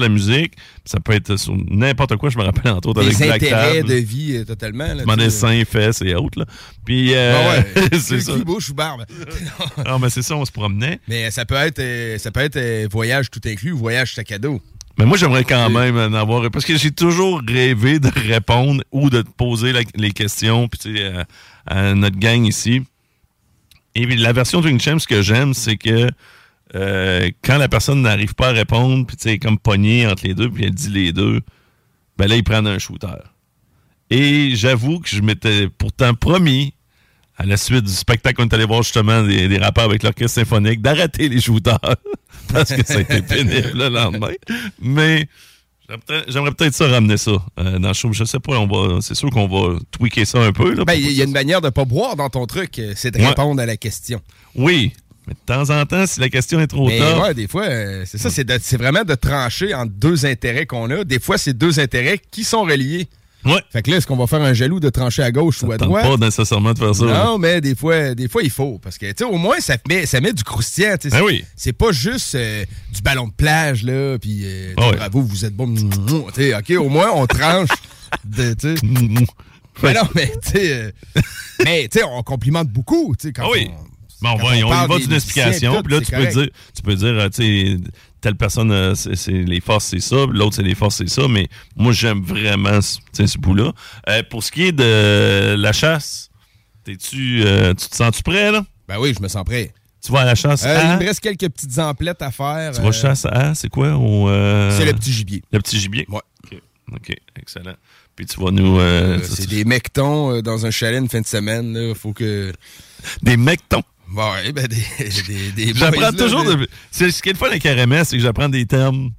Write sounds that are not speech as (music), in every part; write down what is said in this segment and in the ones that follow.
La musique, ça peut être sur n'importe quoi, je me rappelle entre autres avec Black intérêts Tab, de vie euh, totalement. Là, mon dessin, fesses et autres. Là. Puis, euh, Ah ouais, (laughs) c'est cul, ça. cul, bouche ou barbe. (laughs) Ah, mais c'est ça, on se promenait. Mais ça peut être, euh, ça peut être euh, voyage tout inclus ou voyage sac à dos. Mais moi, j'aimerais quand même en avoir. Parce que j'ai toujours rêvé de répondre ou de te poser la- les questions puis, à, à notre gang ici. Et la version Twin Champ, ce que j'aime, c'est que euh, quand la personne n'arrive pas à répondre, puis tu sais, comme pognée entre les deux, puis elle dit les deux, ben là, ils prennent un shooter. Et j'avoue que je m'étais pourtant promis, à la suite du spectacle qu'on est allé voir justement des, des rappeurs avec l'orchestre symphonique, d'arrêter les shooters. (laughs) parce que ça a été pénible le lendemain. Mais j'aimerais peut-être- ça ramener ça euh, dans le show. Je sais pas, on va, c'est sûr qu'on va tweaker ça un peu. Ben, il y a une manière de pas boire dans ton truc, euh, c'est de Ouais. répondre à la question. Oui, mais de temps en temps, si la question est trop Mais tard, ouais, des fois, euh, c'est ça, c'est vraiment de trancher entre deux intérêts qu'on a. Des fois, c'est deux intérêts qui sont reliés. Ouais. Fait que là, est-ce qu'on va faire un jaloux de trancher à gauche ou à droite? pas nécessairement de faire ça. Non, mais des fois, des fois, il faut. Parce que, tu sais, au moins, ça met, ça met du croustillant. tu sais. Ben C'est- oui. C'est pas juste euh, du ballon de plage, là, puis euh, Ah ouais. bravo, vous êtes bon. Tu sais, OK, au moins, on tranche. de, Mais non, mais, tu sais, euh, mais, tu sais, on complimente beaucoup, tu sais, quand Ah oui. on... Mais on quand va, on on, y va d'une explication. Puis là, tu peux, dire, tu peux dire, euh, tu sais, telle personne, euh, c'est les forces, c'est ça. L'autre, c'est les forces, c'est ça. Mais moi, j'aime vraiment ce, bout-là. Euh, pour ce qui est de la chasse, t'es-tu, euh, tu te sens-tu prêt, là? Ben oui, je me sens prêt. Tu vas à la chasse Euh, à... il me reste quelques petites emplettes à faire. Tu vas chasse à... C'est quoi? C'est le petit gibier. Le petit gibier? Ouais. OK, excellent. Puis tu vas nous... c'est des mectons dans un chalet une fin de semaine. Là. Faut que. Des mectons? Ouais, ben (laughs) des. des, des J'apprends là, toujours... des- De... C'est ce qui est le fun avec RMS, c'est que j'apprends des termes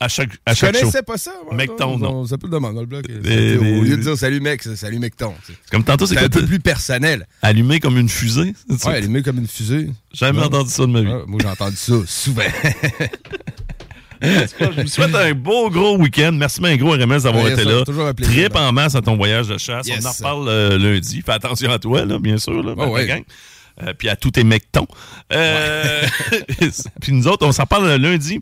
à chaque, à Je chaque show. connaissais pas ça. Mecton, on- non. On s'appelle de dans le bloc. Des- des- Au lieu de dire salut mec, c'est salut mecton. Comme tantôt, c'est C'est un peu plus personnel. allumé comme une fusée. Ouais, allumé comme une fusée. J'ai jamais Ouais. entendu ça de ma vie. Ouais, moi, j'ai entendu ça souvent. (laughs) Je vous souhaite un beau gros week-end. Merci bien gros RMS d'avoir Ouais, été là. un Trip en masse à ton voyage de chasse. Yes. On en reparle euh, lundi. Fais attention à toi, là, bien sûr, là, Oh, ouais. gang. Euh, puis à tous tes mectons. Euh, (laughs) puis nous autres, on s'en parle le lundi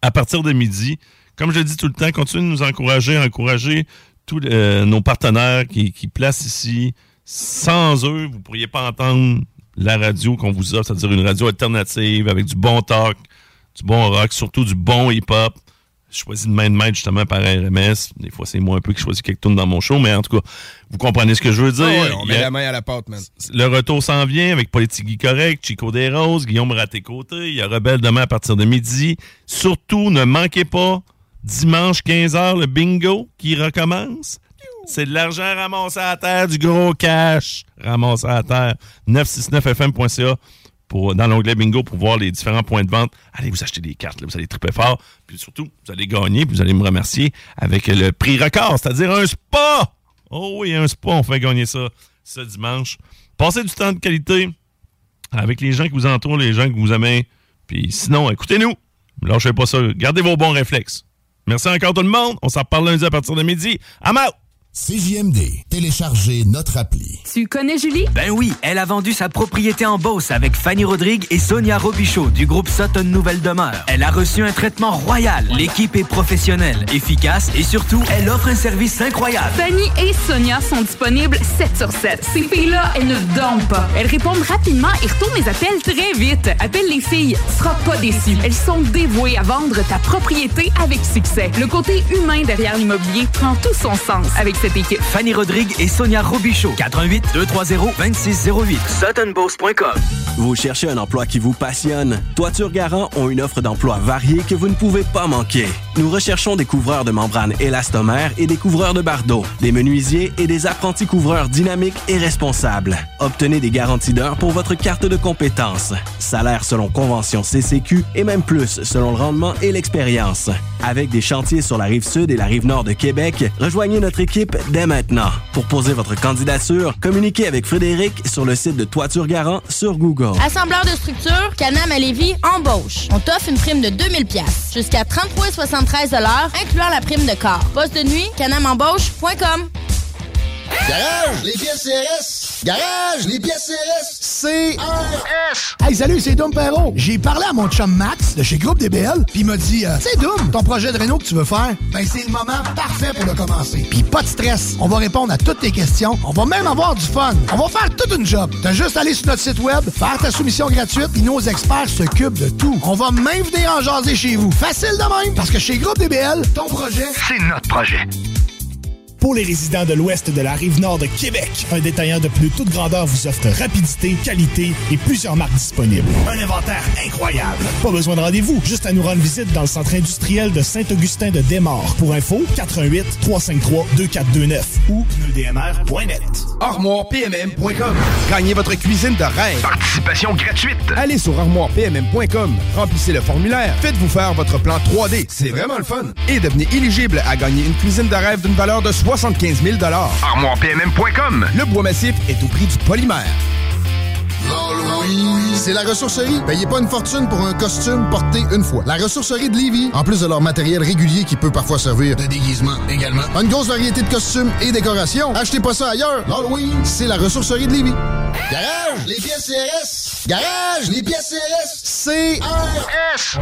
à partir de midi. Comme je le dis tout le temps, continuez de nous encourager, encourager tous euh, nos partenaires qui, qui placent ici. Sans eux, vous ne pourriez pas entendre la radio qu'on vous offre, c'est-à-dire une radio alternative avec du bon talk, du bon rock, surtout du bon hip-hop. Je choisis de main de maître justement par RMS. Des fois, c'est moi un peu qui choisis quelques tunes dans mon show, mais en tout cas, vous comprenez ce que je veux dire. Ah ouais, on met a- la main à la pâte, man. le retour s'en vient avec Politique Correct, Chico Desroses, Guillaume Raté-Côté. Il y a Rebelle demain à partir de midi. Surtout, ne manquez pas, dimanche 15h, le bingo qui recommence. C'est de l'argent ramassé à terre, du gros cash ramassé à terre. 969fm.ca dans l'onglet bingo pour voir les différents points de vente. Allez vous acheter des cartes, là, vous allez triper fort. Puis surtout, vous allez gagner, puis vous allez me remercier avec le prix record, c'est-à-dire un spa. Oh oui, un spa, on fait gagner ça ce dimanche. Passez du temps de qualité avec les gens qui vous entourent, les gens que vous aimez. Puis sinon, écoutez-nous. Lâchez pas ça. Gardez vos bons réflexes. Merci encore tout le monde. On s'en reparle lundi à partir de midi. I'm out! CJMD. Téléchargez notre appli. Tu connais Julie? Ben oui, elle a vendu sa propriété en Beauce avec Fanny Rodrigue et Sonia Robichaud du groupe Sutton Nouvelle Demeure. Elle a reçu un traitement royal. L'équipe est professionnelle, efficace et surtout, elle offre un service incroyable. Fanny et Sonia sont disponibles 7 sur 7. Ces filles-là, elles ne dorment pas. Elles répondent rapidement et retournent les appels très vite. Appelle les filles, tu seras pas déçu. Elles sont dévouées à vendre ta propriété avec succès. Le côté humain derrière l'immobilier prend tout son sens avec cette équipe. Fanny Rodrigue et Sonia Robichaud. 88 230 2608. SuttonBoss.com. Vous cherchez un emploi qui vous passionne? Toiture Garant ont une offre d'emploi variée que vous ne pouvez pas manquer. Nous recherchons des couvreurs de membranes élastomères et des couvreurs de bardeaux, des menuisiers et des apprentis couvreurs dynamiques et responsables. Obtenez des garanties d'heures pour votre carte de compétences. Salaire selon convention CCQ et même plus selon le rendement et l'expérience. Avec des chantiers sur la rive sud et la rive nord de Québec, rejoignez notre équipe dès maintenant. Pour poser votre candidature, communiquez avec Frédéric sur le site de Toiture Garant sur Google. Assembleur de structure, Canam à Lévis, embauche. On t'offre une prime de 2000 pièces jusqu'à 33,73 incluant la prime de corps. Poste de nuit, canamembauche.com. Garage, les pièces CRS. Garage, les pièces CRS. CRS. Hey, salut, c'est Dom Perrault. J'ai parlé à mon chum Max de chez Groupe DBL, puis il m'a dit, euh, c'est Dom, ton projet de Renault que tu veux faire, ben c'est le moment parfait pour le commencer. Puis pas de stress, on va répondre à toutes tes questions, on va même avoir du fun. On va faire toute une job. T'as juste à aller sur notre site web, faire ta soumission gratuite, puis nos experts s'occupent de tout. On va même venir en jaser chez vous. Facile de même, parce que chez Groupe DBL, ton projet, c'est notre projet. Pour les résidents de l'ouest de la rive nord de Québec, un détaillant de plus toute grandeur vous offre rapidité, qualité et plusieurs marques disponibles. Un inventaire incroyable. Pas besoin de rendez-vous, juste à nous rendre visite dans le centre industriel de Saint-Augustin de Desmaures. Pour info, 88 353 2429 ou pneudmr.net. ArmoirePMM.com. Gagnez votre cuisine de rêve. Participation gratuite. Allez sur armoirepmm.com, remplissez le formulaire, faites-vous faire votre plan 3D, c'est vraiment le fun. Et devenez éligible à gagner une cuisine de rêve d'une valeur de 75 000 ArmoirePMM.com. Le bois massif est au prix du polymère. C'est la ressourcerie. Payez pas une fortune pour un costume porté une fois. La ressourcerie de Lévis, en plus de leur matériel régulier qui peut parfois servir de déguisement également. Une grosse variété de costumes et décorations. Achetez pas ça ailleurs. L'Halloween, c'est la ressourcerie de Lévis. Garage, les pièces CRS. Garage, les pièces CRS. CRS.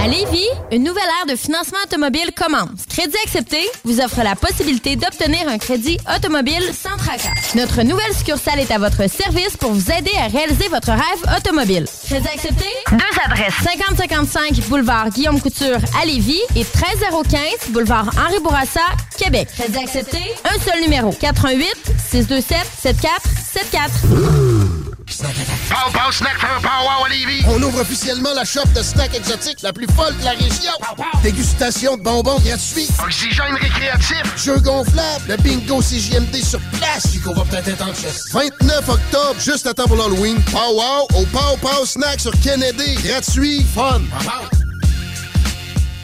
À Lévis, une nouvelle ère de financement automobile commence. Crédit accepté vous offre la possibilité d'obtenir un crédit automobile sans tracas. Notre nouvelle succursale est à votre service pour vous aider à réaliser votre rêve automobile. Crédit accepté? Deux adresses. 5055 boulevard Guillaume Couture à Lévis et 13015 boulevard Henri Bourassa, Québec. Crédit accepté? Un seul numéro. 88 627 7474. Pow Pow Snack Pow à Lévis. On ouvre officiellement la shop de snacks exotiques la plus folle de la région. Dégustation de bonbons gratuits. Oxygène récréatif. Jeux gonflables. Le bingo CJMD sur place. qu'on va peut-être être en chest. 29 octobre, juste à temps pour l'Halloween. Pow Wow au Pow Pow Snack sur Kennedy. Gratuit. Fun.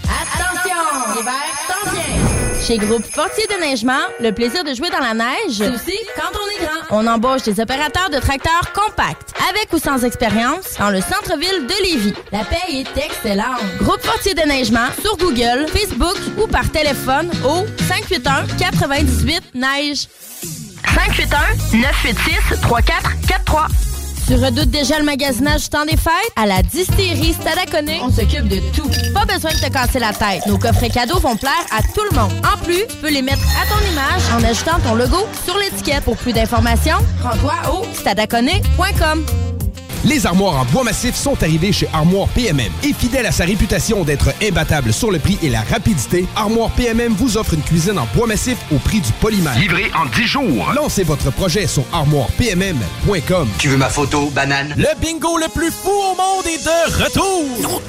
Attention! L'hiver s'en vient! Chez Groupe Fortier Déneigement, le plaisir de jouer dans la neige, c'est aussi quand on est grand. On embauche des opérateurs de tracteurs compacts, avec ou sans expérience, dans le centre-ville de Lévis. La paie est excellente. Groupe Fortier Déneigement sur Google, Facebook ou par téléphone au 581 98 neige. 581 986 3443. Tu redoutes déjà le magasinage du temps des fêtes? À la distillerie Stadaconé, on s'occupe de tout. Pas besoin de te casser la tête. Nos coffrets cadeaux vont plaire à tout le monde. En plus, tu peux les mettre à ton image en ajoutant ton logo sur l'étiquette. Pour plus d'informations, rends-toi au stadaconé.com. Les armoires en bois massif sont arrivées chez Armoire PMM. Et fidèle à sa réputation d'être imbattable sur le prix et la rapidité, Armoire PMM vous offre une cuisine en bois massif au prix du polymère. Livré en 10 jours. Lancez votre projet sur armoirepmm.com. Tu veux ma photo, banane? Le bingo le plus fou au monde est de retour!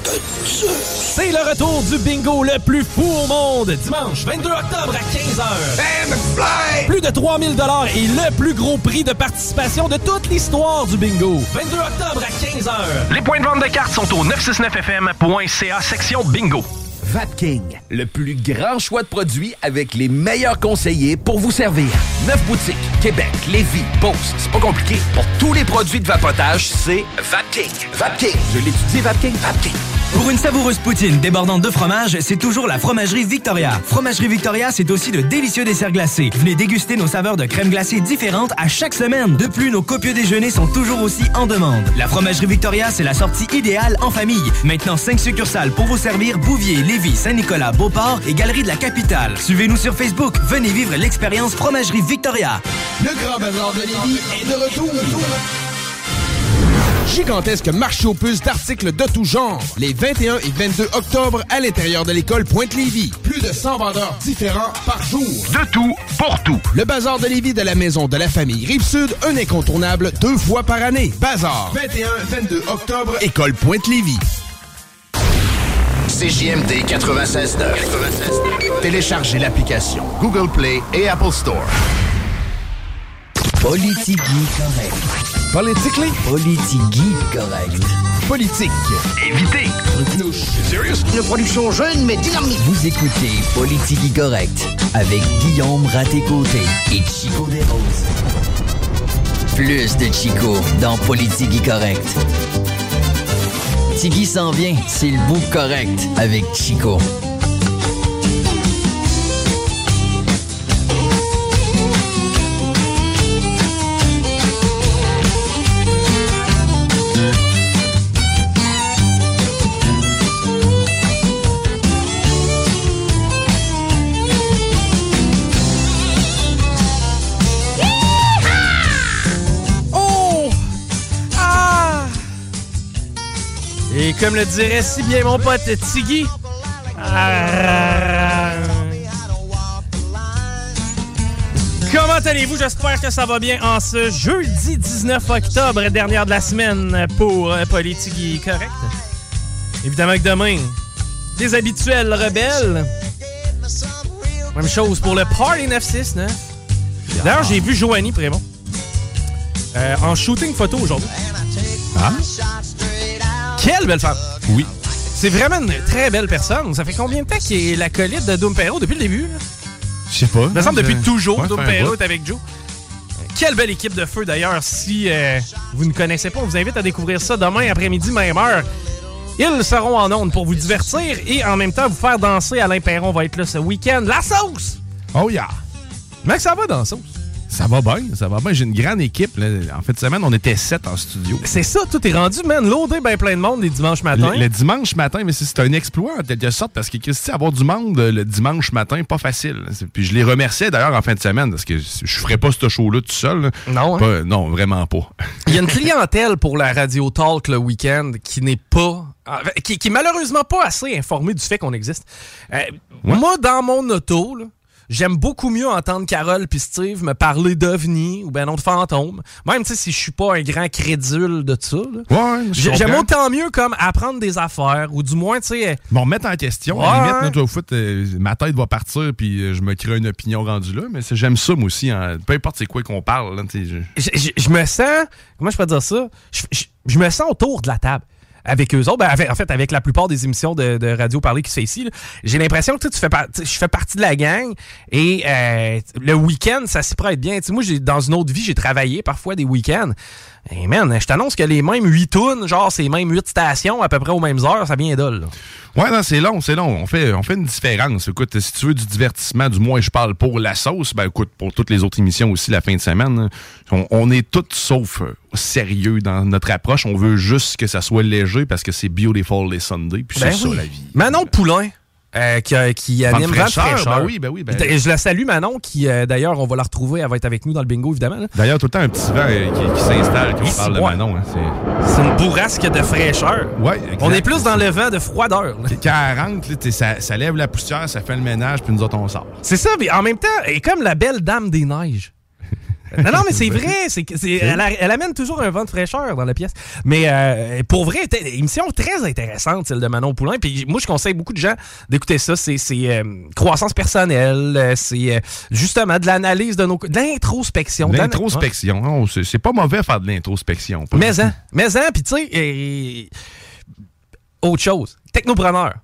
C'est le retour du bingo le plus fou au monde, dimanche 22 octobre à 15h. Plus de 3000 et le plus gros prix de participation de toute l'histoire du bingo. 22 octobre à 15h. Les points de vente de cartes sont au 969fm.ca section bingo. Vapking, le plus grand choix de produits avec les meilleurs conseillers pour vous servir. Neuf boutiques, Québec, Lévis, Beauce, c'est pas compliqué. Pour tous les produits de vapotage, c'est Vapking. Vapking, je l'étudie, Vapking. Vapking. Pour une savoureuse poutine débordante de fromage, c'est toujours la Fromagerie Victoria. Fromagerie Victoria, c'est aussi de délicieux desserts glacés. Venez déguster nos saveurs de crème glacée différentes à chaque semaine. De plus, nos copieux déjeuners sont toujours aussi en demande. La Fromagerie Victoria, c'est la sortie idéale en famille. Maintenant, 5 succursales pour vous servir Bouvier, Lévis, Saint-Nicolas, Beauport et Galerie de la Capitale. Suivez-nous sur Facebook. Venez vivre l'expérience Fromagerie Victoria. Le Grand Bazar de Lévis est de retour. Gigantesque marché aux puces d'articles de tout genre. Les 21 et 22 octobre à l'intérieur de l'école Pointe-Lévis. Plus de 100 vendeurs différents par jour. De tout, pour tout. Le Bazar de Lévis de la Maison de la Famille Rive-Sud, un incontournable deux fois par année. Bazar. 21-22 octobre, école Pointe-Lévis. CJMD 96.9. Téléchargez l'application Google Play et Apple Store. Politique correct. Politically? Politique correct. Politique. Évitez. Une production jeune mais dynamique. Vous écoutez Politique correct avec Guillaume Raté-Côté et Chico Desroses. Plus de Chico dans Politique correct. Tiggy s'en vient, c'est le bout correct avec Chico. Comme le dirait si bien mon pote Tiggy. Comment allez-vous? J'espère que ça va bien en ce jeudi 19 octobre, dernière de la semaine pour euh, Politique Correct? Évidemment que demain, des habituels rebelles. Même chose pour le Party 969. D'ailleurs, j'ai vu Joanie Prémont euh, en shooting photo aujourd'hui. Ah? Quelle belle femme! Oui. C'est vraiment une très belle personne. Ça fait combien de temps qu'il est l'acolyte de Doom Perro depuis le début? Je sais pas. Il me semble depuis Je- toujours, Ouais, Doom Perro est avec Joe. Quelle belle équipe de feu d'ailleurs. Si euh, vous ne connaissez pas, on vous invite à découvrir ça demain après-midi, même heure. Ils seront en ondes pour vous divertir et en même temps vous faire danser. Alain Perron va être là ce week-end. La sauce! Oh yeah! Mec, ça va dans la sauce? Ça va bien, ça va bien. J'ai une grande équipe. là. En fait, de semaine, on était sept en studio. C'est ça, tout est rendu, man. Loadé ben plein de monde les dimanches matins. Le, le dimanche matin, mais c'est un exploit en quelque sorte parce que Christy, avoir du monde euh, le dimanche matin, pas facile. Puis je les remerciais d'ailleurs en fin de semaine parce que je ferais pas ce show-là tout seul. là. Non, hein? Pas- non, vraiment pas. Il y a une clientèle pour la radio talk le week-end qui n'est pas. ah, qui, qui est malheureusement pas assez informée du fait qu'on existe. Euh, Moi, dans mon auto, là, j'aime beaucoup mieux entendre Carole puis Steve me parler d'ovnis ou ben non de fantômes. Même si je suis pas un grand crédule de ça. Ouais, J'aime autant mieux comme apprendre des affaires ou du moins, tu sais. Bon, remettre en question. Ouais. À la limite, au foot, euh, ma tête va partir puis euh, je me crée une opinion rendue là. Mais j'aime ça, moi aussi. hein. peu importe c'est quoi qu'on parle. là, je- je, je- je me sens. Comment je peux dire ça? Je me sens autour de la table. Avec eux autres, ben, en fait, avec la plupart des émissions de, de radio parlée qui se fait ici, j'ai l'impression que tu fais je fais partie de la gang et euh, le week-end, ça s'y prête bien. Tu sais, moi, j'ai- dans une autre vie, j'ai travaillé parfois des week-ends. Et man, je t'annonce que les mêmes 8 tunes, genre ces mêmes 8 stations à peu près aux mêmes heures, ça vient d'ol. là. Ouais, non, c'est long, c'est long. On fait, on fait une différence. Écoute, si tu veux du divertissement, du moins je parle pour la sauce, ben écoute, pour toutes les autres émissions aussi la fin de semaine, on, on est tous sauf euh, sérieux dans notre approche. On veut juste que ça soit léger parce que c'est Beautiful les Sunday, puis Ben c'est ça la vie. Manon Poulain. Euh, qui, qui anime Vent fraîcheur, ben oui, ben oui, ben- Je la salue, Manon, qui euh, d'ailleurs, on va la retrouver. Elle va être avec nous dans le bingo, évidemment. D'ailleurs, tout le temps un petit vent euh, qui, qui s'installe quand on parle de Ouais. Manon. hein, c'est... Une bourrasque de fraîcheur. Ouais, On est plus dans le vent de froideur. là. Quand elle rentre, là, ça, ça lève la poussière, ça fait le ménage, puis nous autres, on sort. C'est ça, mais en même temps, elle est comme la belle dame des neiges. Non, non, mais c'est (laughs) vrai. c'est c'est- elle, a- elle amène toujours un vent de fraîcheur dans la pièce. Mais euh, pour vrai, émission très intéressante, celle de Manon Poulain. Puis moi, je conseille beaucoup de gens d'écouter ça. C'est c'est, euh, croissance personnelle. euh, C'est euh, justement de l'analyse de nos... De l'introspection. L'introspection. Oh, c'est, c'est pas mauvais faire de l'introspection. Mais du hein, mais hein, puis tu sais, autre chose, technopreneur.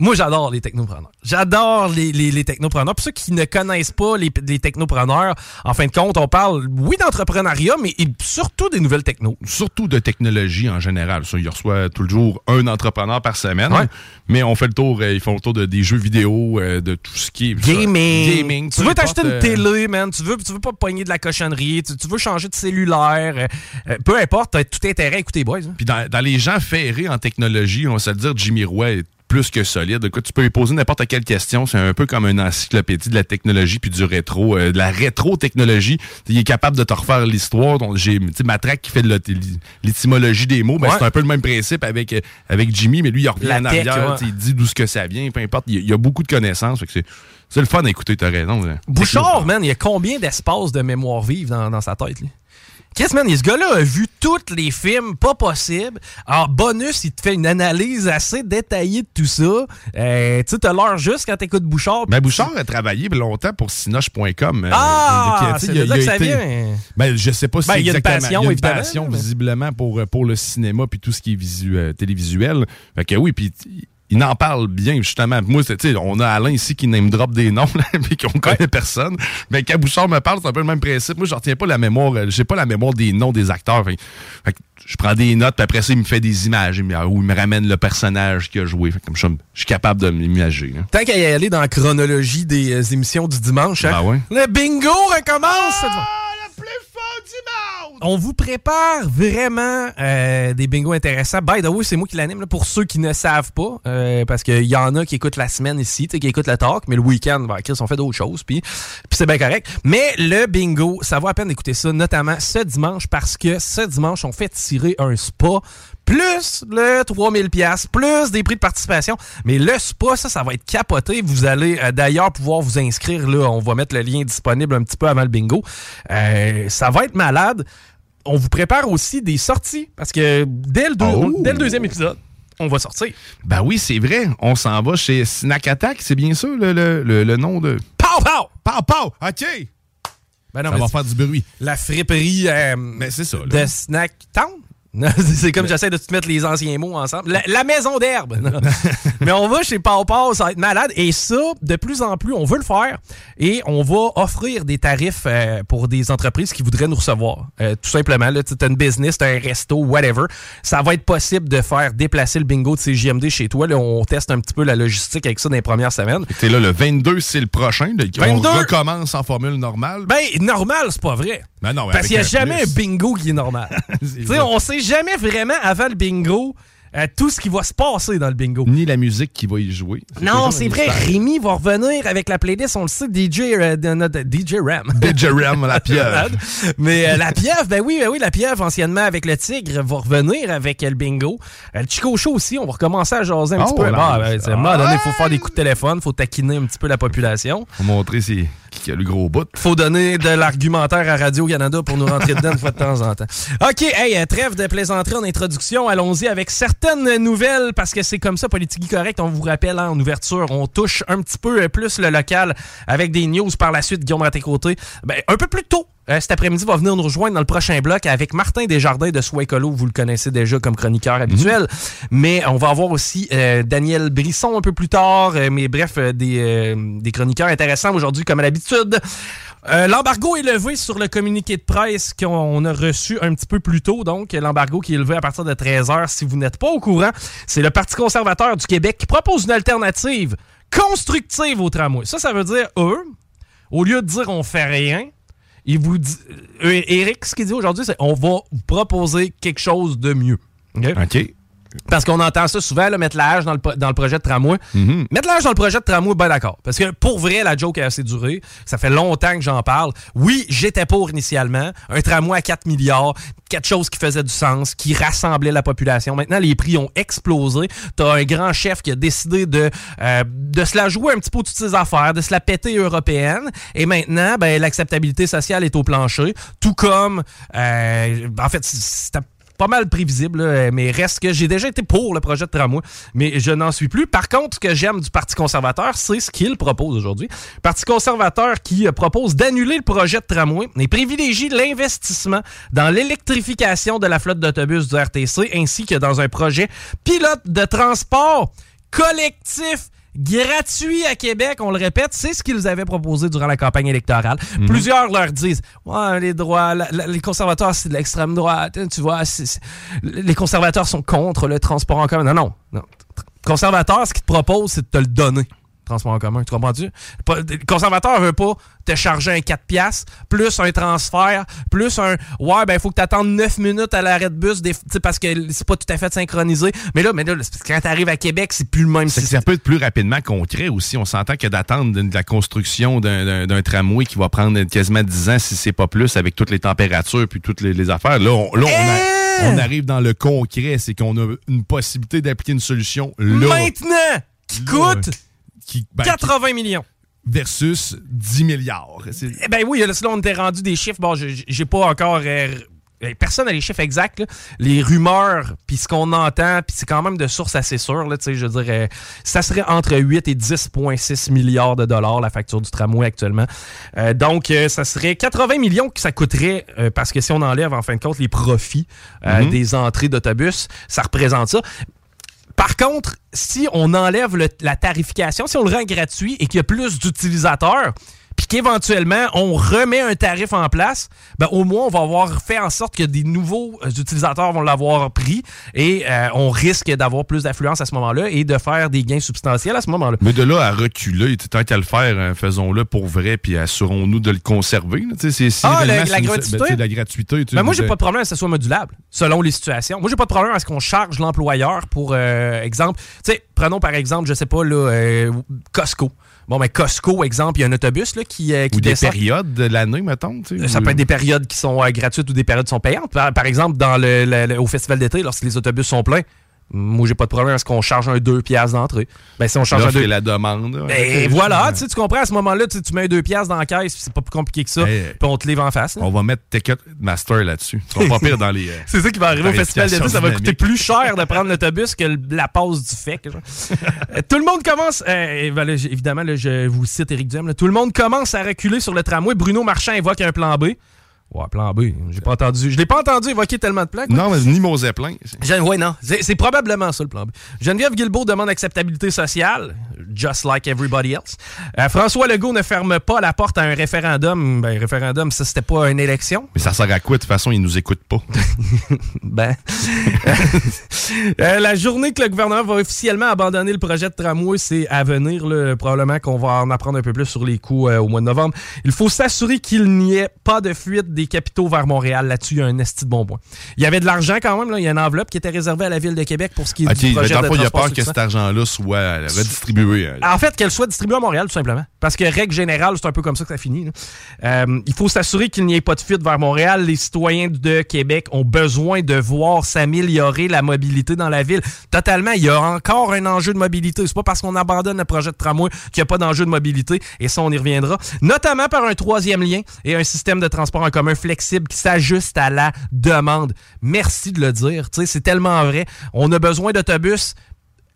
Moi, j'adore les technopreneurs. J'adore les, les, les technopreneurs. Pour ceux qui ne connaissent pas les, les technopreneurs, en fin de compte, on parle, oui, d'entrepreneuriat, mais surtout des nouvelles technos. Surtout de technologie en général. Ça, il reçoit toujours un entrepreneur par semaine. Ouais. Mais on fait le tour, euh, ils font le tour de, des jeux vidéo, euh, de tout ce qui est. Gaming. Gaming. Tu veux t'acheter une euh, télé, man. Tu veux, tu veux pas pogner de la cochonnerie. Tu, tu veux changer de cellulaire. euh, euh, peu importe, t'as tout intérêt à écouter, boys. hein. Puis dans, dans les gens ferrés en technologie, on va se le dire, Jimmy Roy est plus que solide. Écoute, tu peux lui poser n'importe quelle question. C'est un peu comme une encyclopédie de la technologie puis du rétro, euh, de la rétro-technologie. Il est capable de te refaire l'histoire. Donc, j'ai, Matraque qui fait de l'étymologie des mots. Ben, Ouais. C'est un peu le même principe avec, euh, avec Jimmy, mais lui, il revient La en tech, arrière. ouais. Il dit d'où ce que ça vient, peu importe. Il y a, il y a beaucoup de connaissances. Fait que c'est, c'est le fun d'écouter, t'as raison. là. Bouchard, man, il y a combien d'espace de mémoire vive dans, dans sa tête, lui? Qu'est-ce, man? Ce gars-là a vu tous les films, pas possible. En bonus, il te fait une analyse assez détaillée de tout ça. Euh, tu sais, t'as l'heure juste quand t'écoutes Bouchard. Ben, Bouchard a travaillé longtemps pour Sinoche.com. euh, Ah, c'est de là que ça été- vient. Ben, je sais pas si Ben, c'est il y a une passion, il y a une passion, visiblement, pour, pour le cinéma puis tout ce qui est visu, euh, télévisuel. Fait que oui, puis il en parle bien, justement. Moi, on a Alain ici qui name drop des noms, (laughs) là, puis qu'on connaît personne. Mais quand Bouchard me parle, c'est un peu le même principe. Moi, je retiens pas la mémoire, euh, j'ai pas la mémoire des noms des acteurs. Fait, je prends des notes, puis après ça, il me fait des images, où il me ramène le personnage qu'il a joué. Fait comme ça, je suis capable de m'imager. hein. Tant qu'à y aller dans la chronologie des euh, émissions du dimanche, hein, Ben ouais. le bingo recommence! cette fois. On vous prépare vraiment euh, des bingos intéressants. By the way, c'est moi qui l'anime, pour ceux qui ne savent pas, euh, parce qu'il y en a qui écoutent la semaine ici, qui écoutent le talk, mais le week-end, ben, Chris, on fait d'autres choses, puis c'est bien correct. Mais le bingo, ça vaut à peine d'écouter ça, notamment ce dimanche, parce que ce dimanche, on fait tirer un spa plus le 3000 pièces plus des prix de participation. Mais le spa, ça, ça va être capoté. Vous allez euh, d'ailleurs pouvoir vous inscrire. Là, on va mettre le lien disponible un petit peu avant le bingo. Euh, ça va être malade. On vous prépare aussi des sorties parce que dès le, deux- Oh! dès le deuxième épisode, on va sortir. Ben oui, c'est vrai. On s'en va chez Snack Attack, c'est bien ça le, le- le- le nom de. Pow, pow! Pow, pow! OK! Ben non, ça mais va faire du bruit. La friperie euh, Mais c'est ça. là. de Snack Town. (laughs) C'est comme j'essaie de te mettre les anciens mots ensemble. La, la maison d'herbe. (laughs) Mais on va chez Pau Pau, ça va être malade. Et ça, de plus en plus, on veut le faire. Et on va offrir des tarifs euh, pour des entreprises qui voudraient nous recevoir. Euh, tout simplement, tu as une business, tu un resto, whatever. Ça va être possible de faire déplacer le bingo de CJMD chez toi. Là, on teste un petit peu la logistique avec ça dans les premières semaines. T'es là, le 22, c'est le prochain. On 22. recommence en formule normale. Ben, normal, c'est pas vrai. Ben non, Parce qu'il n'y a jamais plus. un bingo qui est normal. (laughs) tu sais, on sait jamais vraiment avant le bingo euh, tout ce qui va se passer dans le bingo. Ni la musique qui va y jouer. Non, c'est vrai. Rémi va revenir avec la playlist, on le sait, DJ, euh, de notre DJ Ram. (laughs) DJ Ram, la pieuvre. Mais euh, la pieuvre, ben oui, ben oui, la pieuvre, anciennement avec le tigre, va revenir avec le bingo. Le Chico Show aussi, on va recommencer à jaser un Oh, petit peu. nice. Ah, ben, donné, il faut faire des coups de téléphone, faut taquiner un petit peu la population. Faut montrer c'est qui a le gros bout. faut donner de l'argumentaire à Radio-Canada pour nous rentrer dedans une fois de temps en temps. OK, hey, euh, trêve de plaisanterie en introduction. Allons-y avec certaines nouvelles, parce que c'est comme ça, Politique Correct. On vous rappelle, hein, en ouverture, on touche un petit peu euh, plus le local avec des news par la suite. Guillaume Raté-Côté, ben, un peu plus tôt. euh, cet après-midi, va venir nous rejoindre dans le prochain bloc avec Martin Desjardins de Soi Écolo. Vous le connaissez déjà comme chroniqueur habituel. Mais on va avoir aussi euh, Daniel Brisson un peu plus tard. Mais bref, des, euh, des chroniqueurs intéressants aujourd'hui, comme à l'habitude. Euh, l'embargo est levé sur le communiqué de presse qu'on a reçu un petit peu plus tôt. Donc, l'embargo qui est levé à partir de 13h. Si vous n'êtes pas au courant, c'est le Parti conservateur du Québec qui propose une alternative constructive au tramway. Ça, ça veut dire, eux, au lieu de dire on fait rien, dit, euh, Eric, ce qu'il dit aujourd'hui, c'est on va vous proposer quelque chose de mieux. OK? OK. Parce qu'on entend ça souvent, là, mettre la hache dans le, dans le projet de tramway. Mhm. Mettre la hache dans le projet de tramway, ben d'accord. Parce que pour vrai, la joke a assez duré. Ça fait longtemps que j'en parle. Oui, j'étais pour initialement. Un tramway à 4 milliards, quelque chose qui faisait du sens, qui rassemblait la population. Maintenant, les prix ont explosé. T'as un grand chef qui a décidé de, euh, de se la jouer un petit peu toutes ses affaires, de se la péter européenne. Et maintenant, ben, l'acceptabilité sociale est au plancher. Tout comme, euh, en fait, c'était pas mal prévisible, mais reste que j'ai déjà été pour le projet de tramway, mais je n'en suis plus. Par contre, ce que j'aime du Parti conservateur, c'est ce qu'il propose aujourd'hui. Parti conservateur qui euh, propose d'annuler le projet de tramway et privilégie l'investissement dans l'électrification de la flotte d'autobus du RTC ainsi que dans un projet pilote de transport collectif gratuit à Québec, on le répète, c'est ce qu'ils avaient proposé durant la campagne électorale. Mhm. Plusieurs leur disent Ouais, les droits, la- la- les conservateurs, c'est de l'extrême droite. hein, Tu vois, les conservateurs sont contre le transport en commun. Non, non. non. Conservateur, ce qu'ils te proposent, c'est de te le donner. Transport en commun, tu comprends-tu? Le conservateur veut pas te charger un 4 piastres, plus un transfert, plus un Ouais, ben il faut que tu attendes 9 minutes à l'arrêt de bus des- parce que c'est pas tout à fait synchronisé. Mais là, mais là, quand tu arrives à Québec, c'est plus le même C'est que ça peut être plus rapidement concret aussi. On s'entend que d'attendre de la construction d'un- tramway qui va prendre quasiment 10 ans, si c'est pas plus, avec toutes les températures puis toutes les, les affaires. Là, on, là, on, a- on arrive dans le concret. C'est qu'on a une possibilité d'appliquer une solution là. Maintenant, qui coûte? Qui, ben, 80 millions. versus 10 milliards. Eh ben oui, là, on était rendu des chiffres. Bon, j'ai pas encore. euh, personne n'a les chiffres exacts. là. Les rumeurs, puis ce qu'on entend, puis c'est quand même de sources assez sûres. Là, tu sais, je veux dire, euh, ça serait entre 8 et 10,6 milliards de dollars la facture du tramway actuellement. Euh, donc, euh, ça serait 80 millions que ça coûterait, euh, parce que si on enlève en fin de compte les profits Mhm. des entrées d'autobus, ça représente ça. Par contre, si on enlève la tarification, si on le rend gratuit et qu'il y a plus d'utilisateurs, puis qu'éventuellement on remet un tarif en place, ben au moins on va avoir fait en sorte que des nouveaux euh, utilisateurs vont l'avoir pris et euh, on risque d'avoir plus d'affluence à ce moment-là et de faire des gains substantiels à ce moment-là. Mais de là à reculer, tant qu'à le faire, hein, faisons-le pour vrai, puis assurons-nous de le conserver. c'est- Ah, réellement la- gratuité? ben, la gratuité. tu Ben moi, j'ai pas de problème à ce que ce soit modulable, selon les situations. Moi, j'ai pas de problème à ce qu'on charge l'employeur pour, euh, exemple, tu sais, prenons par exemple, je sais pas, là, euh, Costco. Bon, ben Costco, exemple, il y a un autobus là, qui, euh, qui Ou des périodes de l'année, mettons. tu sais, Ça ou- peut être des périodes qui sont euh, gratuites ou des périodes qui sont payantes. Par, par exemple, dans le, le- le- au festival d'été, lorsque les autobus sont pleins, moi, j'ai pas de problème à ce qu'on charge un 2 piastres d'entrée. Ben, si on charge un L'offre 2 et la demande. là. (laughs) Et voilà, tu sais, tu comprends, à ce moment-là, tu sais, tu mets un 2 piastres dans la caisse, c'est pas plus compliqué que ça, Hey. puis on te livre en face. là. On va mettre Ticket Master là-dessus. Tu vas pas pire dans les. euh, (laughs) C'est ça qui va arriver au festival d'été. Ça va coûter plus cher de prendre l'autobus que la pause du genre. (laughs) Euh, tout le monde commence, euh, ben là, évidemment, là, je vous cite Éric Duhem, tout le monde commence à reculer sur le tramway. Bruno Marchand évoque un plan B. Ouais, plan B. J'ai pas entendu. Je l'ai pas entendu évoquer tellement de plans. quoi. Non, mais ni mon zeppelin. Ouais, non. C'est c'est probablement ça le plan B. Geneviève Guilbeault demande acceptabilité sociale, just like everybody else. Euh, François Legault ne ferme pas la porte à un référendum. Ben, référendum, ça, c'était pas une élection. Mais ça sert à quoi? De toute façon, ils nous écoutent pas? (laughs) Ben. (laughs) Euh, la journée que le gouvernement va officiellement abandonner le projet de tramway, c'est à venir. là. probablement qu'on va en apprendre un peu plus sur les coûts euh, au mois de novembre. Il faut s'assurer qu'il n'y ait pas de fuite des capitaux vers Montréal. Là-dessus, il y a un esti de bon point. Il y avait de l'argent quand même. Là. Il y a une enveloppe qui était réservée à la ville de Québec pour ce qui est du mais projet dans de fond, il y a peur que cet argent-là soit euh, redistribué. euh, En fait, qu'elle soit distribuée à Montréal, tout simplement. Parce que, règle générale, c'est un peu comme ça que ça finit. Euh, il faut s'assurer qu'il n'y ait pas de fuite vers Montréal. Les citoyens de Québec ont besoin de voir s'améliorer la mobilité dans la ville. Totalement, il y a encore un enjeu de mobilité. C'est pas parce qu'on abandonne le projet de tramway qu'il n'y a pas d'enjeu de mobilité. Et ça, on y reviendra. Notamment par un troisième lien et un système de transport en commun flexible qui s'ajuste à la demande. Merci de le dire. C'est tellement vrai. On a besoin d'autobus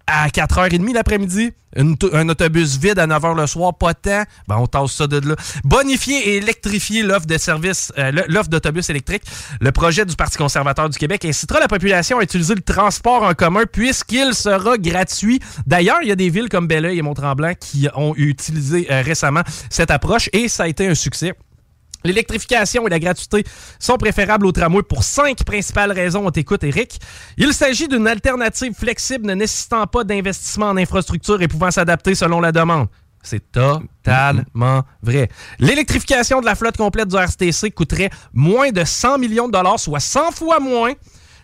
à 4h30 l'après-midi, un autobus vide à 9h le soir, pas de temps, ben on tasse ça de là. Bonifier et électrifier l'offre de service, euh, l'offre d'autobus électrique. Le projet du Parti conservateur du Québec incitera la population à utiliser le transport en commun puisqu'il sera gratuit. D'ailleurs, il y a des villes comme Belleuil et Mont-Tremblant qui ont utilisé euh, récemment cette approche et ça a été un succès. L'électrification et la gratuité sont préférables au tramway pour cinq principales raisons. On t'écoute, Eric. Il s'agit d'une alternative flexible ne nécessitant pas d'investissement en infrastructure et pouvant s'adapter selon la demande. C'est totalement vrai. L'électrification de la flotte complète du RCTC coûterait moins de 100 millions de dollars, soit 100 fois moins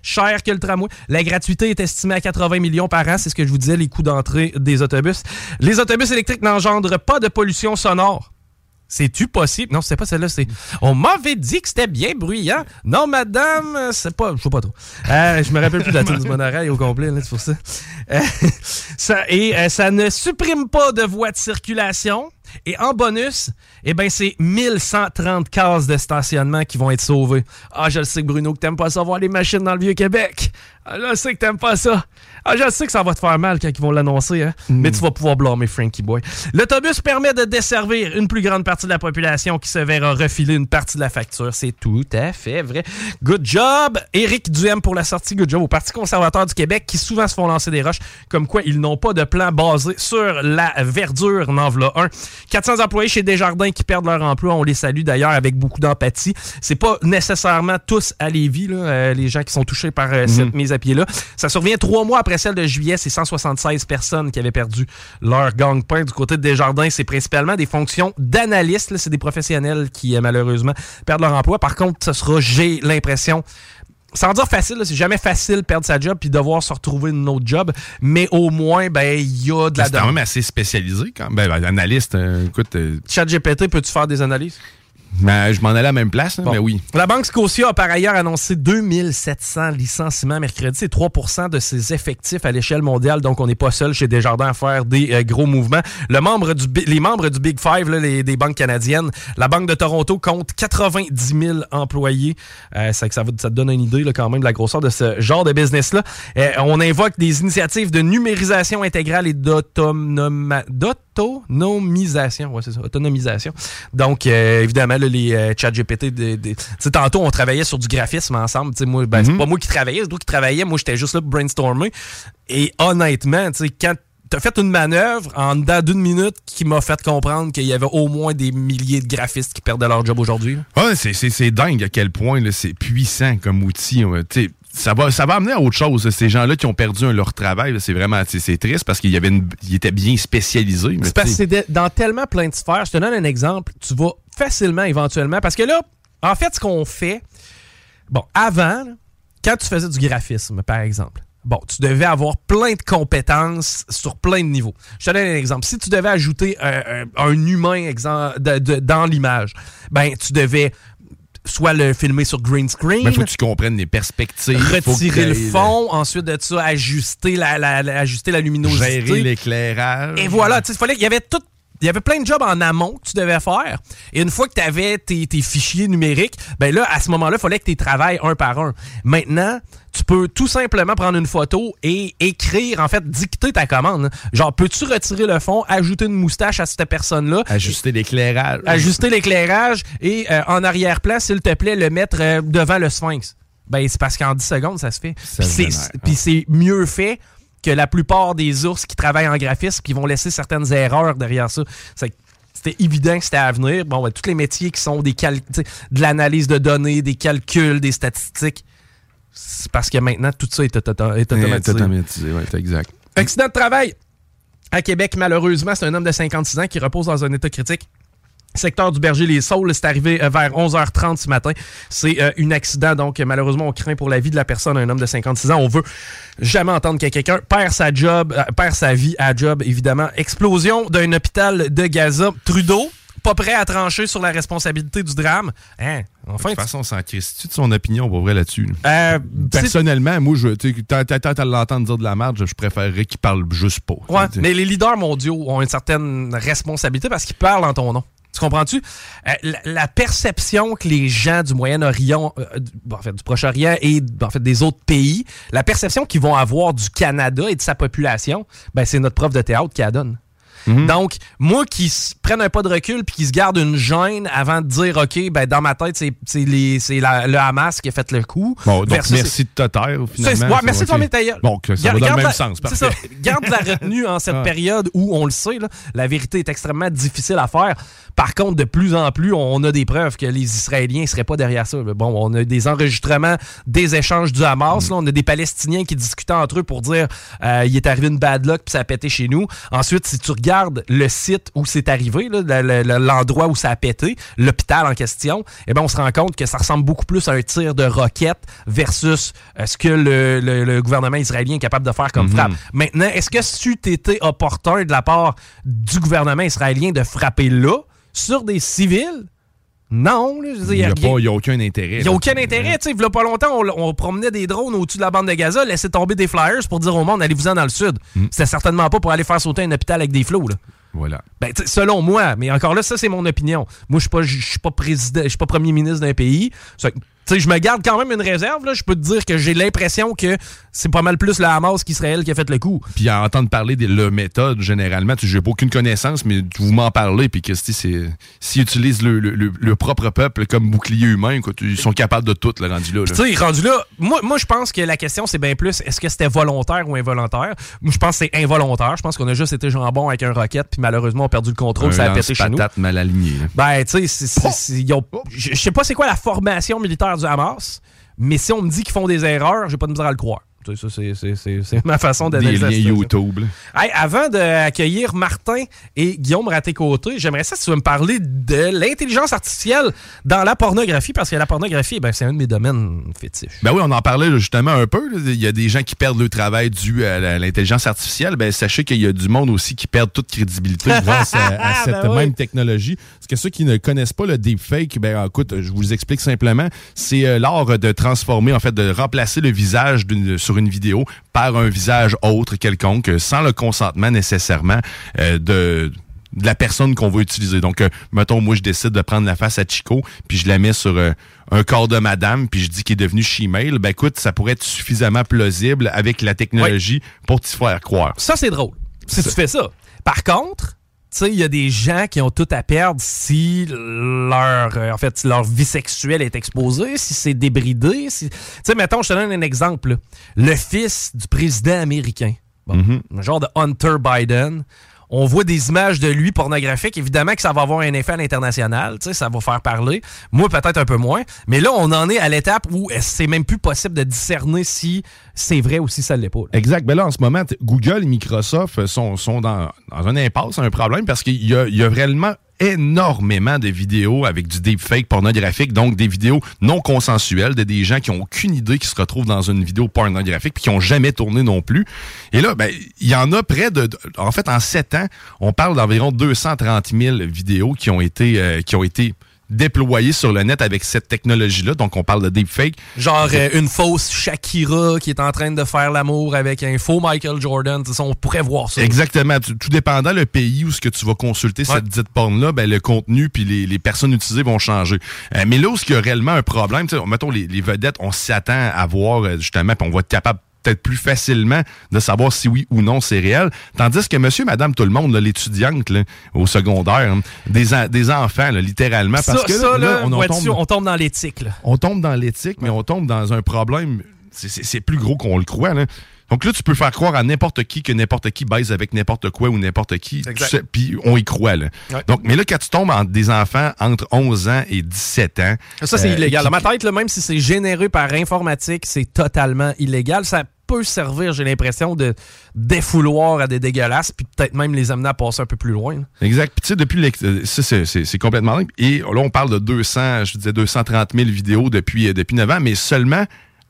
cher que le tramway. La gratuité est estimée à 80 millions par an. C'est ce que je vous disais, les coûts d'entrée des autobus. Les autobus électriques n'engendrent pas de pollution sonore. C'est-tu possible? Non, c'est pas celle-là. C'est. On m'avait dit que c'était bien bruyant. Non, madame, c'est pas. Je sais pas trop. Euh, je me rappelle plus de la tune du monorail au complet, c'est pour ça. Euh, (laughs) ça et euh, ça ne supprime pas de voies de circulation. Et en bonus, eh ben, c'est 1130 cases de stationnement qui vont être sauvées. Ah, je le sais, Bruno, que t'aimes pas savoir les machines dans le Vieux-Québec. Ah, je sais que t'aimes pas ça. Ah, je sais que ça va te faire mal quand ils vont l'annoncer, hein? Mm. mais tu vas pouvoir blâmer Frankie Boy. L'autobus permet de desservir une plus grande partie de la population qui se verra refiler une partie de la facture. C'est tout à fait vrai. Good job, Éric Duhem pour la sortie. Good job au Parti conservateur du Québec qui souvent se font lancer des roches comme quoi ils n'ont pas de plan basé sur la verdure. N'en voilà un. 400 employés chez Desjardins qui perdent leur emploi. On les salue d'ailleurs avec beaucoup d'empathie. C'est pas nécessairement tous à Lévis, là, euh, les gens qui sont touchés par euh, cette Mhm. À pied-là. Ça survient trois mois après celle de juillet. C'est 176 personnes qui avaient perdu leur gang-pain. Du côté de Desjardins, c'est principalement des fonctions d'analystes. là. C'est des professionnels qui, euh, malheureusement, perdent leur emploi. Par contre, ce sera, j'ai l'impression, sans dire facile, là, c'est jamais facile de perdre sa job puis devoir se retrouver une autre job, mais au moins, ben, il y a de la C'est quand même assez spécialisé. Quand ben, ben, analyste, euh, écoute, euh, Chat GPT, peux-tu faire des analyses? Ben, je m'en allais à la même place, Bon. mais oui. La Banque Scotia a par ailleurs annoncé 2700 licenciements mercredi. C'est 3% de ses effectifs à l'échelle mondiale. Donc, on n'est pas seul chez Desjardins à faire des euh, gros mouvements. Le membre du, les membres du Big Five, là, les, des banques canadiennes, la Banque de Toronto compte 90 000 employés. Euh, ça, ça, te donne une idée là, quand même de la grosseur de ce genre de business-là. Euh, on invoque des initiatives de numérisation intégrale et d'autonoma- d'autonomisation. Ouais, c'est ça, autonomisation. Donc, euh, évidemment, là, les euh, chat GPT, des- des- tantôt, on travaillait sur du graphisme ensemble. Tu sais, moi, ben, c'est pas moi qui travaillais, c'est toi qui travaillais. Moi, j'étais juste là pour brainstormer. Et honnêtement, quand t'as fait une manœuvre en dedans d'une minute qui m'a fait comprendre qu'il y avait au moins des milliers de graphistes qui perdaient leur job aujourd'hui. Ouais, c'est- dingue à quel point c'est puissant comme outil. Ça va, ça va amener à autre chose. Ces gens-là qui ont perdu un- leur travail, c'est vraiment c'est triste parce qu'ils étaient bien spécialisés. C'est parce que c'est dans tellement plein de sphères. Je te donne un exemple. Tu vas facilement, éventuellement, parce que là, en fait, ce qu'on fait, bon, avant, là, quand tu faisais du graphisme, par exemple, bon, tu devais avoir plein de compétences sur plein de niveaux. Je te donne un exemple. Si tu devais ajouter un, un- un humain exemple, de- de- dans l'image, ben, tu devais soit le filmer sur green screen, Mais faut que tu comprennes les perspectives. retirer le fond, ensuite de ça, ajuster la, la- la- ajuster la luminosité. Gérer l'éclairage. Et voilà, tu sais, il fallait- il y avait tout. Il y avait plein de jobs en amont que tu devais faire. Et une fois que tu avais tes, tes fichiers numériques, ben là, à ce moment-là, il fallait que tu travailles un par un. Maintenant, tu peux tout simplement prendre une photo et écrire, en fait, dicter ta commande. Genre, peux-tu retirer le fond, ajouter une moustache à cette personne-là? Ajuster l'éclairage. Ajuster l'éclairage et euh, en arrière-plan, s'il te plaît, le mettre euh, devant le sphinx. Ben, c'est parce qu'en 10 secondes, ça se fait. Puis c'est mieux fait que la plupart des ours qui travaillent en graphisme qui vont laisser certaines erreurs derrière ça. C'est- C'était évident que c'était à venir. Bon, ben, tous les métiers qui sont des cal- de l'analyse de données, des calculs, des statistiques, c'est parce que maintenant, tout ça est, auto- est automatisé. automatisé, ouais, c'est exact. Accident de travail à Québec, malheureusement, c'est un homme de 56 ans qui repose dans un état critique. Secteur du Berger Les Saules, c'est arrivé euh, vers 11h30 ce matin. C'est euh, un accident, donc malheureusement, on craint pour la vie de la personne, un homme de 56 ans. On veut jamais entendre que quelqu'un perd sa job, euh, perd sa vie à job, évidemment. Explosion d'un hôpital de Gaza. Trudeau, pas prêt à trancher sur la responsabilité du drame. Hein? Enfin, de toute façon, on s'en crisse-tu de son opinion pour vrai là-dessus? là? Euh, Personnellement, moi, je, tant- à l'entendre dire de la merde, je, préférerais qu'il parle juste pas. Ouais, mais les leaders mondiaux ont une certaine responsabilité parce qu'ils parlent en ton nom. Tu comprends-tu? Euh, la, perception que les gens du Moyen-Orient, euh, du- Proche-Orient et des autres pays, la perception qu'ils vont avoir du Canada et de sa population, ben, c'est notre prof de théâtre qui la donne. Mhm. Donc, moi qui prenne un pas de recul puis qui se garde une gêne avant de dire, OK, ben, dans ma tête, c'est- le Hamas qui a fait le coup. Bon, donc versus- merci de te taire, finalement. ouais, merci de fermer ta gueule. Bon, que ça Garde- va dans le même la- sens, c'est ça. Garde la retenue en cette Ah. période où, on le sait, là, la vérité est extrêmement difficile à faire. Par contre, de plus en plus, on a des preuves que les Israéliens ne seraient pas derrière ça. Bon, on a des enregistrements des échanges du Hamas. là. on a des Palestiniens qui discutaient entre eux pour dire euh, il est arrivé une bad luck puis ça a pété chez nous. Ensuite, si tu regardes le site où c'est arrivé, l'endroit où ça a pété, l'hôpital en question, eh ben, on se rend compte que ça ressemble beaucoup plus à un tir de roquette versus euh, ce que le, le- le gouvernement israélien est capable de faire comme Mhm. frappe. Maintenant, est-ce que c'eût été opportun de la part du gouvernement israélien de frapper là, sur des civils? Non. là, je veux dire, Il n'y a, aucun intérêt. il n'y a aucun intérêt. Tu sais, il pas longtemps, on, on promenait des drones au-dessus de la bande de Gaza, laissait tomber des flyers pour dire au monde, allez-vous-en dans le sud. C'était certainement pas pour aller faire sauter un hôpital avec des flots. Là. Voilà. Ben, selon moi, mais encore là, ça, c'est mon opinion. Moi, je suis pas, je suis pas président, je suis pas premier ministre d'un pays. Ça, Tu sais, je me garde quand même une réserve. Là. Je peux te dire que j'ai l'impression que c'est pas mal plus le Hamas qu'Israël qui a fait le coup. Puis à entendre parler de leur méthode, généralement, tu n'as aucune connaissance, mais vous m'en parlez, puis que s'ils utilisent le, le- le- le propre peuple comme bouclier humain, écoute, ils sont capables de tout, le rendu là. là. Tu sais, rendu là, moi, moi je pense que la question, c'est bien plus est-ce que c'était volontaire ou involontaire? Moi, je pense que c'est involontaire. Je pense qu'on a juste été jambon avec un rocket, puis malheureusement, on a perdu le contrôle, Un ça a pété chez nous. mal aligné. là. Ben, tu sais, je je sais pas c'est quoi la formation militaire du Hamas, mais si on me dit qu'ils font des erreurs, j'ai pas de misère à le croire. C'est- ma façon Des d'analyser. liens la situation. YouTube. Hey, avant d'accueillir Martin et Guillaume Raté-Côté, j'aimerais ça si tu veux me parler de l'intelligence artificielle dans la pornographie, parce que la pornographie, ben, c'est un de mes domaines fétiches. Ben oui, on en parlait justement un peu. Il y a des gens qui perdent le travail dû à l'intelligence artificielle. Ben sachez qu'il y a du monde aussi qui perd toute crédibilité (laughs) grâce à, à cette Ben oui. même technologie. Parce que ceux qui ne connaissent pas le deepfake, ben écoute, je vous explique simplement, c'est euh, l'art de transformer, en fait, de remplacer le visage d'une- sur une vidéo par un visage autre quelconque, euh, sans le consentement nécessairement euh, de de la personne qu'on veut utiliser. Donc, euh, mettons, moi, je décide de prendre la face à Chico, puis je la mets sur euh, un corps de madame, puis je dis qu'il est devenu Shemale. Ben écoute, ça pourrait être suffisamment plausible avec la technologie pour t'y faire croire. Ça, c'est drôle. Si tu fais ça. Par contre, il y a des gens qui ont tout à perdre si leur, euh, en fait, si leur vie sexuelle est exposée, si c'est débridé. Si... Tu sais, mettons, je te donne un exemple. là. Le fils du président américain, bon, Mhm. un genre de Hunter Biden, on voit des images de lui pornographiques. Évidemment que ça va avoir un effet à l'international, ça va faire parler. Moi, peut-être un peu moins. Mais là, on en est à l'étape où c'est même plus possible de discerner si c'est vrai ou si ça l'est pas. Exact. Ben là, en ce moment, Google et Microsoft sont, sont dans, dans un impasse, un problème, parce qu'il y a, y a réellement énormément de vidéos avec du deepfake pornographique, donc des vidéos non consensuelles de des gens qui ont aucune idée qui se retrouvent dans une vidéo pornographique puis qui ont jamais tourné non plus. Et là, ben, il y en a près de, en fait, en sept ans, on parle d'environ 230 000 vidéos qui ont été, euh, qui ont été déployées sur le net avec cette technologie-là. Donc, on parle de deepfake. Genre euh, une fausse Shakira qui est en train de faire l'amour avec un faux Michael Jordan. Tu sais, on pourrait voir ça. Exactement. Tout, dépendant le pays où ce que tu vas consulter cette dite porn-là, ben, le contenu puis les, les personnes utilisées vont changer. Euh, mais là où il y a réellement un problème, tu sais, mettons les, les vedettes, on s'attend à voir euh, justement, puis on va être capable peut-être plus facilement de savoir si oui ou non c'est réel. Tandis que monsieur, madame, tout le monde, l'étudiante au secondaire, hein, des, en- des enfants, là, littéralement, parce ça, que ça, là, on, tombe, on tombe dans l'éthique. on tombe dans l'éthique, mais on tombe dans un problème. c'est- plus gros qu'on le croit. Là. Donc là, tu peux faire croire à n'importe qui que n'importe qui baise avec n'importe quoi ou n'importe qui. Puis on y croit. Là. Ouais. Donc, mais là, quand tu tombes entre des enfants entre 11 ans et 17 ans. Ça, c'est euh, illégal. qui- Dans ma tête, là, même si c'est généré par informatique, c'est totalement illégal. Ça peut servir, j'ai l'impression, de défouloir à des dégueulasses, puis peut-être même les amener à passer un peu plus loin. là. Exact. Puis tu sais, depuis euh, ça, c'est- complètement dingue. Et là, on parle de 200, je disais 230 000 vidéos depuis, euh, depuis 9 ans, mais seulement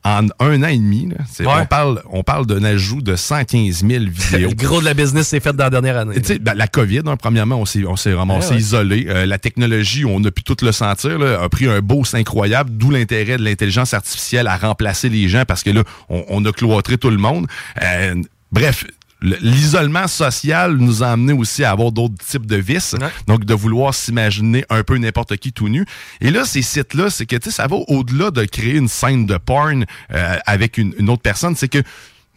en un an et demi. là, c'est- Ouais. on parle, on parle d'un ajout de 115 000 (laughs) vidéos. Le gros de la business s'est fait dans la dernière année. Tu sais, ben, la COVID, hein, premièrement, on s'est, on s'est Ouais, ouais. isolé. Euh, la technologie, on a pu tout le sentir, là, a pris un boost incroyable, d'où l'intérêt de l'intelligence artificielle à remplacer les gens parce que là, on, on a cloîtré tout le monde. Euh, bref. Le- L'isolement social nous a amené aussi à avoir d'autres types de vices. Donc, de vouloir s'imaginer un peu n'importe qui tout nu. Et là, ces sites-là, c'est que, tu sais, ça va au-delà de créer une scène de porn euh, avec une, une autre personne. C'est que,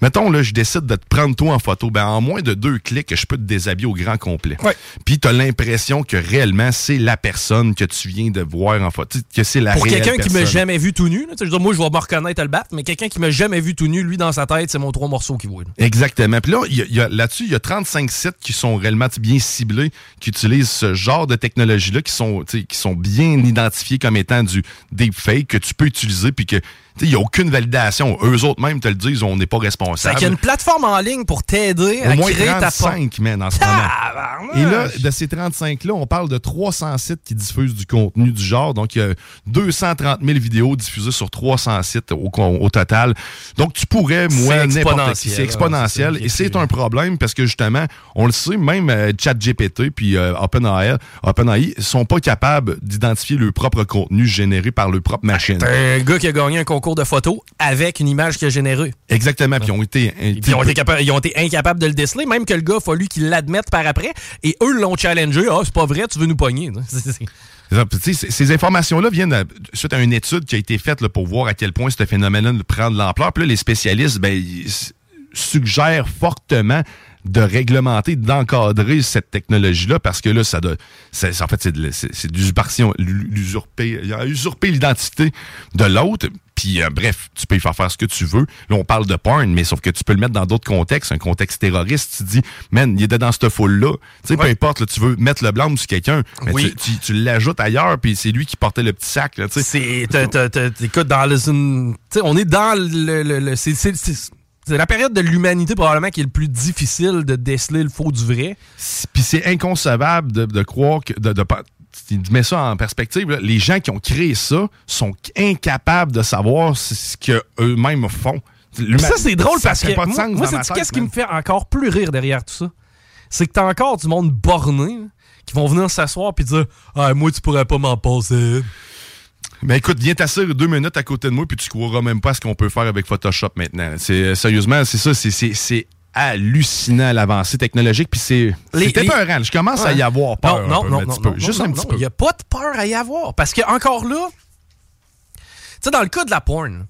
Mettons, là, je décide de te prendre toi en photo. Ben, en moins de deux clics, je peux te déshabiller au grand complet. Puis, tu as l'impression que réellement, c'est la personne que tu viens de voir en photo. Que c'est la Pour quelqu'un qui m'a jamais vu tout nu, là, tu sais, je veux dire, moi je vais me reconnaître à le battre, mais quelqu'un qui m'a jamais vu tout nu, lui dans sa tête, c'est mon trois morceaux qui là. Exactement. Puis là, il y a- il y a- là-dessus, il y a 35 sites qui sont réellement bien ciblés, qui utilisent ce genre de technologie-là, qui sont, tu sais, qui sont bien identifiés comme étant du deepfake que tu peux utiliser, puis que il n'y a aucune validation. Eux autres même te le disent, on n'est pas responsable. qu'il y a une plateforme en ligne pour t'aider à moins créer ta porn. 35, man, en ce moment. Et là, de ces 35-là, on parle de 300 sites qui diffusent du contenu du genre. Donc, il y a 230 000 vidéos diffusées sur 300 sites au, au total. Donc, tu pourrais, moi, C'est n'importe qui. exponentiel, C'est exponentiel. et c'est un problème parce que, justement, on le sait, même euh, ChatGPT puis euh, OpenAI OpenAI sont pas capables d'identifier leur propre contenu généré par leur propre machine. Un gars qui a gagné un concours concours de photos avec une image qui a généré. Exactement. Puis ils ont été. Ils, ont été capa- ils ont été incapables de le déceler, même que le gars a fallu qu'il l'admette par après. Et eux l'ont challengé. Ah, c'est pas vrai, tu veux nous pogner. (laughs) C'est- ça. Ces informations-là viennent à- suite à une étude qui a été faite là, pour voir à quel point ce phénomène-là prend de l'ampleur. Puis là, les spécialistes ben, ils suggèrent fortement de réglementer, d'encadrer cette technologie-là parce que là, ça doit. c'est- En fait, c'est de, c'est- usurpé l'identité de l'autre. Puis, euh, bref, tu peux y faire faire ce que tu veux. Là, on parle de porn, mais sauf que tu peux le mettre dans d'autres contextes, un contexte terroriste. Tu dis, man, il était dans cette foule-là. Tu sais, peu importe, là, tu veux mettre le blâme sur quelqu'un, mais Oui. tu, tu- tu l'ajoutes ailleurs, puis c'est lui qui portait le petit sac. Là. C'est. Écoute, dans le. une- on est dans le. le- le- c'est- la période de l'humanité probablement qui est le plus difficile de déceler le faux du vrai. Puis c'est inconcevable de, de croire que. De, tu mets ça en perspective, là, les gens qui ont créé ça sont incapables de savoir ce qu'eux-mêmes font. Ça, c'est drôle parce que. pas de moi, c'est qu'est-ce qui me fait encore plus rire derrière tout ça? C'est que t'as encore du monde borné qui vont venir s'asseoir puis dire Ah, moi, tu pourrais pas m'en passer. Mais écoute, viens t'asseoir deux minutes à côté de moi, puis tu croiras même pas ce qu'on peut faire avec Photoshop maintenant. C'est sérieusement, c'est ça, c'est hallucinant l'avancée technologique, puis c'est les- épeurant. Je commence à y avoir peur. Non, un peu, non, un non, non, peu. non, Juste un petit Il peu. n'y a pas de peur à y avoir. Parce que, encore là, tu sais, dans le cas de la porn,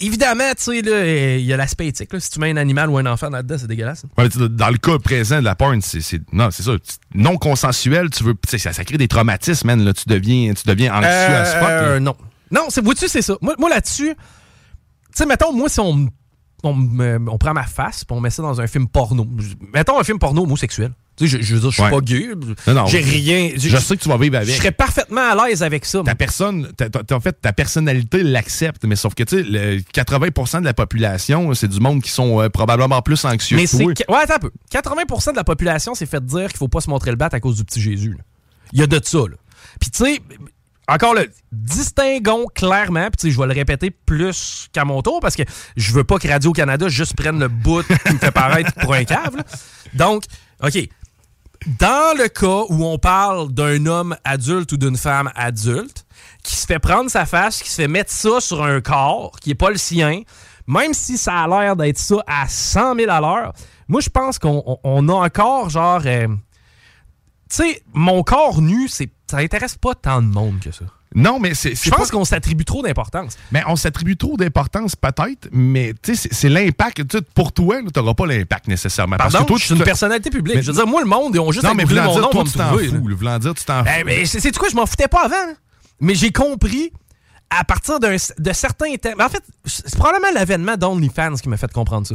évidemment, tu sais, là, il y a l'aspect éthique. là. Si tu mets un animal ou un enfant là-dedans, c'est dégueulasse. Ouais, dans le cas présent de la porn, c'est non, c'est ça, non consensuel, tu veux, tu sais, ça, ça crée des traumatismes, man, là, tu deviens, tu deviens anxieux as fuck. là. Euh, non. Non, c'est, vois-tu, c'est ça. Moi, moi, là-dessus, tu sais, mettons, moi, si on, me- on, me- on prend ma face puis on met ça dans un film porno. Mettons un film porno homosexuel. Tu sais, je, je veux dire, je suis Ouais. pas gay. J'ai je- rien. Je sais que tu vas vivre avec. Je serais parfaitement à l'aise avec ça. ta personne, en fait, ta personnalité l'accepte, mais sauf que, tu sais, le 80% de la population, c'est du monde qui sont euh, probablement plus anxieux Mais c'est. Ouais, attends un peu. 80% de la population s'est fait dire qu'il faut pas se montrer le bat à cause du petit Jésus. Il y a de ça, là. Puis, tu sais, encore là, distinguons clairement, puis, je vais le répéter plus qu'à mon tour parce que je veux pas que Radio-Canada juste prenne le bout (laughs) qui me fait paraître pour un cave. Donc, OK. Dans le cas où on parle d'un homme adulte ou d'une femme adulte qui se fait prendre sa face, qui se fait mettre ça sur un corps qui est pas le sien, même si ça a l'air d'être ça à 100 000 à l'heure, moi, je pense qu'on on- on a encore, genre... euh, tu sais, mon corps nu, c'est ça intéresse pas tant de monde que ça. Non, mais c'est. Je pense qu'on s'attribue trop d'importance. Mais on s'attribue trop d'importance, peut-être, mais tu sais, c'est- l'impact. Pour toi, tu n'auras pas l'impact nécessairement. Parce que toi, je suis une personnalité publique. Mais- je veux dire, moi, le monde, ils ont juste Non, à mais mon dire, nom toi, tu t'en fous. Voulant dire, tu t'en Eh, fous. mais c'est quoi, je m'en foutais pas avant. là. Mais j'ai compris à partir d'un- de certains thèmes. En fait, c'est probablement l'avènement d'OnlyFans qui m'a fait comprendre ça.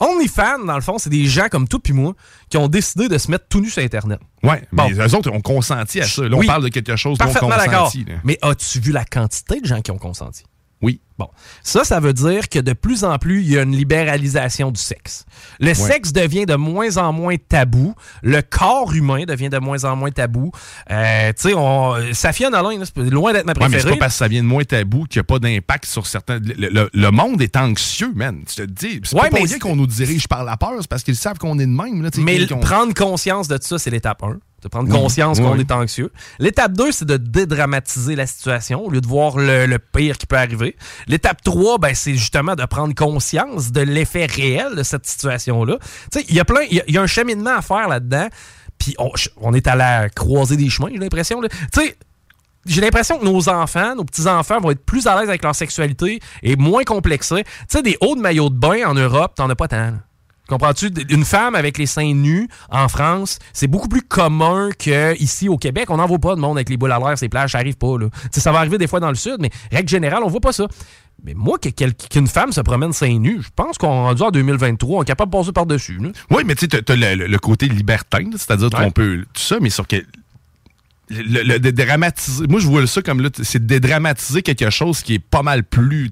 OnlyFans, dans le fond, c'est des gens comme toi puis moi qui ont décidé de se mettre tout nu sur Internet. Ouais, Bon. mais eux autres ont consenti à ça. Là, on Oui. parle de quelque chose d'accord. consenti. là. Mais as-tu vu la quantité de gens qui ont consenti? Oui. Bon. Ça, ça veut dire que de plus en plus, il y a une libéralisation du sexe. Le sexe devient de moins en moins tabou. Le corps humain devient de moins en moins tabou. Euh, tu sais, on- Safia Nolin, loin d'être ma Ouais, mais c'est préférée. pas parce que ça vient de moins tabou qu'il n'y a pas d'impact sur certains. Le, le- le monde est anxieux, man. Je te dis. C'est Ouais, pas pour qu'on nous dirige par la peur, c'est parce qu'ils savent qu'on est de même. Là, tu Mais prendre conscience de ça, c'est l'étape 1. De prendre conscience Oui, qu'on oui. est anxieux. L'étape 2, c'est de dédramatiser la situation au lieu de voir le, le pire qui peut arriver. L'étape 3, ben, c'est justement de prendre conscience de l'effet réel de cette situation-là. Il y a plein, il y a- il y, a un cheminement à faire là-dedans. Puis on, on est à la croisée des chemins, j'ai l'impression. là. Tu sais, j'ai l'impression que nos enfants, nos petits-enfants vont être plus à l'aise avec leur sexualité et moins complexés. Tu sais, des hauts de maillot de bain en Europe, t'en as pas tant. là. Comprends-tu? Une femme avec les seins nus en France, c'est beaucoup plus commun qu'ici au Québec. On n'en voit pas de monde avec les boules à l'air, ces plages, ça arrive pas. Là. Ça va arriver des fois dans le sud, mais règle générale, on voit pas ça. Mais moi, qu'une femme se promène seins nus, je pense qu'on est rendu en 2023, on est capable de passer par-dessus. Oui, mais tu sais, t'as- le, côté libertin, c'est-à-dire qu'on peut. Tout ça, mais sur que. Le, le- de dramatiser. Moi, je vois ça comme là, c'est dédramatiser quelque chose qui est pas mal plus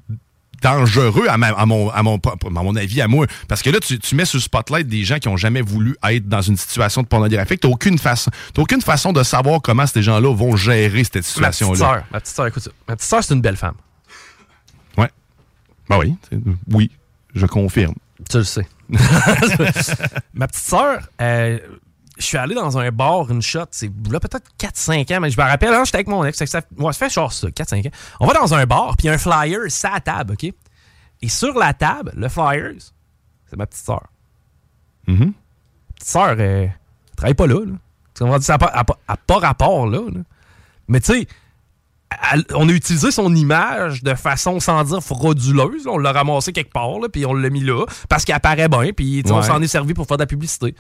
dangereux à, ma- à mon, à, mon, à mon avis, à moi. Parce que là, tu, tu mets sur le spotlight des gens qui ont jamais voulu être dans une situation de pornographie. T'as aucune façon, t'as aucune façon de savoir comment ces gens-là vont gérer cette Ma petite situation-là. ma petite sœur, écoute ça. Ma petite sœur, c'est une belle femme. Ouais. Ben oui. Oui, je confirme. Tu le sais. (laughs) (laughs) Ma petite sœur, euh, je suis allé dans un bar, une shot, c'est là peut-être 4-5 ans, mais je me rappelle, hein, j'étais avec mon ex, ça, ça, ouais, ça fait genre ça, 4-5 ans. On va dans un bar, puis un flyer, c'est à table, OK? Et sur la table, le flyer, c'est ma petite sœur. Mhm. Petite sœur, elle, elle travaille pas là. là. Ça n'a pas, rapport là. là. Mais tu sais, on a utilisé son image de façon sans dire frauduleuse. là. On l'a ramassé quelque part, puis on l'a mis là, parce qu'elle apparaît bien, puis on s'en est servi pour faire de la publicité.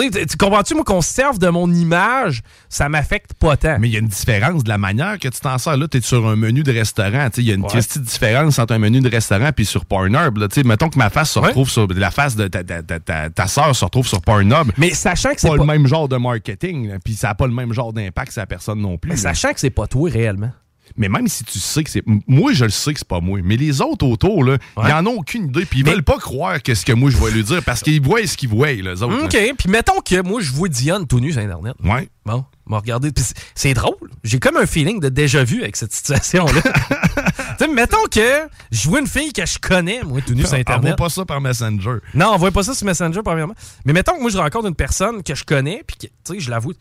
Tu comprends-tu, moi, qu'on se serve de mon image, ça m'affecte pas tant. Mais il y a une différence de la manière que tu t'en sers. Là, tu es sur un menu de restaurant. Il y a une Ouais. petite différence entre un menu de restaurant puis sur Pornhub. Là. Mettons que ma face se retrouve sur. La face de ta, ta, ta, ta, ta sœur se retrouve sur Pornhub. Mais sachant que c'est pas, pas- le même genre de marketing, puis ça n'a pas le même genre d'impact sur la personne non plus. Mais là. sachant que c'est pas toi réellement. Mais même si tu sais que c'est. Moi, je le sais que c'est pas moi. Mais les autres autour, là, ils en ont aucune idée. Puis ils veulent pas croire que ce que moi je vais lui dire parce qu'ils voient ce qu'ils voient, les autres. OK, puis mettons que moi, je vois Diane tout nu sur Internet. Ouais. Bon, m'a regardé. C'est- drôle. J'ai comme un feeling de déjà vu avec cette situation-là. (laughs) tu sais, mettons que je vois une fille que je connais, moi, tout nu sur Internet. Envoie pas ça par Messenger. Non, on voit pas ça sur Messenger, premièrement. Mais mettons que moi, je rencontre une personne que je connais, puis que, tu sais, je l'avoue,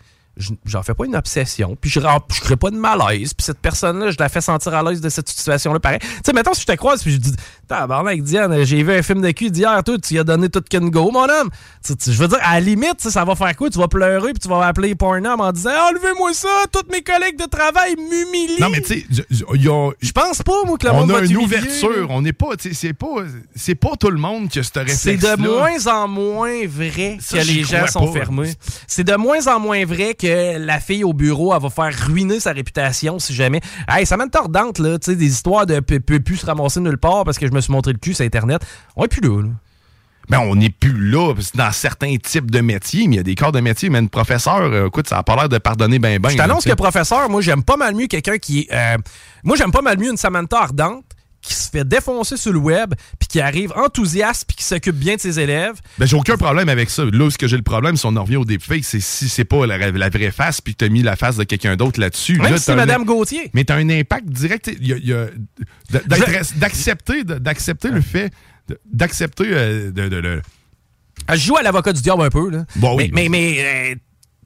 j'en fais pas une obsession, puis je, je crée pas de malaise, puis cette personne-là, je la fais sentir à l'aise de cette situation-là, pareil. Tu sais, mettons, si je te croise, puis je dis, tabarnak, Diane, j'ai vu un film de cul d'hier, toi, tu y as donné tout qu'une go, mon homme. Je veux dire, à la limite, ça va faire quoi? Tu vas pleurer, puis tu vas appeler Pornhub en disant, enlevez-moi ça, tous mes collègues de travail m'humilient. Non, mais tu sais, je- je- il y a- Je pense pas, moi, que le on monde a va une ouverture. On n'est pas, tu sais, c'est pas, c'est pas tout le monde qui a ce C'est de moins en moins vrai que les gens sont fermés. C'est de moins en moins vrai que la fille au bureau, elle va faire ruiner sa réputation si jamais. Hey, ça mène tordante, là. Tu sais, des histoires de peut plus se ramasser nulle part parce que je me suis montré le cul sur Internet. On est plus là, là. Ben, on n'est plus là, parce que dans certains types de métiers, mais il y a des corps de métier, mais une professeur, euh, écoute, ça a pas l'air de pardonner ben ben. Je t'annonce que professeur, moi, j'aime pas mal mieux quelqu'un qui est. euh, moi, j'aime pas mal mieux une Samantha ardente qui se fait défoncer sur le web puis qui arrive enthousiaste puis qui s'occupe bien de ses élèves. Ben, j'ai aucun problème avec ça. Là où ce que j'ai le problème, si on en revient au deepfake, c'est si c'est pas la, la vraie face puis que t'as mis la face de quelqu'un d'autre là-dessus. Même Là, si c'est Madame Gauthier. Mais t'as un impact direct. D'accepter d'accepter le fait d'accepter euh, de, de- de- Elle joue à l'avocat du diable un peu, là. Bon, oui. Mais, mais, mais, euh,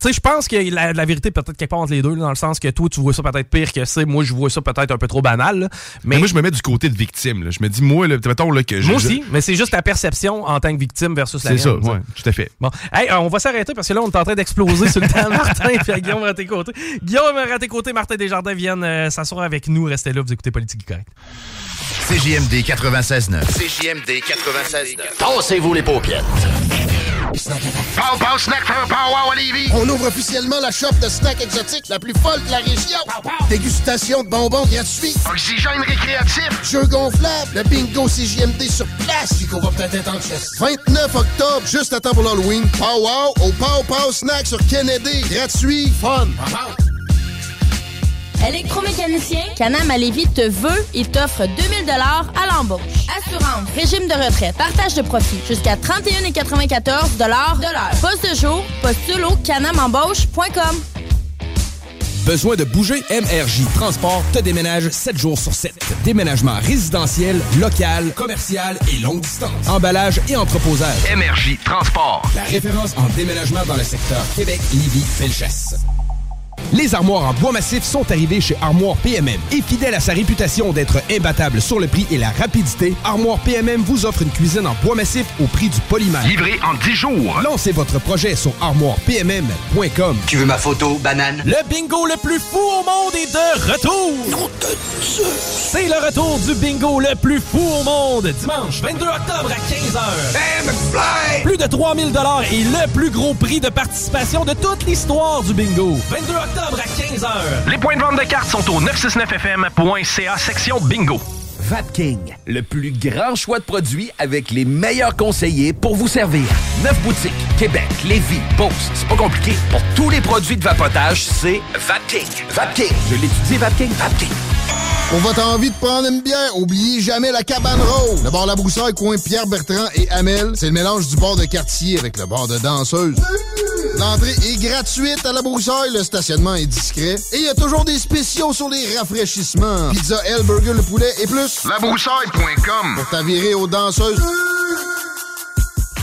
tu sais, je pense que la, la vérité est peut-être quelque part entre les deux, là, dans le sens que toi, tu vois ça peut-être pire que c'est. Moi, je vois ça peut-être un peu trop banal. là. Mais Mais, moi, je me mets du côté de victime. là. Je me dis, moi, là, mettons là, que je- moi je- aussi, mais c'est juste ta perception en tant que victime versus la C'est ça, ouais, tout à fait. Bon, hey, euh, on va s'arrêter parce que là, on est en train d'exploser sur le temps de (laughs) Martin et à Guillaume Raté-Côté. Guillaume Raté-Côté, Martin Desjardins viennent euh, s'asseoir avec nous. Restez là, vous écoutez Politique Correct. CJMD 96.9. CJMD 96.9. Tassez-vous les paupières. Pow Pow Snack Pow à Lévis. On ouvre officiellement la shop de snacks exotiques la plus folle de la région. Dégustation de bonbons gratuits. Oxygène récréatif. Jeux gonflables. Le bingo CJMD sur place. Chico va peut-être être en chest. 29 octobre, juste à temps pour l'Halloween. Pow Wow au Pow Pow Snack sur Kennedy. Gratuit. Fun. Électromécanicien, Canam à Lévis te veut et t'offre 2000 à l'embauche. Assurance, régime de retraite, partage de profit, jusqu'à 31,94 de l'heure. Poste de jour, postule au canamembauche.com. Besoin de bouger? MRJ Transport te déménage 7 jours sur 7. Déménagement résidentiel, local, commercial et longue distance. Emballage et entreposage. Énergie Transport. La référence en déménagement dans le secteur Québec, Lévis, Felchasse. Les armoires en bois massif sont arrivées chez Armoire PMM. Et fidèle à sa réputation d'être imbattable sur le prix et la rapidité, Armoire PMM vous offre une cuisine en bois massif au prix du polymère. Livré en 10 jours. Lancez votre projet sur armoirepmm.com. Tu veux ma photo, banane? Le bingo le plus fou au monde est de retour! C'est le retour du bingo le plus fou au monde, dimanche 22 octobre à 15h. Plus de 3000 et le plus gros prix de participation de toute l'histoire du bingo. 22 octobre à 15h. Les points de vente de cartes sont au 969fm.ca section bingo. Vapking, le plus grand choix de produits avec les meilleurs conseillers pour vous servir. Neuf boutiques, Québec, Lévis, Beauce, c'est pas compliqué. Pour tous les produits de vapotage, c'est Vapking. Vapking, je l'étudie, Vapking, Vapking. Pour votre envie de prendre une bière, oubliez jamais la cabane rose. Le bar La Broussaille, coin Pierre Bertrand et Amel, c'est le mélange du bar de quartier avec le bar de danseuse. L'entrée est gratuite à La Broussaille, le stationnement est discret et il y a toujours des spéciaux sur les rafraîchissements. Pizza, L, burger, le poulet et plus. Labroussaille.com. Pour t'avirer aux danseuses.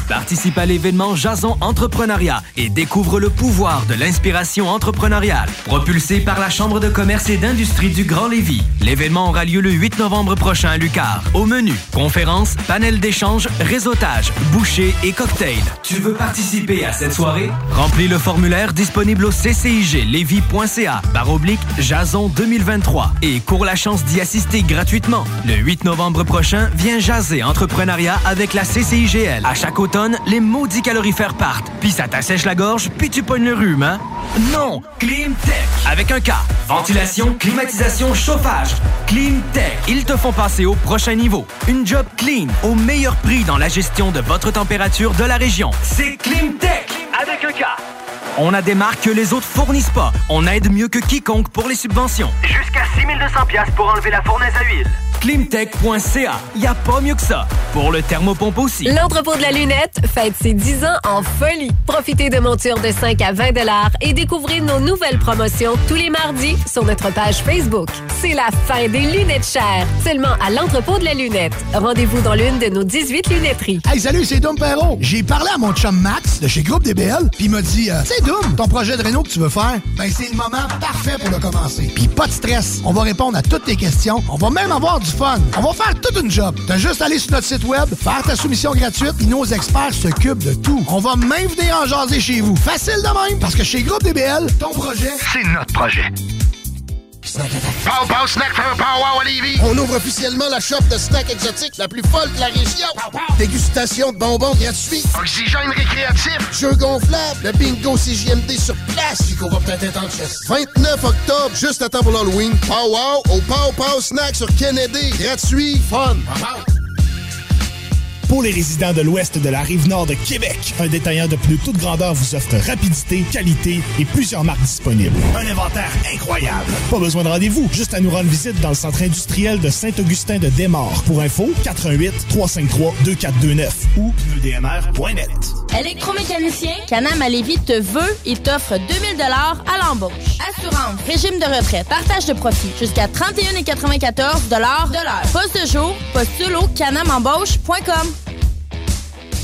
Participe à l'événement Jason Entrepreneuriat et découvre le pouvoir de l'inspiration entrepreneuriale. Propulsé par la Chambre de commerce et d'industrie du Grand Lévis. L'événement aura lieu le 8 novembre prochain à Lucar. Au menu, conférences, panel d'échange, réseautage, bouchées et cocktails. Tu veux participer à cette soirée? Remplis le formulaire disponible au cciglevy.ca par oblique Jason 2023 et cours la chance d'y assister gratuitement. Le 8 novembre prochain, viens jaser entrepreneuriat avec la CCIGL. À chaque automne, les maudits calorifères partent. Puis ça t'assèche la gorge, puis tu pognes le rhume, hein? Non! Climtech! Avec un K. Ventilation, climatisation, chauffage. Climtech. Ils te font passer au prochain niveau. Une job clean, au meilleur prix dans la gestion de votre température de la région. C'est Climtech! Avec un K. On a des marques que les autres fournissent pas. On aide mieux que quiconque pour les subventions. Jusqu'à 6200 pièces pour enlever la fournaise à huile. Climtech.ca. Y a pas mieux que ça. Pour le thermopompe aussi. L'entrepôt de la lunette fête ses 10 ans en folie. Profitez de montures de 5 à 20 et découvrez nos nouvelles promotions tous les mardis sur notre page Facebook. C'est la fin des lunettes chères. Seulement à l'entrepôt de la lunette. Rendez-vous dans l'une de nos 18 lunetteries. Hey, salut, c'est Dom Perrault. J'ai parlé à mon chum Max de chez Groupe DBL, puis il m'a dit euh, C'est Dom, ton projet de réno que tu veux faire, ben c'est le moment parfait pour le commencer. Puis pas de stress, on va répondre à toutes tes questions, on va même avoir du On va faire toute une job. T'as juste aller sur notre site web, faire ta soumission gratuite, puis nos experts s'occupent de tout. On va même venir en jaser chez vous. Facile de même, parce que chez Groupe DBL, ton projet, C'est notre projet. Pow Pow Snack for Pow Wow Olivier. On ouvre officiellement la shop de snacks exotiques la plus folle de la région. Dégustation de bonbons gratuits. Oxygène récréatif. Jeux gonflables. Le bingo CJMD sur place. Chico va peut-être être en chest. 29 octobre, juste à temps pour l'Halloween. Pow Wow au Pow Pow Snack sur Kennedy. Gratuit. Fun. Pour les résidents de l'ouest de la rive nord de Québec, un détaillant de plus toute grandeur vous offre rapidité, qualité et plusieurs marques disponibles. Un inventaire incroyable. Pas besoin de rendez-vous, juste à nous rendre visite dans le centre industriel de Saint-Augustin de Desmaures. Pour info, 88 353 2429 ou pneudmr.net. Électromécanicien, Canam à Lévis te veut et t'offre 2000 à l'embauche. Assurance, régime de retraite, partage de profit, jusqu'à 31,94 de l'heure. Poste de jour, postule au canamembauche.com.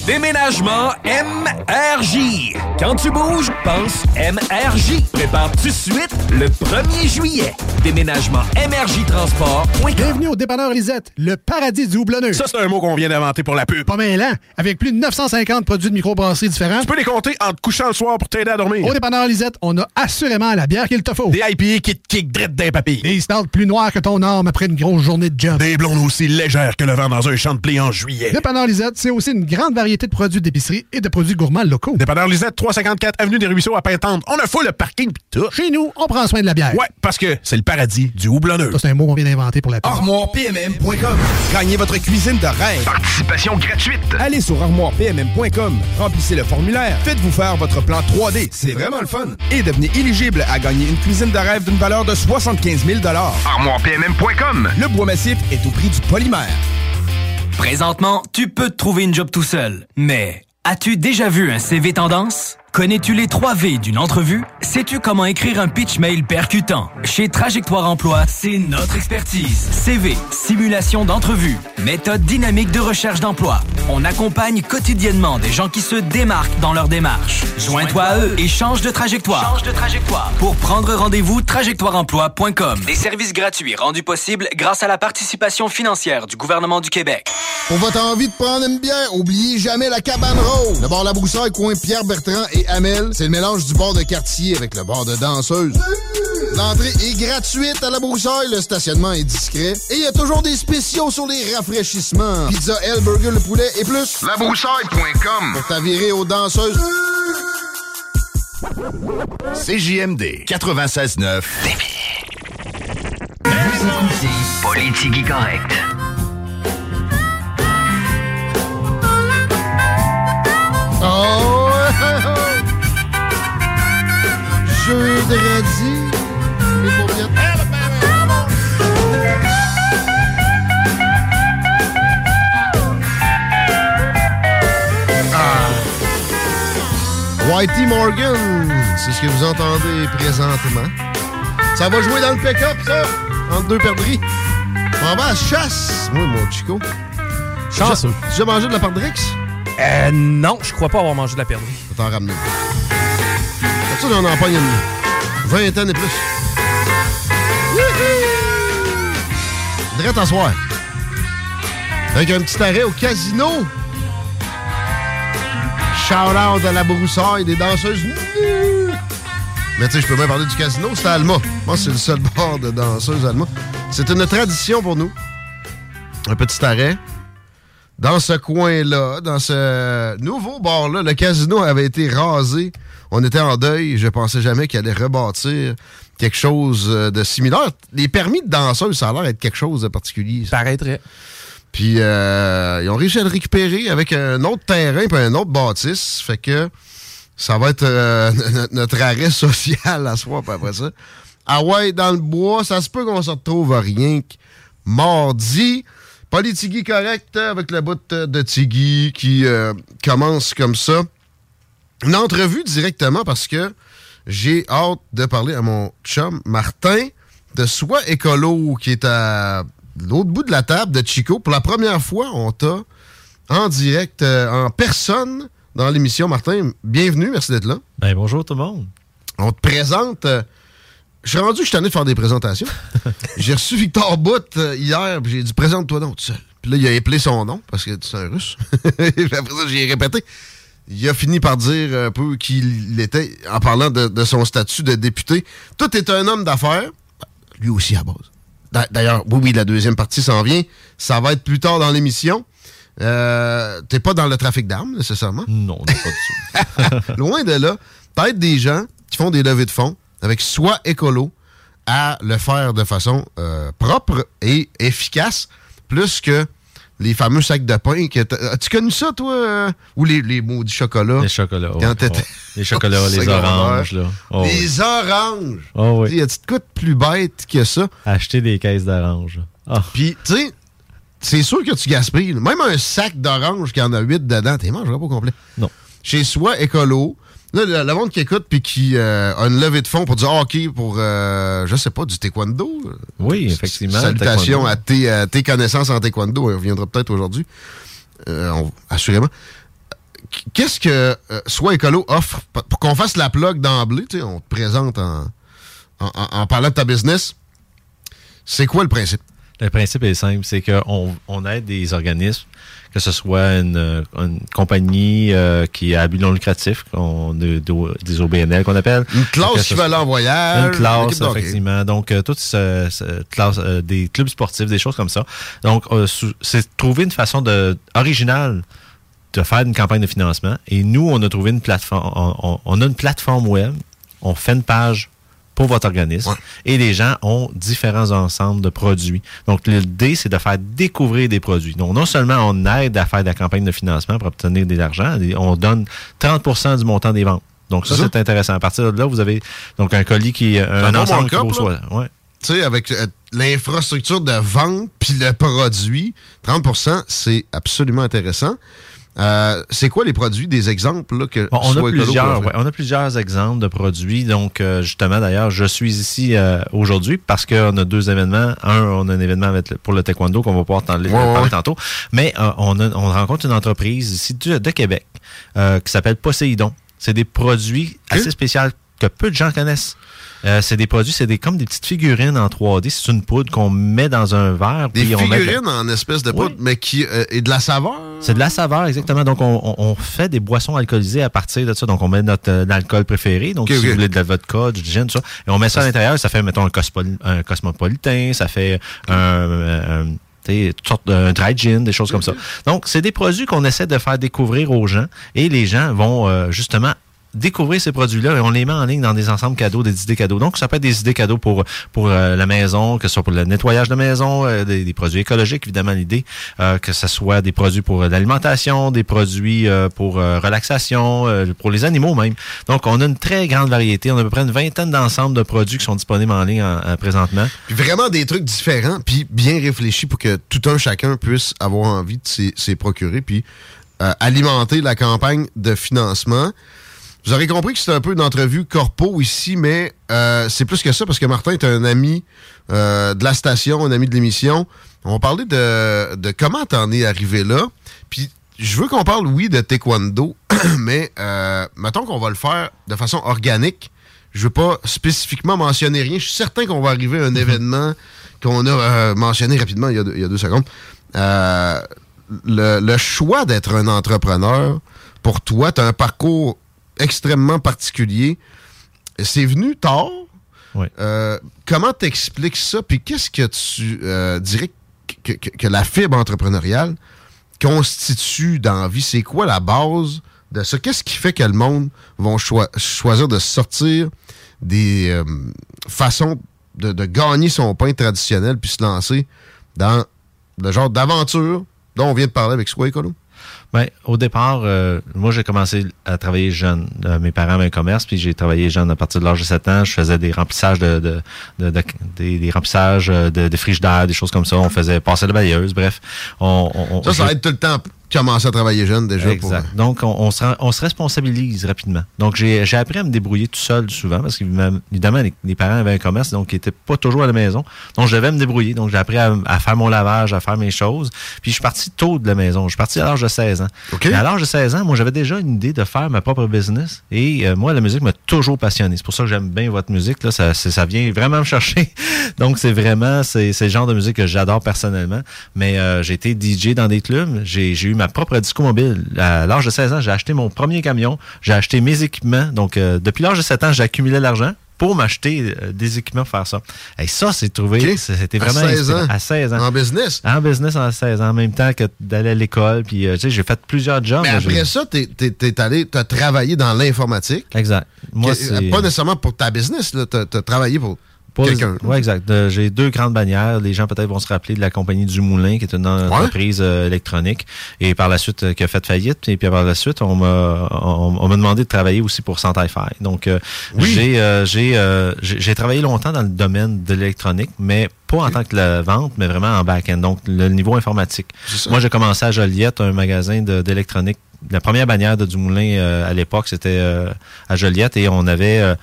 Déménagement MRJ. Quand tu bouges, pense MRJ. Prépare tout de suite le 1er juillet. Déménagement MRJ Transport. Bienvenue au dépanneur Lisette, le paradis du houblonneux. Ça, c'est un mot qu'on vient d'inventer pour la pub. Pas mêlant, avec plus de 950 produits de microbrasserie différents. Tu peux les compter en te couchant le soir pour t'aider à dormir. Au dépanneur Lisette, on a assurément la bière qu'il te faut. Des IPA qui te kick drette d'un papy. Des stouts plus noirs que ton arme après une grosse journée de job. Des blondes aussi légères que le vent dans un champ de blé en juillet. Dépanneur Lisette, c'est aussi une grande variété de produits d'épicerie et de produits gourmands locaux. Dépanneur Lisette, 354 Avenue des Ruisseaux à Pintante. On a full le parking pis tout. Chez nous, on prend soin de la bière. Ouais, parce que c'est le paradis du houblonneux. Ça, c'est un mot qu'on vient d'inventer pour la pub. ArmoirePMM.com. Gagnez votre cuisine de rêve. Participation gratuite. Allez sur armoirepmm.com, remplissez le formulaire, faites-vous faire votre plan 3D, c'est vraiment le fun. Et devenez éligible à gagner une cuisine de rêve d'une valeur de 75 000 ArmoirePMM.com. Le bois massif est au prix du polymère. Présentement, tu peux te trouver une job tout seul. Mais as-tu déjà vu un CV tendance? Connais-tu les 3 V d'une entrevue? Sais-tu comment écrire un pitch mail percutant? Chez Trajectoire Emploi, c'est notre expertise. CV, simulation d'entrevue, méthode dynamique de recherche d'emploi. On accompagne quotidiennement des gens qui se démarquent dans leur démarche. Joins-toi à eux et change de trajectoire. Change de trajectoire. Pour prendre rendez-vous, trajectoireemploi.com. Des services gratuits rendus possibles grâce à la participation financière du gouvernement du Québec. Pour votre envie de prendre une bière, oubliez jamais la cabane rose. Bar La Broussaille, coin Pierre Bertrand et Amel, c'est le mélange du bar de quartier avec le bar de danseuse. L'entrée est gratuite à La Broussaille, le stationnement est discret et il y a toujours des spéciaux sur les rafraîchissements. Pizza L, burger, le poulet et plus. Labroussaille.com. Pour t'avirer aux danseuses. CJMD 96.9. Politique correct. Oh! Jeudi, les paupiètes. Whitey Morgan, c'est ce que vous entendez présentement. Ça va jouer dans le pick-up, ça, entre deux perdrix. On va à la chasse, moi, mon chico. Chanceux. Tu as mangé de la perdrix? Euh, non, je crois pas avoir mangé de la perdrix. Je t'en ramener. Pour ça, on en pogne une vingtaine et plus. Drette à soir. Avec un petit arrêt au casino. Shout out à la broussaille des danseuses. Mais tu sais, je peux bien parler du casino, c'est Alma. Moi, c'est le seul (laughs) bar de danseuses Alma. C'est une tradition pour nous. Un petit arrêt. Dans ce coin-là, dans ce nouveau bar-là, le casino avait été rasé. On était en deuil. Je pensais jamais qu'il allait rebâtir quelque chose euh, de similaire. Les permis de danseuses, ça a l'air d'être quelque chose de particulier. Ça paraîtrait. Puis euh, ils ont réussi à le récupérer avec un autre terrain puis un autre bâtisse. Fait que ça va être euh, (laughs) notre arrêt social à soi, puis après ça. Ah ouais, dans le bois, ça se peut qu'on se retrouve à rien que mardi. Politigui correct avec le bout de Tigui qui euh, commence comme ça. Une entrevue directement parce que j'ai hâte de parler à mon chum Martin de Soi Écolo qui est à l'autre bout de la table de Chico. Pour la première fois, on t'a en direct, euh, en personne dans l'émission. Martin, bienvenue, merci d'être là. Ben, bonjour tout le monde. On te présente. euh, je suis rendu que je suis tanné de faire des présentations. (laughs) j'ai reçu Victor Bout euh, hier, puis j'ai dit présente-toi donc tout seul. Puis là, il a appelé son nom parce que c'est un russe. (laughs) Après ça, j'ai répété. Il a fini par dire un peu qui il était en parlant de, de son statut de député. Tout est un homme d'affaires, lui aussi à base. D'a- D'ailleurs, oui, oui, la deuxième partie s'en vient. Ça va être plus tard dans l'émission. Euh, T'es pas dans le trafic d'armes, nécessairement? Non, pas du tout. (laughs) Loin de là, peut-être des gens qui font des levées de fonds avec soit écolo à le faire de façon euh, propre et efficace, plus que les fameux sacs de pain. que As-tu connu ça, toi? euh, ou les, les maudits chocolats? Les chocolats, Quand ouais, t'étais- ouais. Les chocolats, (laughs) les oranges, là. Oh, oui. les oranges! Oh, oui. Y a-tu de quoi de plus bête que ça? Acheter des caisses d'oranges. Ah. Puis, tu sais, c'est sûr que tu gaspilles. Même un sac d'oranges qui en a 8 dedans, t'es mangeras pas complet. Non. Chez soi, écolo. Là, le monde qui écoute puis qui euh, a une levée de fonds pour dire ah, OK pour, euh, je sais pas, du taekwondo. Oui, effectivement. Salutations à tes, à tes connaissances en taekwondo. On reviendra peut-être aujourd'hui. Euh, assurément. Qu'est-ce que euh, Soit Écolo offre pour qu'on fasse la plug d'emblée? tu sais, On te présente en, en- en- en parlant de ta business. C'est quoi le principe? Le principe est simple, c'est qu'on on aide des organismes, que ce soit une, une compagnie euh, qui a à but non lucratif, de- des OBNL qu'on appelle. Une classe qui va aller en voyage, Une classe, effectivement. Donc, euh, ce, ce- classe, euh, des clubs sportifs, des choses comme ça. Donc, euh, c'est trouver une façon de, originale de faire une campagne de financement. Et nous, on a trouvé une plateforme, on, on- on a une plateforme web, on fait une page pour votre organisme et les gens ont différents ensembles de produits. Donc, l'idée, c'est de faire découvrir des produits. Donc, non seulement on aide à faire de la campagne de financement pour obtenir de l'argent, on donne 30% du montant des ventes. Donc, ça, C'est intéressant. À partir de là, vous avez donc un colis qui est un, bon ensemble qui soit. Ouais. Tu sais, avec euh, l'infrastructure de vente puis le produit, 30% c'est absolument intéressant. Euh, c'est quoi les produits, des exemples là, que Bon, on, Soit a plusieurs, ouais, on a plusieurs exemples de produits. Donc, euh, justement, d'ailleurs, je suis ici euh, aujourd'hui parce qu'on a deux événements. Un, on a un événement avec le- pour le taekwondo qu'on va pouvoir t'en Ouais, parler ouais. tantôt. Mais euh, on, a- on rencontre une entreprise ici de, de Québec euh, qui s'appelle Poséidon. C'est des produits assez spéciaux que peu de gens connaissent. Euh, c'est des produits, c'est des, comme des petites figurines en 3D. C'est une poudre qu'on met dans un verre. Des puis on met- figurines en espèce de poudre, mais qui euh, est de la saveur? c'est de la saveur, exactement. Donc, on, fait des boissons alcoolisées à partir de ça. Donc, on met notre euh, alcool préféré. Donc, si vous voulez de la vodka, du gin, tout ça. Et on met ça à l'intérieur. Ça fait, mettons, un, cosmo- un cosmopolitain. Ça fait un... un- dry gin, des choses comme ça. Donc, c'est des produits qu'on essaie de faire découvrir aux gens et les gens vont euh, justement découvrir ces produits-là et on les met en ligne dans des ensembles cadeaux, des idées cadeaux. Donc, ça peut être des idées cadeaux pour, pour euh, la maison, que ce soit pour le nettoyage de maison, euh, des, produits écologiques, évidemment, l'idée, euh, que ce soit des produits pour l'alimentation, des produits pour relaxation, pour les animaux même. Donc, on a une très grande variété. On a à peu près une vingtaine d'ensembles de produits qui sont disponibles en ligne en- en présentement. Puis vraiment des trucs différents, puis bien réfléchis pour que tout un chacun puisse avoir envie de s'y procurer, puis alimenter la campagne de financement. Vous aurez compris que c'est un peu une entrevue corpo ici, mais euh, c'est plus que ça parce que Martin est un ami euh, de la station, un ami de l'émission. On va parler de, de comment t'en es arrivé là. Puis je veux qu'on parle, oui, de taekwondo, (clears throat) mais euh, mettons qu'on va le faire de façon organique. Je veux pas spécifiquement mentionner rien. Je suis certain qu'on va arriver à un événement qu'on a euh, mentionné rapidement il y a deux, il y a deux secondes. Euh, le, le choix d'être un entrepreneur, pour toi, tu as un parcours extrêmement particulier. C'est venu tard. Euh, comment t'expliques ça? Puis qu'est-ce que tu euh, dirais que, que- que la fibre entrepreneuriale constitue dans la vie? C'est quoi la base de ça? Qu'est-ce qui fait que le monde va choi- choisir de sortir des euh, façons de, de gagner son pain traditionnel puis se lancer dans le genre d'aventure dont on vient de parler avec Sway Colo? Ben, au départ, euh, moi, j'ai commencé à travailler jeune. Euh, mes parents avaient un commerce, puis j'ai travaillé jeune à partir de l'âge de 7 ans. Je faisais des remplissages de, de, de- de- des, des remplissages euh, de, frigidaires, des choses comme ça. On faisait passer la balayeuse, bref. On, on- on- Ça, ça aide tout le temps commencer à travailler jeune déjà. Exact. Pour, Donc, on, on se, on se responsabilise rapidement. Donc, j'ai appris à me débrouiller tout seul souvent parce qu'évidemment, les, les parents avaient un commerce, donc ils n'étaient pas toujours à la maison. Donc, je devais me débrouiller. Donc, j'ai appris à, à faire mon lavage, à faire mes choses. Puis, je suis parti tôt de la maison. Je suis parti à l'âge de 16 ans. Mais à l'âge de 16 ans, moi, j'avais déjà une idée de faire ma propre business. Et euh, moi, la musique m'a toujours passionné. C'est pour ça que j'aime bien votre musique. Là. Ça, ça vient vraiment me chercher. (laughs) Donc, c'est vraiment, c'est le genre de musique que j'adore personnellement. Mais euh, j'ai été DJ dans des clubs. J'ai j'ai eu ma propre disco mobile. À l'âge de 16 ans, j'ai acheté mon premier camion. J'ai acheté mes équipements. Donc, euh, depuis l'âge de 7 ans, j'ai accumulé l'argent pour m'acheter euh, des équipements pour faire ça. Et ça, c'est trouvé. C'était À vraiment 16 ans? À 16 ans. En business? En business à 16 ans, en même temps que d'aller à l'école. Puis, euh, tu sais, j'ai fait plusieurs jobs. Mais après ça, t'es es, allé, t'as travaillé dans l'informatique. Exact. Moi, Que- c'est- Pas nécessairement pour ta business, là. T'as as travaillé Pour- quelqu'un. Oui, exact. Euh, J'ai deux grandes bannières. Les gens peut-être vont se rappeler de la compagnie du Moulin, qui est une entreprise euh, électronique, et par la suite euh, qui a fait faillite. Et puis par la suite, on m'a on, on m'a demandé de travailler aussi pour Santai-Fi. Donc euh, j'ai euh, j'ai travaillé longtemps dans le domaine de l'électronique, mais pas en tant que la vente, mais vraiment en back-end, donc le niveau informatique. Moi, j'ai commencé à Joliette, un magasin d'électronique. La première bannière de Dumoulin euh, à l'époque, c'était euh, à Joliette et on avait euh,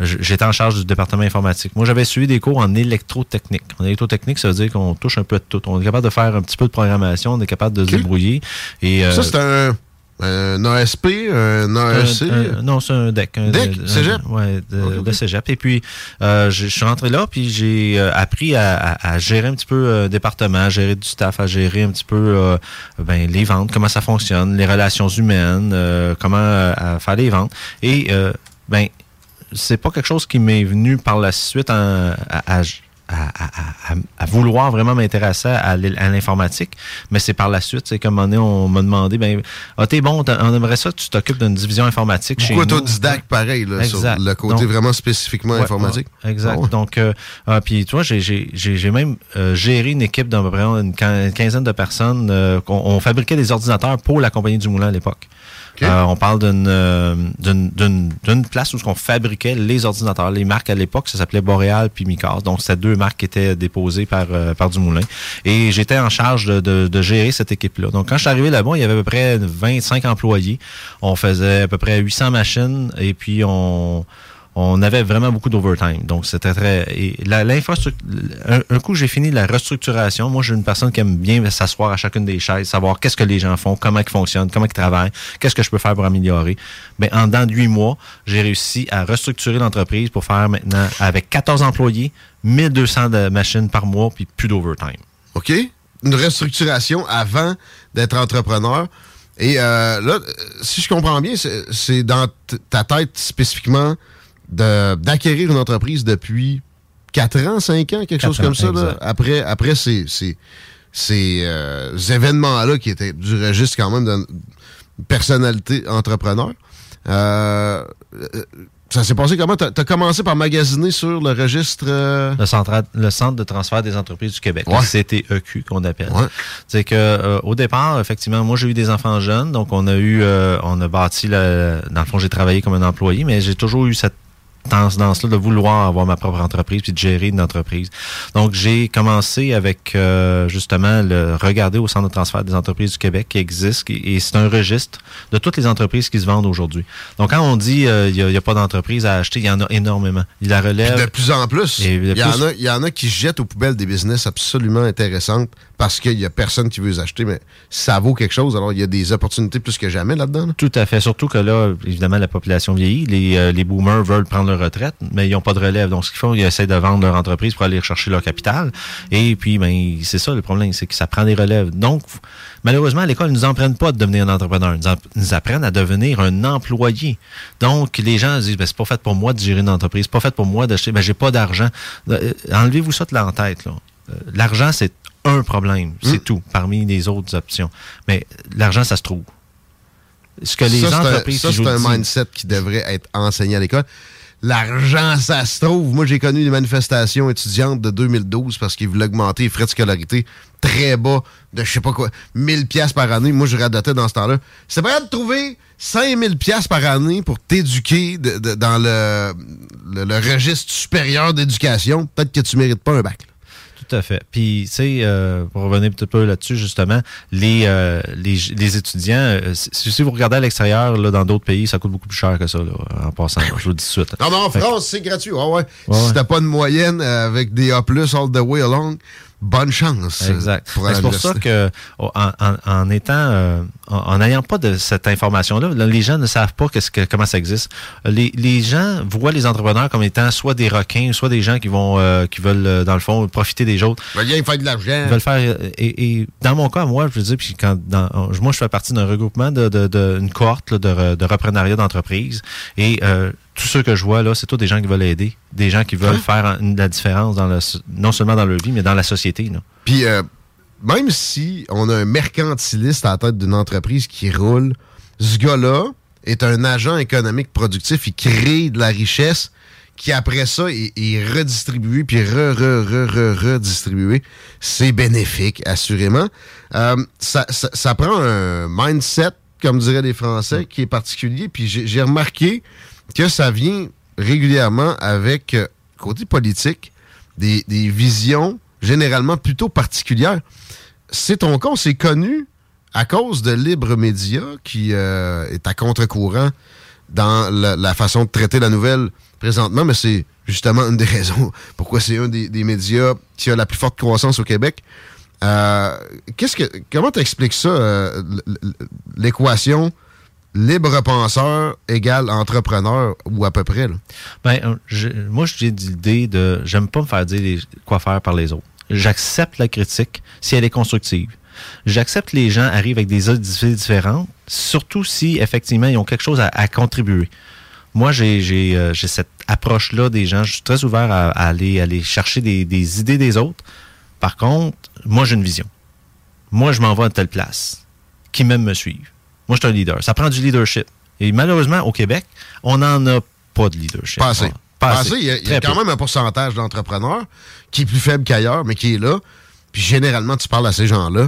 J'étais en charge du département informatique. Moi, j'avais suivi des cours en électrotechnique. En électrotechnique, ça veut dire qu'on touche un peu de tout. On est capable de faire un petit peu de programmation, on est capable de se débrouiller. Et, euh, Ça, c'est un, un ASP, un AEC. un- un- non, c'est un DEC. Un, DEC, un- cégep? ouais, de, de cégep. Et puis, euh, je je suis rentré là, puis j'ai euh, appris à, à- à gérer un petit peu euh, département, à gérer du staff, à gérer un petit peu euh, ben, les ventes, comment ça fonctionne, les relations humaines, euh, comment euh, à faire les ventes. Et, ben, c'est pas quelque chose qui m'est venu par la suite en- à, à- à, à- à- à vouloir vraiment m'intéresser à l'in- à l'informatique, mais c'est par la suite, c'est comme un moment donné, on m'a demandé, ben, ah, t'es bon, on aimerait ça que tu t'occupes d'une division informatique chez Beaucoup nous. autodidacte, pareil, là, sur Exact. le côté Donc- vraiment spécifiquement Ouais, informatique? ouais, exact. Ouais. Donc, euh, ah, puis tu vois, j'ai- même euh, géré une équipe d'à peu près une, quin- une quinzaine de personnes. euh, qu'on- on, fabriquait des ordinateurs pour la compagnie du Moulin à l'époque. Euh, on parle d'une euh, place où on fabriquait les ordinateurs. Les marques à l'époque, ça s'appelait Boréal puis Micas. Donc, c'était deux marques qui étaient déposées par, euh, par Dumoulin. Et j'étais en charge de, de- de gérer cette équipe-là. Donc, quand je suis arrivé là-bas, il y avait à peu près 25 employés. On faisait à peu près 800 machines et puis on on avait vraiment beaucoup d'overtime. Donc, c'était très... Et l'infrastructure... Un, coup, j'ai fini la restructuration. Moi, je suis une personne qui aime bien s'asseoir à chacune des chaises, savoir qu'est-ce que les gens font, comment ils fonctionnent, comment ils travaillent, qu'est-ce que je peux faire pour améliorer. Mais en dedans de huit mois, j'ai réussi à restructurer l'entreprise pour faire maintenant, avec 14 employés, 1200 de machines par mois, puis plus d'overtime. OK? Une restructuration avant d'être entrepreneur. Et euh, là, si je comprends bien, c'est dans ta tête spécifiquement d'acquérir une entreprise depuis 4 ans, 5 ans, quelque chose ans, comme ça, là, après, après ces, ces, ces, euh, événements-là qui étaient du registre quand même d'une personnalité entrepreneur. Euh, euh, ça s'est passé comment? Tu as, commencé par magasiner sur le registre... euh, Le, central- le Centre de transfert des entreprises du Québec, Ouais. le CTEQ qu'on appelle. Ouais. C'est que euh, au départ, effectivement, moi j'ai eu des enfants jeunes, donc on a eu, euh, on a bâti, le, dans le fond, j'ai travaillé comme un employé, mais j'ai toujours eu cette tendance-là de vouloir avoir ma propre entreprise puis de gérer une entreprise. Donc, j'ai commencé avec euh, justement le regarder au centre de transfert des entreprises du Québec qui existe et c'est un registre de toutes les entreprises qui se vendent aujourd'hui. Donc, quand on dit euh, il n'y a, a pas d'entreprise à acheter, il y en a énormément. Il la relève. Puis de plus en plus. Il y, en plus- a, il y en a qui jettent aux poubelles des business absolument intéressantes parce qu'il y a personne qui veut les acheter, mais ça vaut quelque chose. Alors, il y a des opportunités plus que jamais là-dedans. là. Tout à fait. Surtout que là, évidemment, la population vieillit. Les, euh, les boomers veulent prendre leur retraite, mais ils n'ont pas de relève. Donc, ce qu'ils font, ils essaient de vendre leur entreprise pour aller chercher leur capital. Et puis, ben, c'est ça le problème, c'est que ça prend des relèves. Donc, malheureusement, à l'école, ils nous apprennent pas de devenir un entrepreneur. Ils nous, en- nous apprennent à devenir un employé. Donc, les gens se disent, ben, c'est pas fait pour moi de gérer une entreprise. C'est pas fait pour moi d'acheter, ben, j'ai pas d'argent. Euh, Enlevez-vous ça de la tête, là. Euh, L'argent, c'est un problème. C'est tout, parmi les autres options. Mais l'argent, ça se trouve. Ce que les ça, c'est un- entreprises ça, c'est un mindset qui devrait être enseigné à l'école. L'argent, ça se trouve. Moi, j'ai connu des manifestations étudiantes de 2012 parce qu'ils voulaient augmenter les frais de scolarité très bas de je sais pas quoi, 1000 pièces par année. Moi, je radotais dans ce temps-là. C'est pas de trouver 5000 pièces par année pour t'éduquer dans le, le, le registre supérieur d'éducation. Peut-être que tu mérites pas un bac. Tout à fait. Puis, tu sais, euh, pour revenir un petit peu là-dessus, justement, les, euh, les, les étudiants, euh, si, si vous regardez à l'extérieur, là, dans d'autres pays, ça coûte beaucoup plus cher que ça, là, en passant. Je vous le dis tout de suite. Non, non, en Fait que- France, c'est gratuit. Ah ouais. Ouais, si t'as pas de moyenne avec des A+, all the way along, bonne chance. Exact. Ben, C'est pour ça que, oh, en, en- en étant, euh, en n'ayant pas de cette information-là, là, les gens ne savent pas qu'est-ce que, comment ça existe. Les, les gens voient les entrepreneurs comme étant soit des requins, soit des gens qui vont, euh, qui veulent, euh, dans le fond, profiter des autres. Ben, viens faire de l'argent. Ils veulent faire. Et, et dans mon cas, moi, je veux dire, puis quand dans, moi, je fais partie d'un regroupement de, de, de- une cohorte là, de, de reprenariat d'entreprise. Et euh, tous ceux que je vois là, c'est tous des gens qui veulent aider, des gens qui veulent Hein? faire un- la différence dans le, non seulement dans leur vie, mais dans la société. Là. Puis, euh, même si on a un mercantiliste à la tête d'une entreprise qui roule, ce gars-là est un agent économique productif. Il crée de la richesse qui, après ça, est, est redistribuée puis re, re, re, re, redistribuée. C'est bénéfique, assurément. Euh, ça, ça, ça prend un mindset, comme diraient les Français, qui est particulier. Puis j'ai remarqué que ça vient régulièrement avec, euh, côté politique, des, des visions généralement plutôt particulières. C'est ton cas, c'est connu à cause de Libre Média qui euh, est à contre-courant dans la, façon de traiter la nouvelle présentement, mais c'est justement une des (laughs) raisons pourquoi c'est un des, des médias qui a la plus forte croissance au Québec. Euh, qu'est-ce que comment t'expliques ça euh, l'équation libre penseur égale entrepreneur ou à peu près? Ben, euh, moi, j'ai l'idée de. J'aime pas me faire dire quoi faire par les autres. J'accepte la critique si elle est constructive. J'accepte les gens arrivent avec des idées différentes, surtout si effectivement ils ont quelque chose à, contribuer. Moi, euh, j'ai cette approche-là des gens. Je suis très ouvert à, aller, chercher des, des idées des autres. Par contre, moi, j'ai une vision. Moi, je m'en vais à telle place. Qui même me suivent. Moi, je suis un leader. Ça prend du leadership. Et malheureusement, au Québec, on n'en a pas de leadership. Pas assez. Pas Pas assez. assez. Il y a, il y a Très quand peu. même un pourcentage d'entrepreneurs qui est plus faible qu'ailleurs, mais qui est là. Puis généralement, tu parles à ces gens-là.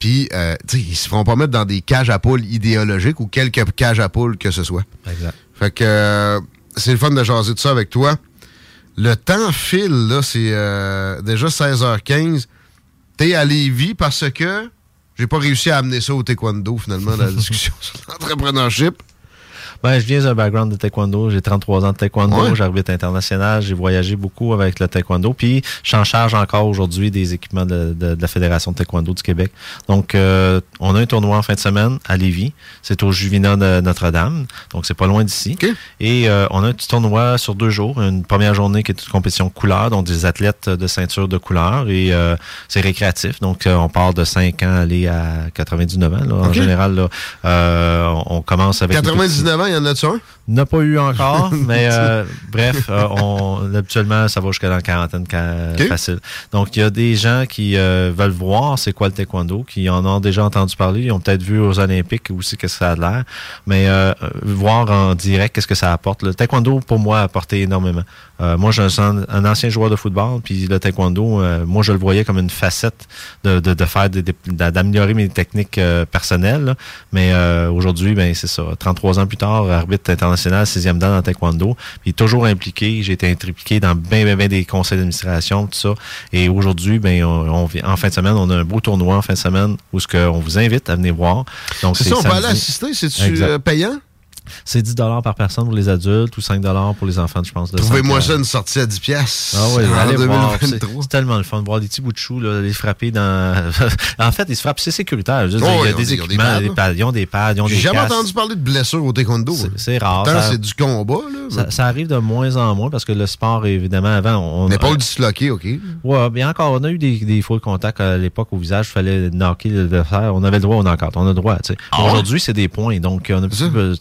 Puis, euh, tu sais, ils se feront pas mettre dans des cages à poules idéologiques ou quelques cages à poules que ce soit. Exact. Fait que euh, c'est le fun de jaser de ça avec toi. Le temps file, là, c'est euh, déjà 16h15. T'es à Lévis parce que j'ai pas réussi à amener ça au taekwondo, finalement, dans la discussion sur l'entrepreneurship. Ben, je viens d'un background de taekwondo. J'ai 33 ans de taekwondo. Ouais. J'arbitre international. J'ai voyagé beaucoup avec le taekwondo. Puis, je en charge encore aujourd'hui des équipements de, de- de la Fédération de taekwondo du Québec. Donc, euh, on a un tournoi en fin de semaine à Lévis. C'est au Juvina de Notre-Dame. Donc, c'est pas loin d'ici. Et euh, on a un petit tournoi sur deux jours. Une première journée qui est une compétition couleur, donc des athlètes de ceinture de couleur. Et euh, c'est récréatif. Donc, euh, on part de 5 ans aller à 99 ans. là. En général, là, euh, on commence avec... une petite- 99 ans, il y en a-tu un? n'a pas eu encore, (laughs) mais euh, bref, euh, on, habituellement, ça va jusqu'à dans la quarantaine ca- Ok. facile. Donc, il y a des gens qui euh, veulent voir c'est quoi le taekwondo, qui en ont déjà entendu parler, ils ont peut-être vu aux Olympiques aussi qu'est-ce que ça a de l'air, mais euh, euh, voir en direct qu'est-ce que ça apporte. Le taekwondo, pour moi, a apporté énormément. Euh, moi, je suis un, un ancien joueur de football, puis le taekwondo, euh, moi, je le voyais comme une facette de, de, de faire d'améliorer mes techniques personnelles. là. Mais euh, aujourd'hui, ben c'est ça. 33 ans plus tard, arbitre international, sixième dan dans taekwondo, puis toujours impliqué. J'ai été impliqué dans bien, bien, bien des conseils d'administration, tout ça. Et aujourd'hui, ben on, on vient- en fin de semaine, on a un beau tournoi en fin de semaine où ce que on vous invite à venir voir. Donc C'est ça, on samedi. aller assister, c'est-tu euh, payant? C'est 10 par personne pour les adultes ou 5 pour les enfants, je pense. Trouvez-moi 5 ça une sortie à 10 pièces. Ah oui, allez voir. C'est 2023. c'est tellement le fun de voir des petits bouts de choux, là, les frapper dans. (laughs) en fait, ils se frappent, c'est sécuritaire. Oh, il y a des ils équipements, pads, des pads, ils ont des pads, ils ont des J'ai jamais entendu parler de blessures au taekwondo. C'est rare. C'est du combat. Là. Ça, ça arrive de moins en moins parce que le sport, évidemment, avant, on. L'épaule disloquée, OK. Ouais, bien encore, on a eu des, des faux contacts à l'époque au visage, il fallait knocker l'adversaire. On avait le droit au knock-out, on a le droit. tu sais. Ah? Aujourd'hui, c'est des points, donc on a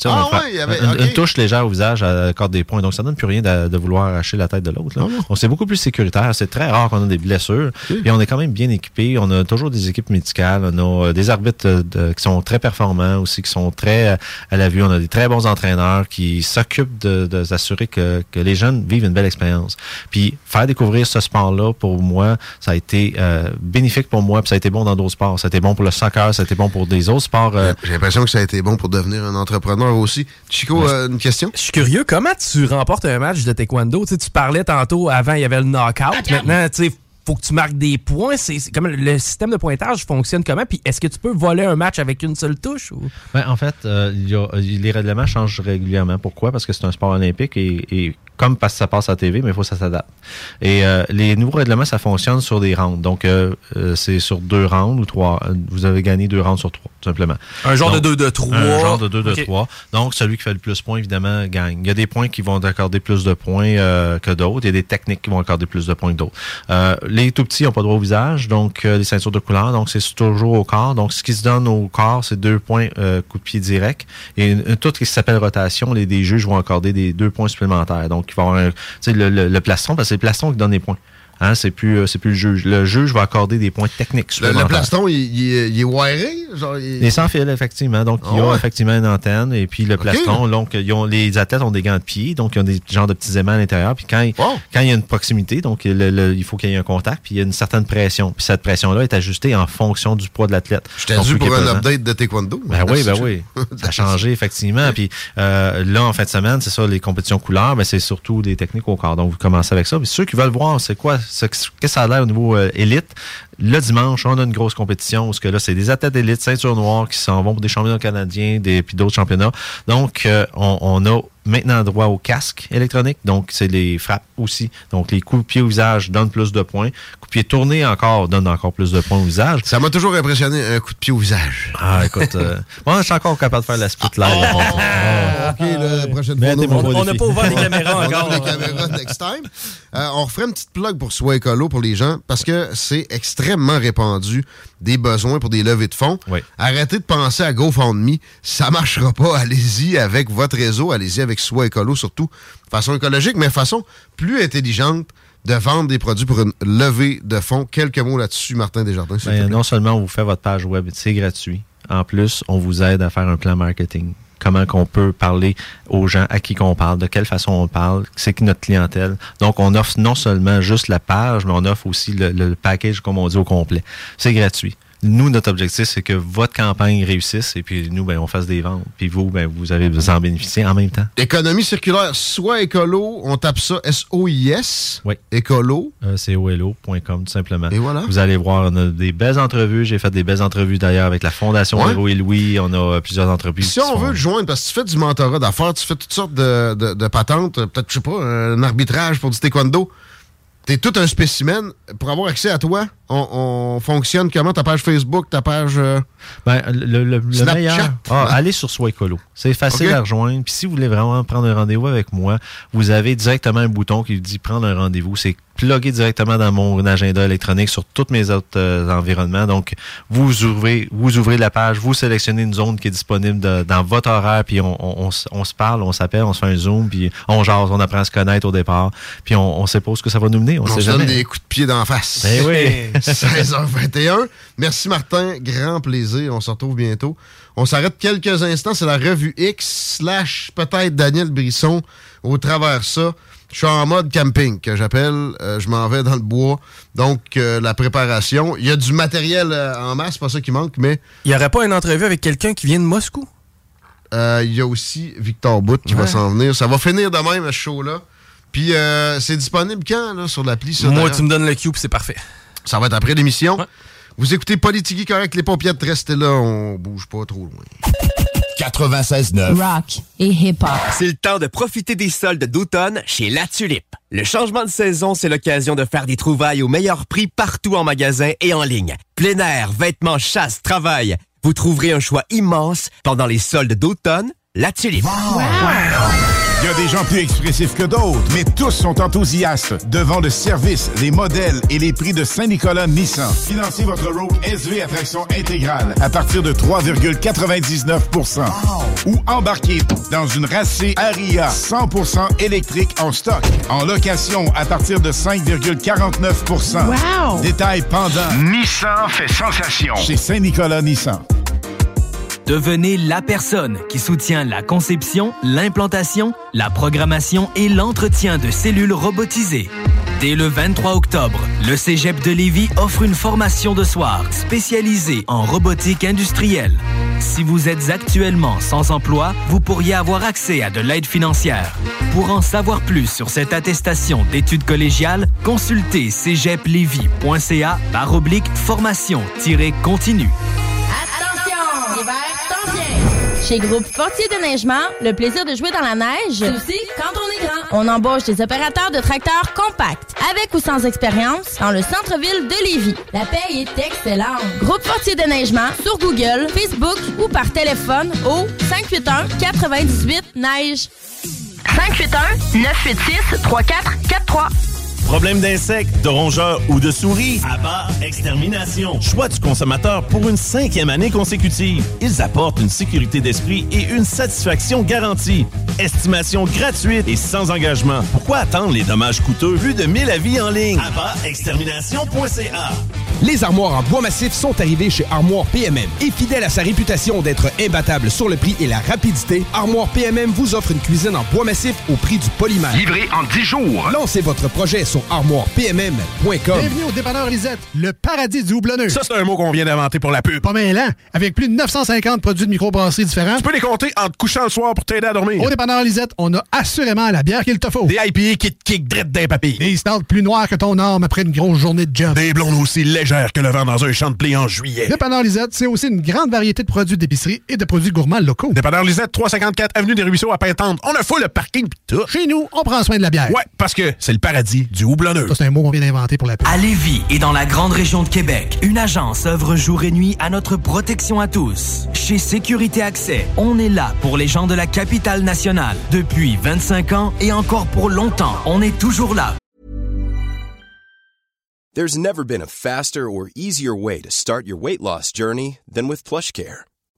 on Ah frappe- ouais, il y avait- une, touche légère au visage accorde des points, donc ça donne plus rien de, de vouloir arracher la tête de l'autre. Donc c'est beaucoup plus sécuritaire. C'est très rare qu'on a des blessures, et on est quand même bien équipé. On a toujours des équipes médicales, on a euh, des arbitres euh, de- qui sont très performants aussi, qui sont très euh, à la vue. On a des très bons entraîneurs qui s'occupent de, de s'assurer que, que les jeunes vivent une belle expérience. Puis faire découvrir ce sport-là, pour moi, ça a été euh, bénéfique pour moi, puis ça a été bon dans d'autres sports. Ça a été bon pour le soccer, ça a été bon pour des autres sports. euh, J'ai l'impression que ça a été bon pour devenir un entrepreneur aussi. Chico, euh, une question? Je suis curieux, comment tu remportes un match de taekwondo? Tu parlais tantôt, avant, il y avait le knockout. Maintenant, tu sais, faut que tu marques des points. C'est comme le système de pointage fonctionne comment? Puis est-ce que tu peux voler un match avec une seule touche? Ou? Ben, en fait, euh, y a- les règlements changent régulièrement. Pourquoi? Parce que c'est un sport olympique et, et comme parce que ça passe à la TV, mais il faut que ça s'adapte. Et euh, les nouveaux règlements, ça fonctionne sur des rounds. Donc, euh, euh, c'est sur deux rounds ou trois. Euh, Vous avez gagné deux rounds sur trois, tout simplement. Un genre Donc, de deux de trois. Un genre de deux de Ok. trois. Donc, celui qui fait le plus de points, évidemment, gagne. Il y a des points qui vont accorder plus de points euh, que d'autres. Il y a des techniques qui vont accorder plus de points que d'autres. Les tout petits n'ont pas droit au visage, donc euh, les ceintures de couleur, donc c'est toujours au corps. Donc, ce qui se donne au corps, c'est deux points euh, coup de pied direct. Et une- tout ce qui s'appelle rotation, les juges vont accorder des deux points supplémentaires. Donc, il va y avoir le, le plastron, parce que c'est le plastron qui donne les points. Hein, c'est plus, euh, c'est plus le juge. Le juge va accorder des points techniques Le, supplémentaires. le plastron, il, il est- il est wiré? Genre, il- Les sans fil, effectivement. Donc, il y Ah a ouais. effectivement une antenne et puis le plastron. Donc, ils ont, les athlètes ont des gants de pied, donc ils ont des genres de petits aimants à l'intérieur. Puis quand, il- quand il y a une proximité, donc le- le- il faut qu'il y ait un contact, puis il y a une certaine pression. Puis cette pression-là est ajustée en fonction du poids de l'athlète. J'étais Donc, dû pour est un update de taekwondo. Ben oui, ben (laughs) oui. Ça a changé, effectivement. Puis euh, là, en fin de semaine, c'est ça, les compétitions couleurs, ben, c'est surtout des techniques au corps. Donc, vous commencez avec ça. Puis ceux qui veulent voir, c'est quoi, ce- que ça a l'air au niveau euh, élite, le dimanche, on a une grosse compétition parce que là, c'est des athlètes d'élite, ceinture noire, qui s'en vont pour des championnats canadiens, des, puis d'autres championnats. Donc, euh, on a maintenant droit au casque électronique. Donc, c'est les frappes aussi. Donc, les coups de pied au visage donnent plus de points. Coups de pied tournés encore donnent encore plus de points au visage. Ça m'a toujours impressionné, un coup de pied au visage. Ah, écoute, euh, (laughs) moi, je suis encore capable de faire la split live. Ah, OK, la prochaine fois. On- on n'a pas ouvert les (laughs) caméras On encore. ouvre les caméras next time. Euh, on referait une petite plug pour Soi Écolo pour les gens parce que c'est extrêmement répandu des besoins pour des levées de fonds. Arrêtez de penser à GoFundMe. Ça marchera pas. (laughs) Allez-y avec votre réseau. Allez-y avec Soi Écolo, surtout de façon écologique, mais façon plus intelligente de vendre des produits pour une levée de fonds. Quelques mots là-dessus, Martin Desjardins. Ben, non seulement on vous fait votre page web, c'est gratuit. En plus, on vous aide à faire un plan marketing. Comment qu'on peut parler aux gens, à qui qu'on parle, de quelle façon on parle, c'est qui notre clientèle. Donc, on offre non seulement juste la page, mais on offre aussi le, le package, comme on dit, au complet. C'est gratuit. Nous, notre objectif, c'est que votre campagne réussisse et puis nous, ben, on fasse des ventes. Puis vous, ben, vous allez vous en bénéficier en même temps. Économie circulaire, soit écolo, on tape ça S-O-I-S. Oui. Écolo. Euh, c'est OLO.com, tout simplement. Et voilà. Vous allez voir, on a des belles entrevues. J'ai fait des belles entrevues d'ailleurs avec la Fondation Ouais. Héros et Louis. On a euh, plusieurs entreprises. Si on sont- veut te joindre, parce que tu fais du mentorat d'affaires, tu fais toutes sortes de, de- de patentes, euh, peut-être, je sais pas, un arbitrage pour du taekwondo. T'es tout un spécimen. Pour avoir accès à toi, on, on fonctionne comment? Ta page Facebook, ta page... euh, Ben, le, le- le Snapchat? meilleur, ah, allez sur Soi Écolo. C'est facile à rejoindre. Puis si vous voulez vraiment prendre un rendez-vous avec moi, vous avez directement un bouton qui dit prendre un rendez-vous. C'est plugué directement dans mon agenda électronique sur tous mes autres euh, environnements. Donc, vous ouvrez, vous ouvrez la page, vous sélectionnez une zone qui est disponible de- dans votre horaire, puis on, on- on s- on se parle, on s'appelle, on se fait un zoom, puis on jase, on apprend à se connaître au départ, puis on, on sait pas où ce que ça va nous mener. On, se donne des coups de pied d'en face. Ben oui. (laughs) 16h21. Merci Martin, grand plaisir. On se retrouve bientôt. On s'arrête quelques instants. C'est la revue X slash peut-être Daniel Brisson au travers ça. Je suis en mode camping que j'appelle. Euh, je m'en vais dans le bois. Donc, euh, la préparation. Il y a du matériel euh, en masse, pas ça qui manque, mais Il n'y aurait pas une entrevue avec quelqu'un qui vient de Moscou? il y a aussi Victor Bout qui Ouais. va s'en venir. Ça va finir de même, ce show-là. Puis, c'est disponible quand, là, sur l'appli? Moi, tu me donnes le cue, puis c'est parfait. Ça va être après l'émission. Vous écoutez Politigui correct, les paupiètes, restez là, on bouge pas trop loin. 96.9. Rock et hip-hop. C'est le temps de profiter des soldes d'automne chez La Tulipe. Le changement de saison, c'est l'occasion de faire des trouvailles au meilleur prix partout en magasin et en ligne. Plein air, vêtements, chasse, travail. Vous trouverez un choix immense pendant les soldes d'automne. La Tulipe. Il y a des gens plus expressifs que d'autres, mais tous sont enthousiastes devant le service, les modèles et les prix de Saint-Nicolas Nissan. Financez votre Rogue SV à traction intégrale à partir de 3,99% ou embarquez dans une racée Aria 100% électrique en stock, en location à partir de 5,49% Wow! Détail pendant. Nissan fait sensation. Chez Saint-Nicolas Nissan. Devenez la personne qui soutient la conception, l'implantation, la programmation et l'entretien de cellules robotisées. Dès le 23 octobre, le Cégep de Lévis offre une formation de soir spécialisée en robotique industrielle. Si vous êtes actuellement sans emploi, vous pourriez avoir accès à de l'aide financière. Pour en savoir plus sur cette attestation d'études collégiales, consultez cégeplevy.ca par oblique formation-continue. Chez Groupe Fortier de Neigement, le plaisir de jouer dans la neige, c'est aussi quand on est grand. On embauche des opérateurs de tracteurs compacts, avec ou sans expérience, dans le centre-ville de Lévis. La paye est excellente. Groupe Fortier de Neigement sur Google, Facebook ou par téléphone au 581-98-NEIGE. 581-986-3443. Problème d'insectes, de rongeurs ou de souris? Abba Extermination. Choix du consommateur pour une cinquième année consécutive. Ils apportent une sécurité d'esprit et une satisfaction garantie. Estimation gratuite et sans engagement. Pourquoi attendre les dommages coûteux? Plus de 1000 avis en ligne. AbbaExtermination.ca Les armoires en bois massif sont arrivées chez Armoire PMM. Et fidèle à sa réputation d'être imbattable sur le prix et la rapidité, Armoire PMM vous offre une cuisine en bois massif au prix du polymère. Livré en 10 jours. Lancez votre projet sur armoirepmm.com. Bienvenue au dépanneur Lisette, le paradis du houblonneux. Ça, c'est un mot qu'on vient d'inventer pour la pub. Pas mêlant, avec plus de 950 produits de microbrasserie différents. Tu peux les compter en te couchant le soir pour t'aider à dormir. Au dépanneur Lisette, on a assurément la bière qu'il te faut. Des IPA qui te kick drette d'un papy. Des stouts plus noirs que ton arme après une grosse journée de job. Des blondes aussi légères que le vent dans un champ de blé en juillet. Dépanneur Lisette, c'est aussi une grande variété de produits d'épicerie et de produits gourmands locaux. Dépanneur Lisette, 354 Avenue des Ruisseaux à Pintante. On a full le parking pis tout. Chez nous, on prend soin de la bière. Ouais, parce que c'est le paradis du c'est un mot qu'on vient d'inventer pour la pub. À Lévis et dans la grande région de Québec, une agence œuvre jour et nuit à notre protection à tous. Chez Sécurité Accès, on est là pour les gens de la capitale nationale. Depuis 25 ans et encore pour longtemps, on est toujours là. There's never been a faster or easier way to start your weight loss journey than with PlushCare.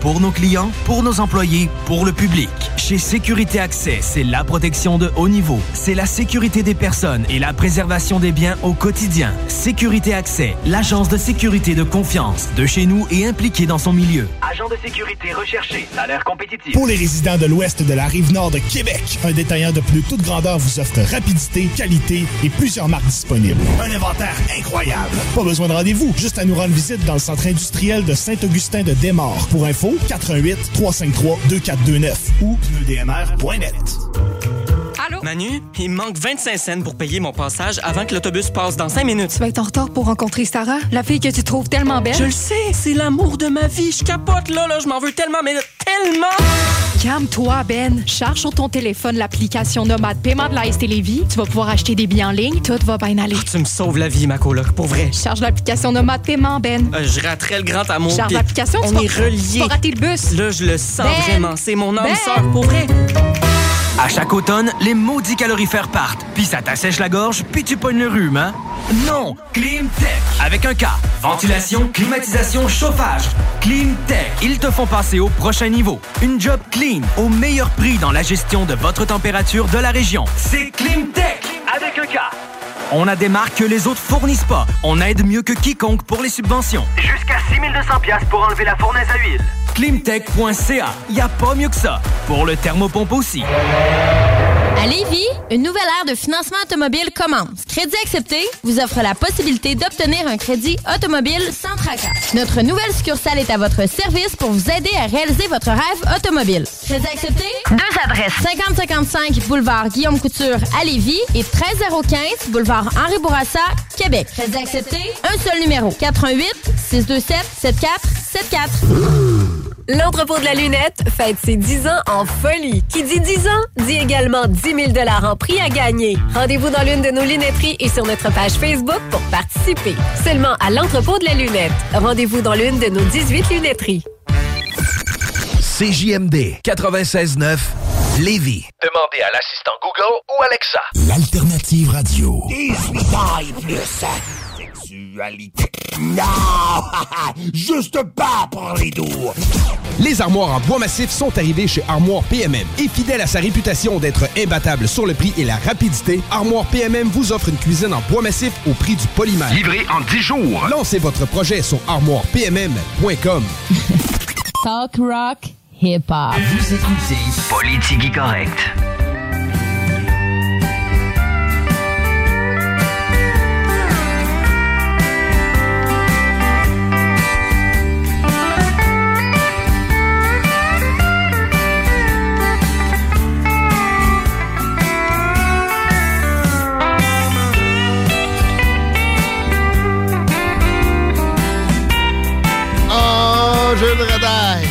Pour nos clients, pour nos employés, pour le public. Chez Sécurité Accès, c'est la protection de haut niveau. C'est la sécurité des personnes et la préservation des biens au quotidien. Sécurité Accès, l'agence de sécurité de confiance, de chez nous et impliquée dans son milieu. Agent de sécurité recherché, salaire compétitif. Pour les résidents de l'ouest de la rive nord de Québec, un détaillant de plus toute grandeur vous offre rapidité, qualité et plusieurs marques disponibles. Un inventaire incroyable. Pas besoin de rendez-vous, juste à nous rendre visite dans le centre industriel de Saint-Augustin de Desmaures. Pour info, 88 353 2429 ou pneudmr.net. Allô? Manu, il me manque 25 cents pour payer mon passage avant que l'autobus passe dans 5 minutes. Tu vas être en retard pour rencontrer Sarah, la fille que tu trouves tellement belle. Je le sais, c'est l'amour de ma vie. Je capote là, là, je m'en veux tellement, mais tellement! Calme-toi, Ben. Charge sur ton téléphone l'application Nomade Paiement de la ST Lévis. Tu vas pouvoir acheter des billets en ligne. Tout va bien aller. Oh, tu me sauves la vie, ma coloc, pour vrai. Charge l'application Nomade Paiement, Ben. Euh, je raterais le grand amour. Charge l'application, tu On vas- est reliés. tu vas rater le bus. Là, je le sens Ben! vraiment. C'est mon âme Ben! sœur, pour vrai. À chaque automne, les maudits calorifères partent, puis ça t'assèche la gorge, puis tu pognes le rhume, hein? Non! Climtech! Avec un K. Ventilation, climatisation, chauffage. Climtech. Ils te font passer au prochain niveau. Une job clean, au meilleur prix dans la gestion de votre température de la région. C'est Climtech! Avec un K. On a des marques que les autres fournissent pas. On aide mieux que quiconque pour les subventions. Jusqu'à 6200 pièces pour enlever la fournaise à huile. Climtech.ca. Y a pas mieux que ça. Pour le thermopompe aussi. À Lévis, une nouvelle ère de financement automobile commence. Crédit accepté vous offre la possibilité d'obtenir un crédit automobile sans tracas. Notre nouvelle succursale est à votre service pour vous aider à réaliser votre rêve automobile. Crédit accepté? Deux adresses. 5055 boulevard Guillaume Couture à Lévis et 13015 boulevard Henri Bourassa, Québec. Crédit accepté? Un seul numéro. 88 627 7474. L'entrepôt de la lunette fête ses 10 ans en folie. Qui dit 10 ans, dit également 10 000 en prix à gagner. Rendez-vous dans l'une de nos lunetteries et sur notre page Facebook pour participer. Seulement à l'entrepôt de la lunette. Rendez-vous dans l'une de nos 18 lunetteries. CJMD 96.9 Lévis. Demandez à l'assistant Google ou Alexa. L'alternative radio. 18 ans et plus. Sexualité. Non! (laughs) Juste pas pour les doux. Les armoires en bois massif sont arrivées chez Armoire PMM. Et fidèle à sa réputation d'être imbattable sur le prix et la rapidité, Armoire PMM vous offre une cuisine en bois massif au prix du polymère. Livré en 10 jours. Lancez votre projet sur armoirepmm.com. Talk rock, hip hop. Vous écoutez Politique correct. Jeu de radaille.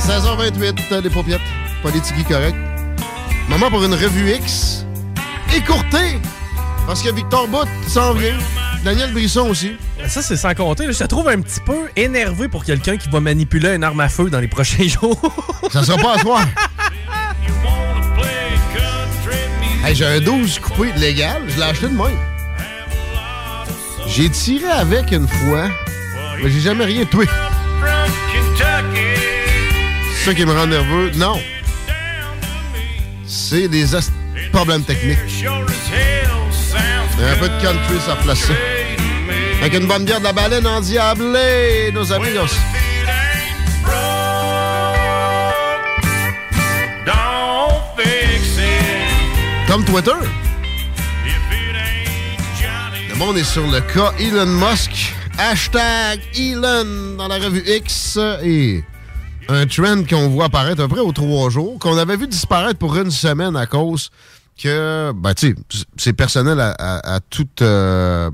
16h28, les paupiètes. Politique correct. Maman pour une revue X. Écourtée. Parce que Victor Bout s'en vient. Daniel Brisson aussi. Ça, c'est sans compter. là. Je te trouve un petit peu énervé pour quelqu'un qui va manipuler une arme à feu dans les prochains (laughs) jours. Ça sera pas à soir. Hey, j'ai un 12 coupé légal. Je l'ai acheté de même. J'ai tiré avec une fois. Mais j'ai jamais rien tué. Ça qui me rend nerveux. Non. C'est des problèmes techniques. Un peu de country, ça place ça. Avec une bonne bière de la baleine endiablée, nos amigos. Comme Twitter. Le monde est sur le cas Elon Musk. Hashtag Elon dans la revue X. Et un trend qu'on voit apparaître à peu près aux trois jours, qu'on avait vu disparaître pour une semaine à cause que, ben, tu sais, c'est personnel à, toute euh,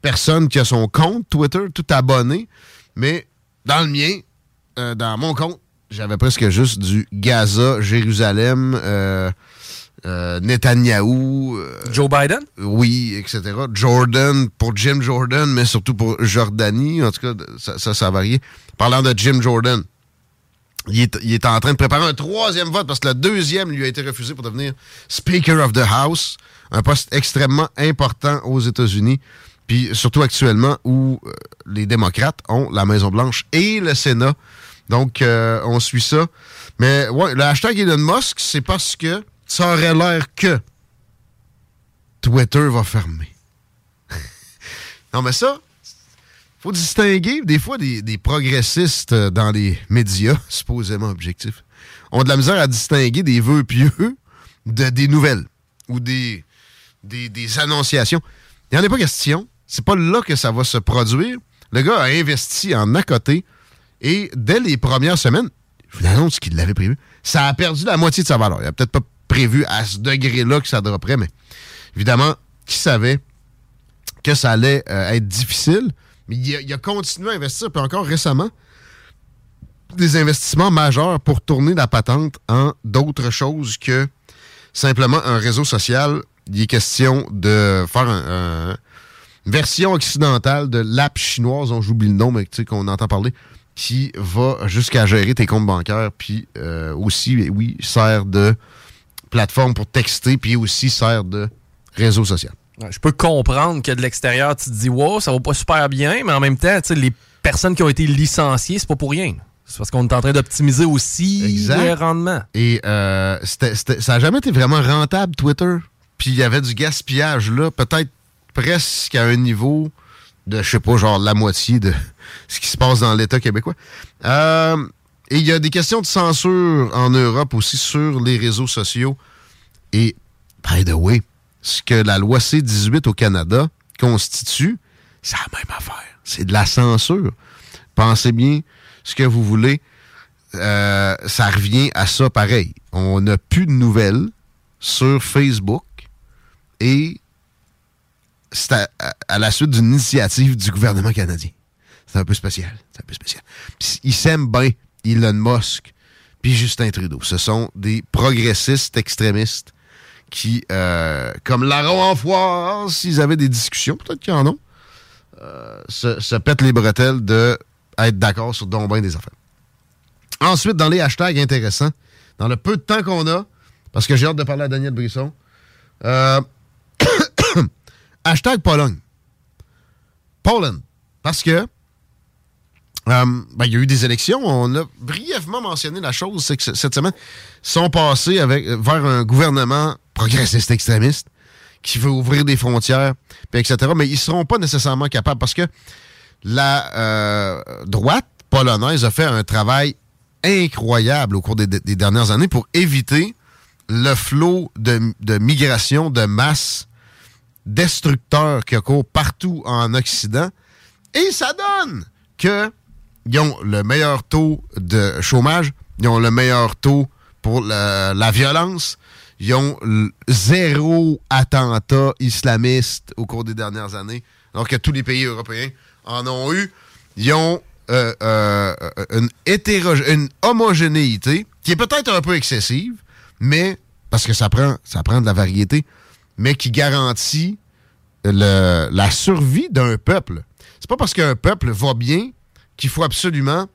personne qui a son compte Twitter, tout abonné. Mais dans le mien, euh, dans mon compte, j'avais presque juste du Gaza, Jérusalem, euh, euh, Netanyahou. euh, Joe Biden? Oui, etc. Jordan, pour Jim Jordan, mais surtout pour Jordanie. En tout cas, ça, ça, ça a varié. Parlant de Jim Jordan, il est, il est en train de préparer un troisième vote parce que le deuxième lui a été refusé pour devenir Speaker of the House, un poste extrêmement important aux États-Unis, puis surtout actuellement où euh, les démocrates ont la Maison-Blanche et le Sénat. Donc, euh, on suit ça. Mais ouais, le hashtag Elon Musk, c'est parce que ça aurait l'air que Twitter va fermer. (laughs) non, mais ça, faut distinguer des fois des, progressistes euh, dans les médias, (laughs) supposément objectifs, ont de la misère à distinguer des vœux pieux de des nouvelles ou des, des, annonciations. Il n'y en a pas question. C'est pas là que ça va se produire. Le gars a investi en à côté et dès les premières semaines, je vous annonce qu'il l'avait prévu, ça a perdu la moitié de sa valeur. Il n'a peut-être pas prévu à ce degré-là que ça dropperait, mais évidemment, qui savait que ça allait euh, être difficile, mais il a, continué à investir, puis encore récemment, des investissements majeurs pour tourner la patente en d'autres choses que simplement un réseau social. Il est question de faire un- un- une version occidentale de l'app chinoise, dont j'oublie le nom, mais qu'on entend parler, qui va jusqu'à gérer tes comptes bancaires, puis euh, aussi, oui, sert de plateforme pour texter, puis aussi sert de réseau social. Ouais, Je peux comprendre que de l'extérieur, tu te dis, wow, ça va pas super bien, mais en même temps, tu sais, les personnes qui ont été licenciées, c'est pas pour rien. C'est parce qu'on est en train d'optimiser aussi le rendement. Et euh, ça n'a jamais été vraiment rentable, Twitter. Puis il y avait du gaspillage là, peut-être presque à un niveau de, je sais pas, genre la moitié de (laughs) ce qui se passe dans l'État québécois. Euh, et il y a des questions de censure en Europe aussi sur les réseaux sociaux. Et, by the way, ce que la loi C-18 au Canada constitue, c'est la même affaire. C'est de la censure. Pensez bien ce que vous voulez. Euh, ça revient à ça pareil. On n'a plus de nouvelles sur Facebook et c'est à, la suite d'une initiative du gouvernement canadien. C'est un peu spécial. C'est un peu spécial. Ils s'aiment bien Elon Musk puis Justin Trudeau. Ce sont des progressistes extrémistes qui, euh, comme larron en foire, s'ils avaient des discussions, peut-être qu'ils en ont, euh, se, pètent les bretelles de être d'accord sur donc ben des affaires. Ensuite, dans les hashtags intéressants, dans le peu de temps qu'on a, parce que j'ai hâte de parler à Daniel Brisson, euh, (coughs) (coughs) hashtag Pologne. Poland. Parce que euh, ben, il y a eu des élections. On a brièvement mentionné la chose, c'est que cette semaine, sont passés avec, vers un gouvernement progressiste extrémiste qui veut ouvrir des frontières, etc. Mais ils ne seront pas nécessairement capables parce que la euh, droite polonaise a fait un travail incroyable au cours des, dernières années pour éviter le flot de, migration de masse destructeur qui court partout en Occident. Et ça donne que ils ont le meilleur taux de chômage, ils ont le meilleur taux pour la, violence, ils ont zéro attentat islamiste au cours des dernières années, alors que tous les pays européens en ont eu. Ils ont euh, euh, une, homogénéité qui est peut-être un peu excessive, mais parce que ça prend, ça prend de la variété, mais qui garantit la survie d'un peuple. C'est pas parce qu'un peuple va bien qu'il faut absolument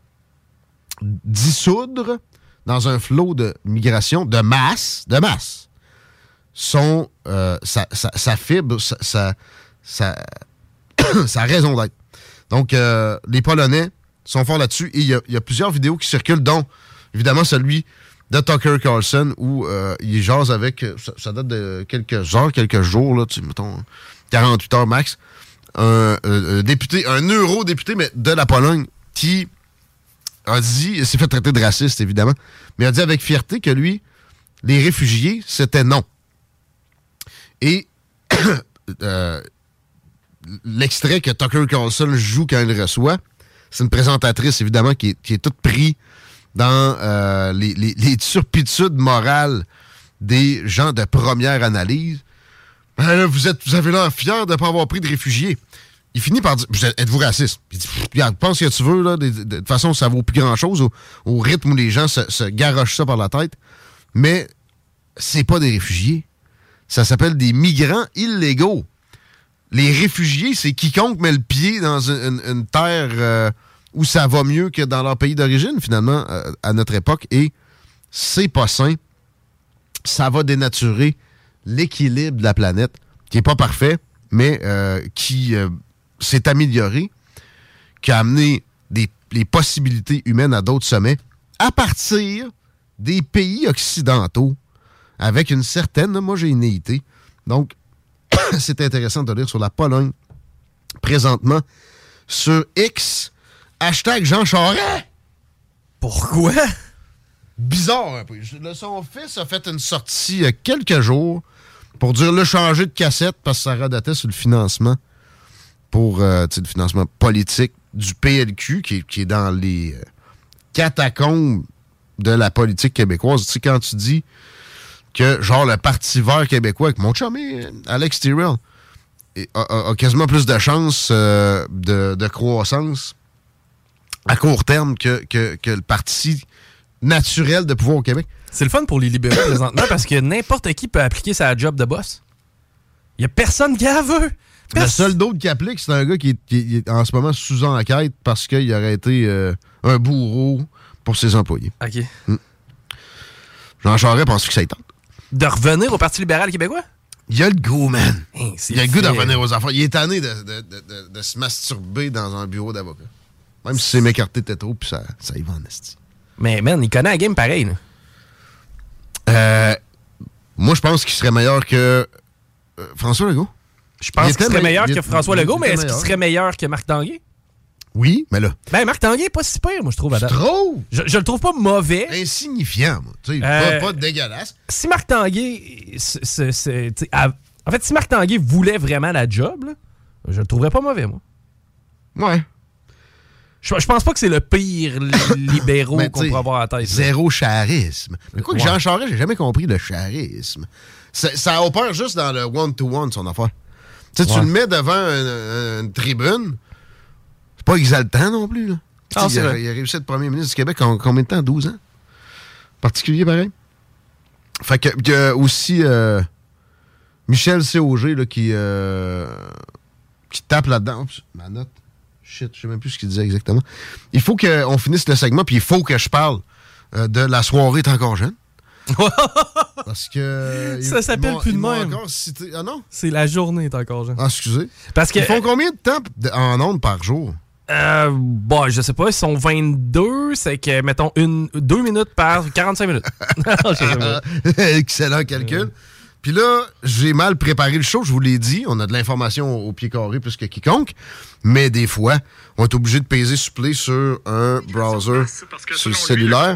dissoudre dans un flot de migration de masse, de masse, son, euh, sa, sa- sa fibre, sa, sa, (coughs) raison d'être. Donc, euh, les Polonais sont forts là-dessus et il y, a- plusieurs vidéos qui circulent, dont évidemment celui de Tucker Carlson où euh, il jase avec, ça, ça date de quelques heures, quelques jours, là, tu, mettons 48 heures max, un, euh, un député, un eurodéputé, mais de la Pologne, qui a dit, s'est fait traiter de raciste, évidemment, mais a dit avec fierté que lui, les réfugiés, c'était non. Et (coughs) euh, l'extrait que Tucker Carlson joue quand il reçoit, c'est une présentatrice, évidemment, qui est, toute pris dans euh, les, les- les turpitudes morales des gens de première analyse. Ben vous, avez l'air fier de ne pas avoir pris de réfugiés. Il finit par dire Vous êtes- Êtes-vous raciste? Il dit Regarde, pense ce que tu veux. Là, de, toute façon, ça vaut plus grand-chose au, rythme où les gens se, garochent ça par la tête. Mais c'est pas des réfugiés. Ça s'appelle des migrants illégaux. Les réfugiés, c'est quiconque met le pied dans une terre euh, où ça va mieux que dans leur pays d'origine, finalement, euh, à notre époque. Et c'est pas sain. Ça va dénaturer l'équilibre de la planète, qui est pas parfait, mais euh, qui euh, s'est amélioré, qui a amené des, les possibilités humaines à d'autres sommets, à partir des pays occidentaux, avec une certaine homogénéité. Donc, (coughs) c'est intéressant de lire sur la Pologne, présentement, sur X, hashtag Jean Charest. Pourquoi? Bizarre un peu. Son fils a fait une sortie il y a quelques jours pour dire le changer de cassette parce que ça redatait sur le financement pour euh, le financement politique du PLQ qui est, dans les euh, catacombes de la politique québécoise. Tu quand tu dis que, genre, le Parti vert québécois, avec mon chum euh, Alex Tyrrell, a, quasiment plus de chances de, croissance à court terme que le parti naturel de pouvoir au Québec. C'est le fun pour les libéraux présentement parce que n'importe qui peut appliquer sa job de boss. Il y a personne qui la veut. Le seul d'autre qui applique, c'est un gars qui est, qui est en ce moment sous enquête parce qu'il aurait été euh, un bourreau pour ses employés. OK. Jean Charest pense que ça y tente. De revenir au Parti libéral québécois? Il y a le goût, man. Hein, c'est Il a le goût de fait. revenir aux affaires. Il est tanné de, de- de- de- de se masturber dans un bureau d'avocat. Même si c'est m'écarter de trop, puis ça, ça y va en esti. Mais man, il connaît la game pareil. là. Euh, moi, je pense qu'il serait meilleur que euh, François Legault. Je pense qu'il serait meilleur que François Legault, mais est-ce qu'il serait meilleur que Marc Tanguay? Oui, mais là. Ben, Marc Tanguay est pas si pire, moi, je trouve. date. trouves? Je, je le trouve pas mauvais. Insignifiant, moi. Tu sais, Euh, pas, pas dégueulasse. Si Marc Tanguay. tu en fait, si Marc Tanguay voulait vraiment la job, là, je le trouverais pas mauvais, moi. Ouais. Je, je pense pas que c'est le pire li- (coughs) libéraux qu'on pourrait avoir à tête. Zéro charisme. Mais quoi que Ouais. Jean Charest, j'ai jamais compris le charisme. Ça, opère juste dans le one-to-one, son affaire. Tu sais, tu Ouais. le mets devant une, une tribune, c'est pas exaltant non plus. Là. Ah, il, a, vrai. il a réussi à être premier ministre du Québec en combien de temps? 12 ans? Particulier, pareil? Fait que, il y a aussi euh, Michel C.O.G. là, qui, euh, qui tape là-dedans. Ma note. Shit, je sais même plus ce qu'il disait exactement. Il faut qu'on finisse le segment, puis il faut que je parle euh, de la soirée est encore jeune. (laughs) Parce que. Ça s'appelle plus de même. cité- Ah non? C'est la journée, est encore jeune. Ah, excusez. Parce que. Ils font combien de temps en ondes par jour? Euh, bon, je sais pas, ils sont 22, c'est que, mettons, une, deux minutes par 45 minutes. (laughs) (laughs) Excellent calcul. Puis là, j'ai mal préparé le show, je vous l'ai dit. On a de l'information au pied carré plus que quiconque. Mais des fois, on est obligé de peser supplé sur un browser sur le cellulaire.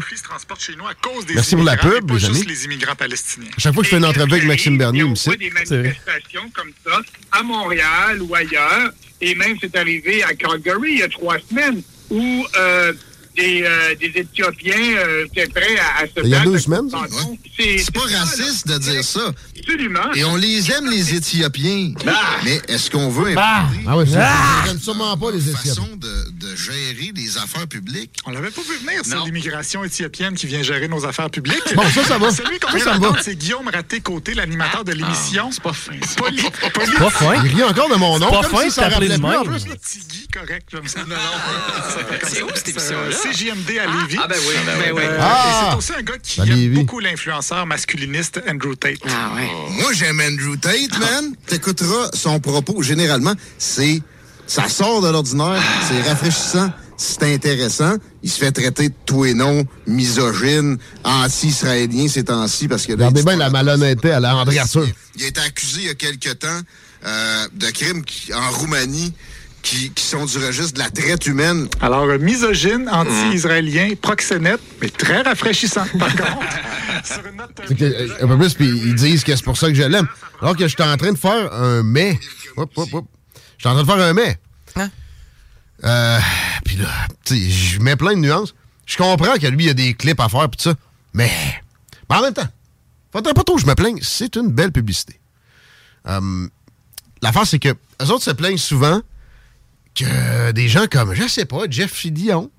Merci pour la pub, les amis. les immigrants palestiniens. À chaque fois que je fais une entrevue avec Maxime Bernier, il me cite. des manifestations comme ça à Montréal ou ailleurs. Et même, c'est arrivé à Calgary il y a trois semaines où euh, des, euh, des Éthiopiens euh, étaient prêts à, à se Il y a battre. deux semaines. C'est pas raciste de dire ça. Absolument. Et on les aime, les Éthiopiens. Mais est-ce qu'on veut Ah, imposer ah c'est- Ah! j'aime sûrement pas les Éthiopiens. façon de, de gérer les affaires publiques? On l'avait pas vu venir, c'est l'immigration éthiopienne qui vient gérer nos affaires publiques. Bon, ça, ça va. Celui qu'on Ça, vient ça me d'entendre, va. c'est Guillaume Raté-Côté, l'animateur de l'émission. C'est pas fin. Poli... Pas fin. Il rit encore de mon nom. Pas comme fin si ça rappelait de plus, en plus, là. Tigui, correct. Comme ça. Non, C'est où cette émission-là? CJMD à Lévis. Ah, ben oui, ben oui, Euh, oui. et Ah! c'est aussi un gars qui aime beaucoup l'influenceur masculiniste Andrew Tate. Ah, ouais. Moi, j'aime Andrew Tate, man. T'écouteras son propos. Généralement, c'est... Ça sort de l'ordinaire, c'est rafraîchissant, c'est intéressant. Il se fait traiter de tout et non, misogyne, anti-israélien ces temps-ci, parce que... là, Regardez bien la malhonnêteté à la André Arthur. Il a été accusé il y a quelque temps euh, de crimes qui- en Roumanie qui, qui sont du registre de la traite humaine. Alors, euh, misogyne, anti-israélien, proxénète, mais très rafraîchissant, par contre. (laughs) Sur une note, euh, que, euh, un peu plus, puis ils disent que c'est pour ça que je l'aime. Alors que j'étais en train de faire un mais. Hop, hop, hop. J'étais en train de faire un mais. Hein? Euh, puis là, tu sais, je mets plein de nuances. Je comprends que lui, il y a des clips à faire, pis tout ça. Mais, mais en même temps, faudrait pas trop que je me plaigne. C'est une belle publicité. Euh, L'affaire, c'est que les autres se plaignent souvent que des gens comme, je sais pas, Jeff Fillion,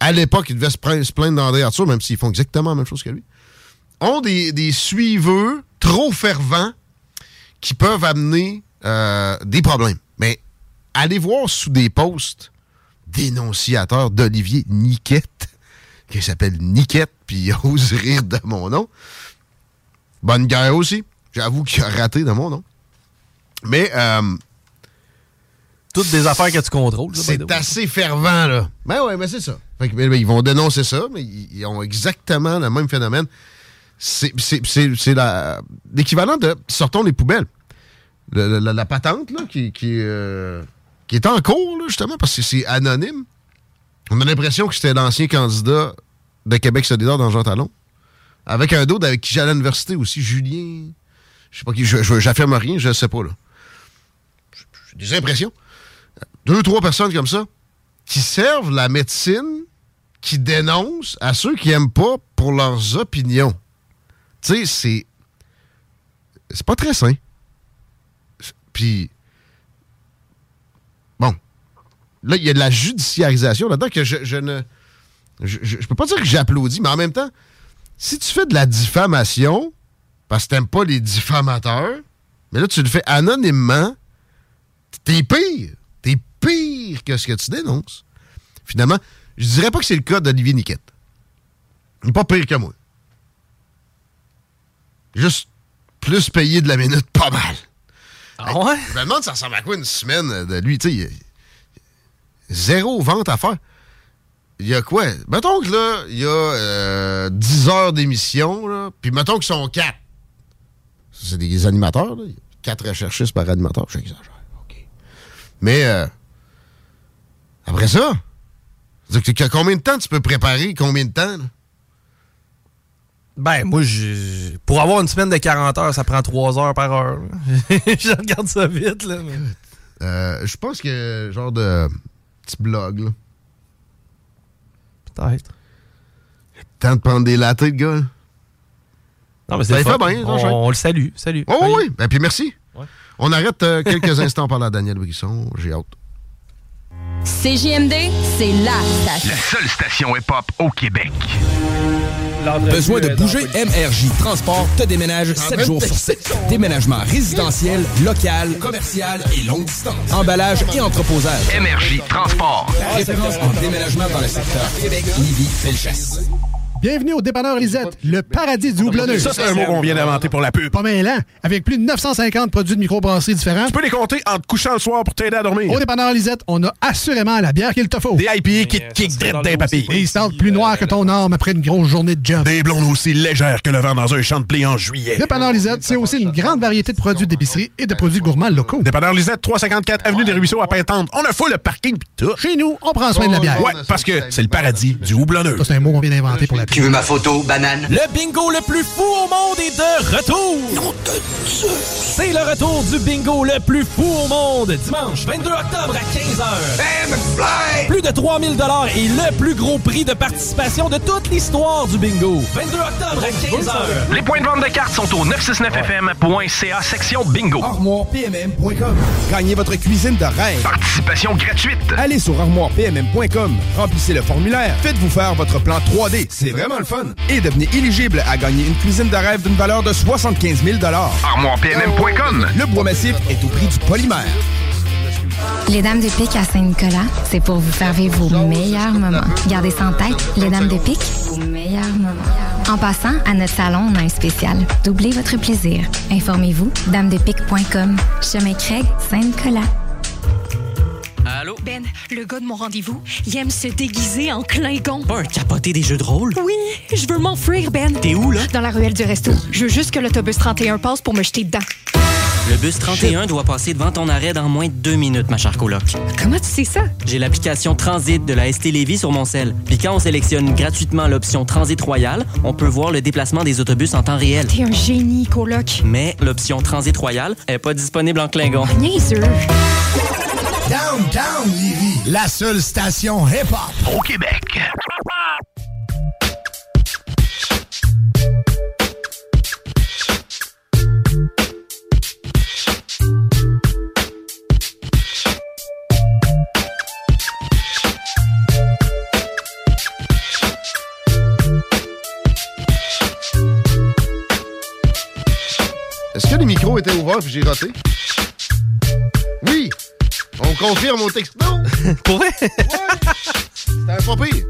à l'époque, il devait se plaindre, d'André Arthur, même s'ils font exactement la même chose que lui, ont des, des suiveux trop fervents qui peuvent amener euh, des problèmes. Mais allez voir sous des posts dénonciateurs d'Olivier Niquette, (laughs) qui s'appelle Niquette, puis il ose rire de mon nom. Bonne guerre aussi. J'avoue qu'il a raté de mon nom. Mais euh, Toutes des affaires que tu contrôles. c'est assez fervent, là. Ben ouais, mais c'est ça. Fait que, ben, ben, ils vont dénoncer ça, mais ils, ont exactement le même phénomène. C'est c'est- c'est- c'est la- l'équivalent de sortons les poubelles. La, patente, là, euh, qui est en cours, là, justement, parce que c'est anonyme. On a l'impression que c'était l'ancien candidat de Québec solidaire dans Jean Talon. Avec un d'autre avec qui j'allais à l'université aussi, Julien. Je sais pas qui, je- je- j'affirme rien, je sais pas, là. J'ai des impressions deux, trois personnes comme ça qui servent la médecine, qui dénoncent à ceux qui aiment pas pour leurs opinions. Tu sais, c'est. C'est pas très sain. Puis. Bon. Là, il y a de la judiciarisation là-dedans que je, je ne. Je, je- peux pas dire que j'applaudis, mais en même temps, si tu fais de la diffamation, parce que t'aimes pas les diffamateurs, mais là, tu le fais anonymement, t'es pire. T'es pire que ce que tu dénonces. Finalement, je dirais pas que c'est le cas d'Olivier Niquette. Il est pas pire que moi. juste plus payé de la minute, pas mal. Ah ouais? Je me demande ça ressemble à quoi une semaine de lui, tu sais. Zéro vente à faire. Il y a quoi? Mettons que là, il y a euh, 10 heures d'émission, puis mettons qu'ils sont 4. C'est des animateurs, là. 4 recherchistes par animateur, j'exagère. OK. Mais euh, après ça, combien de temps tu peux préparer? Combien de temps? là? Ben, moi, je- pour avoir une semaine de 40 heures, ça prend 3 heures par heure. là. (laughs) je regarde ça vite, là. mais- Euh, je pense que genre de petit blog, là. Peut-être. Temps de prendre des latés, le gars. là. Non, mais Ça c'est fait bien, on, Jean-Jacques? on le salue. Salut. Oh, oui, oui. Ben, puis merci. On arrête euh, (laughs) quelques instants par la Daniel Brisson. J'ai hâte. CJMD, c'est la station. La seule station hip-hop au Québec. Besoin de bouger? MRJ Transport te déménage 7 jours sur 7. Déménagement résidentiel, local, commercial et longue distance. Emballage et entreposage. MRJ Transport. Référence en déménagement dans le secteur Québec, Lévis, Felchasse. Bienvenue au dépanneur Lisette, le paradis du houblonneux. Ça, c'est un mot qu'on vient d'inventer pour la pub. Pas mêlant, avec plus de 950 produits de microbrasserie différents. Tu peux les compter en te couchant le soir pour t'aider à dormir. Au dépanneur Lisette, on a assurément la bière qu'il te faut. Des IPA qui te kick drette d'un papier. Des stouts plus noirs que ton arme après une grosse journée de job. Des blondes aussi légères que le vent dans un champ de blé en juillet. Dépanneur Lisette, c'est aussi une grande variété de produits d'épicerie et de produits gourmands locaux. Dépanneur Lisette, 354 Avenue des Ruisseaux à Pintante. On a full le parking pis tout. Chez nous, on prend soin de la bière. Ouais, parce que c'est le paradis du houblonneux. Ça, c'est un mot qu'on vient d'inventer pour la Tu veux ma photo, banane? Le bingo le plus fou au monde est de retour! C'est le retour du bingo le plus fou au monde, dimanche 22 octobre à 15h. Plus de 3000 et le plus gros prix de participation de toute l'histoire du bingo. 22 octobre à 15h. Les points de vente de cartes sont au 969fm.ca section bingo. ArmoirePMM.com. Gagnez votre cuisine de rêve. Participation gratuite. Allez sur armoirepmm.com, remplissez le formulaire, faites-vous faire votre plan 3D, c'est vraiment le fun. Et devenez éligible à gagner une cuisine de rêve d'une valeur de 75 000 ArmoirePMM.com. Le bois massif est au prix du polymère. Les Dames de Pique à Saint-Nicolas, c'est pour vous faire vivre vos meilleurs moments. Gardez ça en tête, les Dames de Pique, vos meilleurs moments. En passant, à notre salon, on a un spécial. Doublez votre plaisir. Informez-vous, damedepique.com. Chemin Craig, Saint-Nicolas. Allô? Ben, le gars de mon rendez-vous, il aime se déguiser en Klingon. Pas un capoté des jeux de rôle? Oui, je veux m'enfuir, Ben. T'es où, là? Dans la ruelle du resto. Je veux juste que l'autobus 31 passe pour me jeter dedans. Le bus 31 doit passer devant ton arrêt dans moins de deux minutes, ma chère coloc. Comment tu sais ça? J'ai l'application Transit de la ST Lévis sur mon sel. Puis quand on sélectionne gratuitement l'option Transit Royal, on peut voir le déplacement des autobus en temps réel. T'es un génie, coloc. Mais l'option Transit Royal est pas disponible en Klingon. Niaiseux. Downtown Lévis, la seule station hip-hop au Québec. Est-ce que les micros étaient ouverts puis j'ai raté? On confirme au texte. Non! (laughs) Pour vrai? C'était un pas pire.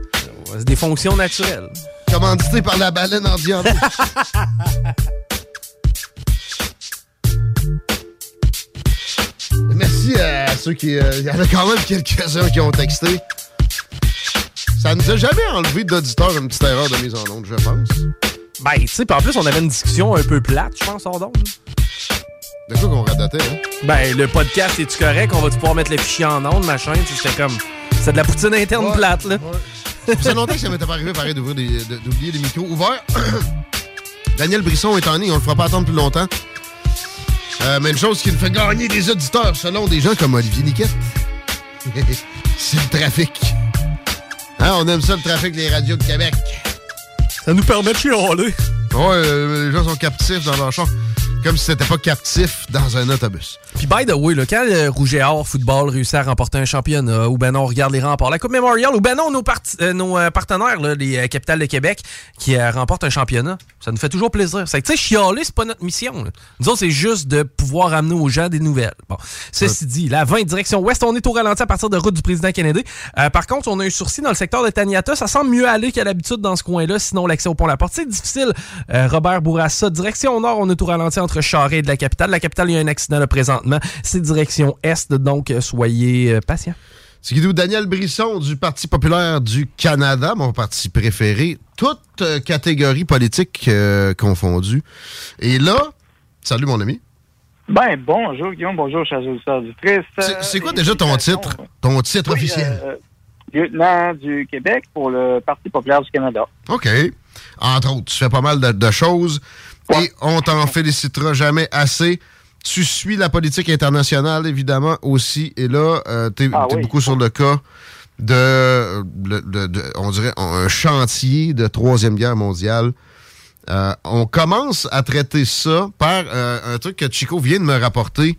C'est des fonctions naturelles. Commandité par la baleine en diable. (laughs) Merci à ceux qui. euh, Il y en a quand même quelques-uns qui ont texté. Ça nous a jamais enlevé d'auditeurs une petite erreur de mise en onde, je pense. Ben, tu sais, en plus, on avait une discussion un peu plate, je pense, hors d'onde. De quoi qu'on radotait, hein? Ben, le podcast, est-tu correct? On va-tu pouvoir mettre le fichier en onde, machin? Tu sais, C'était comme... C'est de la poutine interne Ouais, plate, là. Ça fait longtemps que ça m'était pas arrivé, pareil, d'ouvrir des- de- d'oublier des micros ouverts. (coughs) Daniel Brisson est en ligne, on le fera pas attendre plus longtemps. Euh, mais une chose qui nous fait gagner des auditeurs, selon des gens comme Olivier Niquette, (laughs) c'est le trafic. Hein, on aime ça, le trafic des radios de Québec. Ça nous permet de chialer. Ouais, euh, les gens sont captifs dans leur char. Comme si c'était pas captif dans un autobus. Puis by the way, là, quand le Rouge et Or football réussit à remporter un championnat, ou ben non, on regarde les remports, la Coupe Memorial, ou ben non, nos, euh, nos euh, partenaires, là, les euh, capitales de Québec, qui euh, remportent un championnat, ça nous fait toujours plaisir. C'est que, tu sais, chialer, c'est pas notre mission. là. Nous autres, c'est juste de pouvoir amener aux gens des nouvelles. Bon, ceci dit, la 20 direction ouest, on est au ralenti à partir de route du président Kennedy. Euh, par contre, on a un sursis dans le secteur de Taniata. Ça semble mieux aller qu'à l'habitude dans ce coin-là, sinon l'accès au pont La Porte, c'est difficile. Euh, Robert Bourassa, direction nord, on est au ralenti entre Charest et de la capitale. La capitale, il y a un accident là présentement. C'est direction est, donc euh, soyez euh, patients. C'est Guido Daniel Brisson du Parti populaire du Canada, mon parti préféré, toutes euh, catégories politiques euh, confondues. Et là, salut mon ami. Ben, bonjour, Guillaume, bonjour, chers auditeurs du Triste. C'est- C'est quoi déjà ton titre? Ton titre Oui, officiel? euh, lieutenant du Québec pour le Parti populaire du Canada. OK. Entre autres, tu fais pas mal de, de choses et on t'en félicitera jamais assez. Tu suis la politique internationale, évidemment, aussi. Et là, euh, t'es Ah t'es oui. beaucoup sur le cas de, de- de- de- on dirait, un chantier de Troisième Guerre mondiale. Euh, on commence à traiter ça par euh, un truc que Chico vient de me rapporter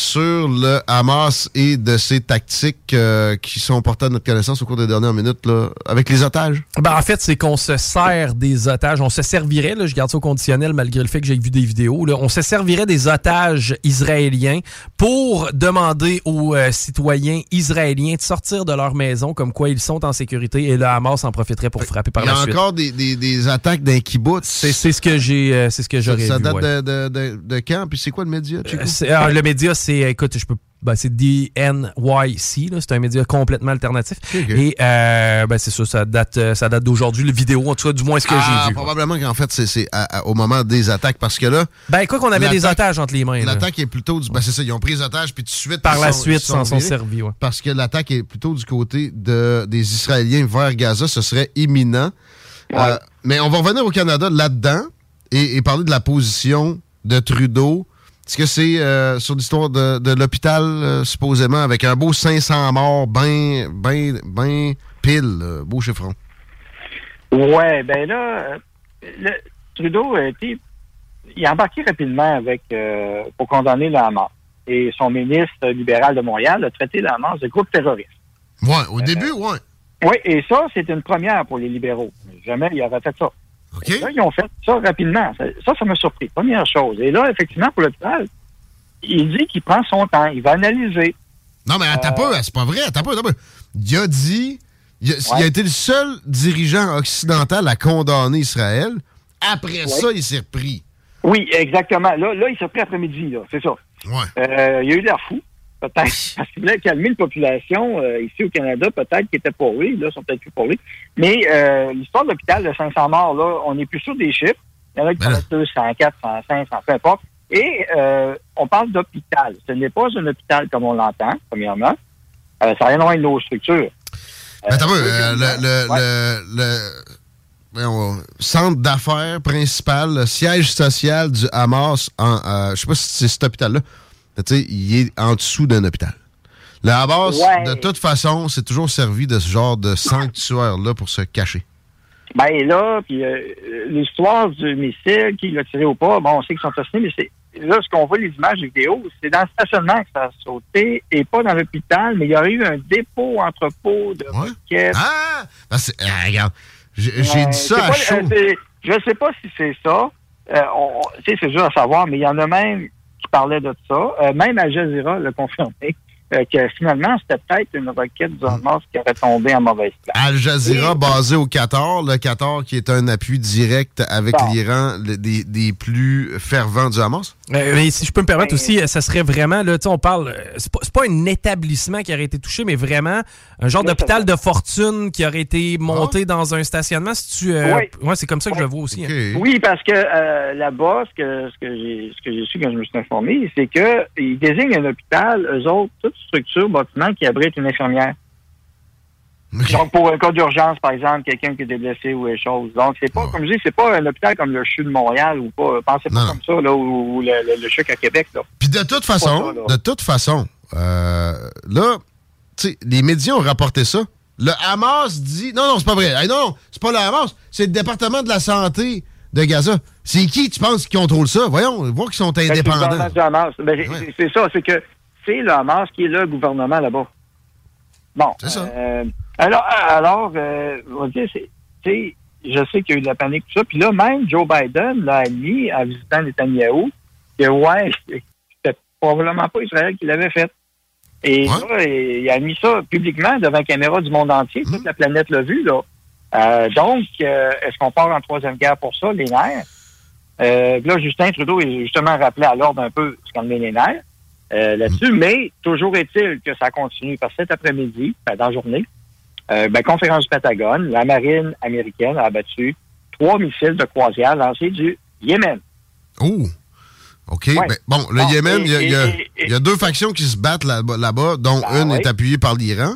sur le Hamas et de ses tactiques euh, qui sont portées à notre connaissance au cours des dernières minutes là, avec les otages. Ben, en fait, c'est qu'on se sert des otages. On se servirait, là, je garde ça au conditionnel malgré le fait que j'ai vu des vidéos, là, on se servirait des otages israéliens pour demander aux euh, citoyens israéliens de sortir de leur maison comme quoi ils sont en sécurité et le Hamas en profiterait pour frapper par Il y a la suite. encore des, des- des attaques d'un kibbutz. C'est ce que j'ai, euh, c'est ce que Ça, vu. date ouais. de, de, de- de quand? Puis c'est quoi le média, ah, le média, c'est, écoute, je peux, ben, c'est DNYC, là, c'est un média complètement alternatif. Et euh, ben, c'est ça, ça date, euh, ça date d'aujourd'hui, le vidéo, en tout cas, du moins ce que Ah, j'ai vu. Probablement qu'en fait, c'est- c'est à- à- au moment des attaques, parce que là... Ben, quoi qu'on avait des otages entre les mains. là. L'attaque est plutôt... Du, ben, c'est ça, ils ont pris les otages, puis tout de suite... Par la sont- suite, ils s'en sont servis, ouais. Parce que l'attaque est plutôt du côté de, des Israéliens vers Gaza, ce serait imminent. Euh, mais on va revenir au Canada là-dedans et, et parler de la position de Trudeau. Est-ce que c'est euh, sur l'histoire de, de l'hôpital, euh, supposément, avec un beau 500 morts, ben, ben, ben pile, euh, beau chiffron? Ouais, ben là, le- Trudeau a été. Il a embarqué rapidement avec euh, pour condamner le Hamas. Et son ministre libéral de Montréal a traité le Hamas de groupe terroriste. Ouais, Euh, au début, ouais. Oui, et ça, c'est une première pour les libéraux. Jamais ils auraient fait ça. Là, ils ont fait ça rapidement. Ça, ça, m'a surpris. Première chose. Et là, effectivement, pour l'hôpital, il dit qu'il prend son temps. Il va analyser. Non, mais attends Euh, pas, c'est pas vrai, attends pas, attends pas. Il a dit. Il a, il a Ouais. été le seul dirigeant occidental à condamner Israël. Après ça, il s'est repris. Oui, exactement. Là, là il s'est pris après-midi, là. C'est ça. Euh, il y a eu l'air fou, peut-être, parce qu'il voulait calmer la population euh, ici au Canada, peut-être qui était pour lui, là, sont peut-être plus pour lui. Mais euh, l'histoire de l'hôpital de 500 morts, là, on n'est plus sûr des chiffres. Il y en a qui sont 200, 400, 500, peu importe. Et euh, on parle d'hôpital. Ce n'est pas un hôpital comme on l'entend, premièrement. Ça n'a rien à voir avec nos structures. Mais attends le, centre d'affaires principal, le siège social du Hamas, en, je sais pas si c'est cet hôpital-là, tu sais, il est en dessous d'un hôpital. Le Hamas, Ouais. de toute façon, c'est toujours servi de ce genre de sanctuaire-là pour se cacher. Ben là, puis euh, l'histoire du missile, qui l'a tiré ou pas, bon, on sait qu'ils sont assassins, mais c'est là, ce qu'on voit, les images vidéo, c'est dans le stationnement que ça a sauté et pas dans l'hôpital, mais il y aurait eu un dépôt entrepôt de roquettes. Ah! Ben, ah, regarde, j'ai Euh, dit ça à pas- chaud. euh, c'est- je sais pas si c'est ça. Euh, c'est dur à savoir, mais il y en a même qui parlaient de ça. Euh, même Al Jazeera l'a confirmé. Euh, que finalement, c'était peut-être une roquette du Hamas qui aurait tombé en mauvaise place. Al Jazeera, basé au Qatar, le Qatar qui est un appui direct avec Bon. l'Iran, des, des plus fervents du Hamas. Euh, mais si je peux me permettre aussi, euh, ça serait vraiment, là, tu sais, on parle, euh, c'est pas, c'est pas un établissement qui aurait été touché, mais vraiment un genre d'hôpital de fortune qui aurait été monté dans un stationnement. Si tu, euh, Oui. ouais, c'est comme ça que je le vois aussi. hein. Oui, parce que euh, là-bas, ce que, ce que j'ai ce que j'ai su quand je me suis informé, c'est que ils désignent un hôpital, eux autres, toute structure, bâtiment qui abrite une infirmière. Donc, pour un cas d'urgence, par exemple, quelqu'un qui est blessé ou des choses. Donc, c'est pas, comme je dis, c'est pas un hôpital comme le CHU de Montréal ou pas. Pensez pas comme ça, là, ou, ou le, le, le CHUC à Québec, là. Puis de toute façon, ça, de toute façon, euh, là, tu sais, les médias ont rapporté ça. Le Hamas dit. Non, non, c'est pas vrai. Hey, non, c'est pas le Hamas. C'est le département de la santé de Gaza. C'est qui, tu penses, qui contrôle ça? Voyons, voir qu'ils sont Ben, indépendants. Ben, C'est ça, c'est que c'est le Hamas qui est le gouvernement là-bas. Bon. C'est ça. euh, alors, alors euh, on va dire, c'est- je sais qu'il y a eu de la panique, tout ça. Puis là, même Joe Biden l'a admis en visitant Netanyahou que, ouais, (laughs) c'était probablement pas Israël qui l'avait fait. Et là, il a admis ça publiquement devant la caméra du monde entier. Toute la planète l'a vu, là. Euh, donc, est-ce qu'on part en troisième guerre pour ça, les nerfs? Là, Justin Trudeau est justement rappelé à l'ordre un peu ce qu'on les nerfs euh, là-dessus, mais toujours est-il que ça continue parce que cet après-midi, ben, dans la journée, euh, ben, conférence du Pentagone, la marine américaine a abattu trois missiles de croisière lancés du Yémen. Oh! OK. Ouais. ben, bon, le Bon, Yémen, il y a- y, y deux factions qui se battent là-bas, dont Ben une oui. est appuyée par l'Iran.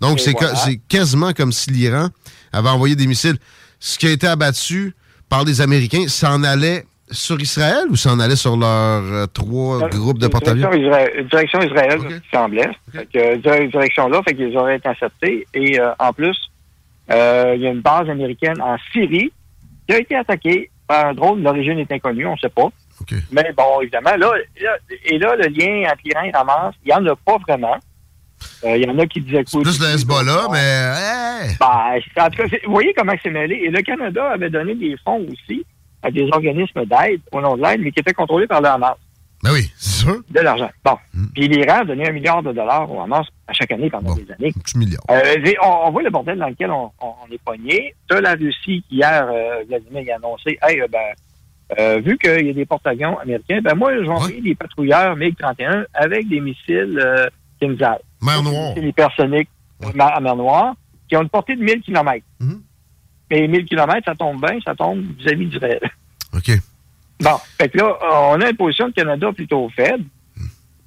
Donc, c'est voilà. quasiment comme si l'Iran avait envoyé des missiles. Ce qui a été abattu par les Américains, ça en allait sur Israël ou ça en allait sur leurs euh, trois groupes de porte-avions? Direction, Isra- direction Israël, semblait. Fait que, euh, dire- direction là, fait qu'ils auraient été interceptés. Et euh, en plus, euh, il y a une base américaine en Syrie qui a été attaquée par un drone. L'origine est inconnue, on ne sait pas. Mais bon, évidemment, là, là- et là, le lien entre l'Iran et Hamas, il n'y en a pas vraiment. Euh, Il y en a qui disaient que... Plus le Hezbollah, mais... hey! Ben, en tout cas, vous voyez comment c'est mêlé. Et le Canada avait donné des fonds aussi à des organismes d'aide, au nom de l'aide, mais qui étaient contrôlés par le Hamas. Ben oui, c'est sûr. De l'argent. Bon. Hmm. Puis l'Iran a donné un milliard de dollars au Hamas à chaque année pendant des années. Petit milliard. Euh, on, on voit le bordel dans lequel on, on- on est pogné. Tu la Russie qui, hier, euh, Vladimir a annoncé, hey, euh, ben, euh, vu qu'il y a des porte-avions américains, ben moi, je vais envoyer des patrouilleurs MiG-31 avec des missiles euh, Kinzhal. Mer Noire. Des missiles hypersoniques à mer Noire qui ont une portée de 1000 km. Et 1000 km, ça tombe bien, ça tombe vis-à-vis d'Israël. OK. Bon, fait que là, on a une position de Canada plutôt faible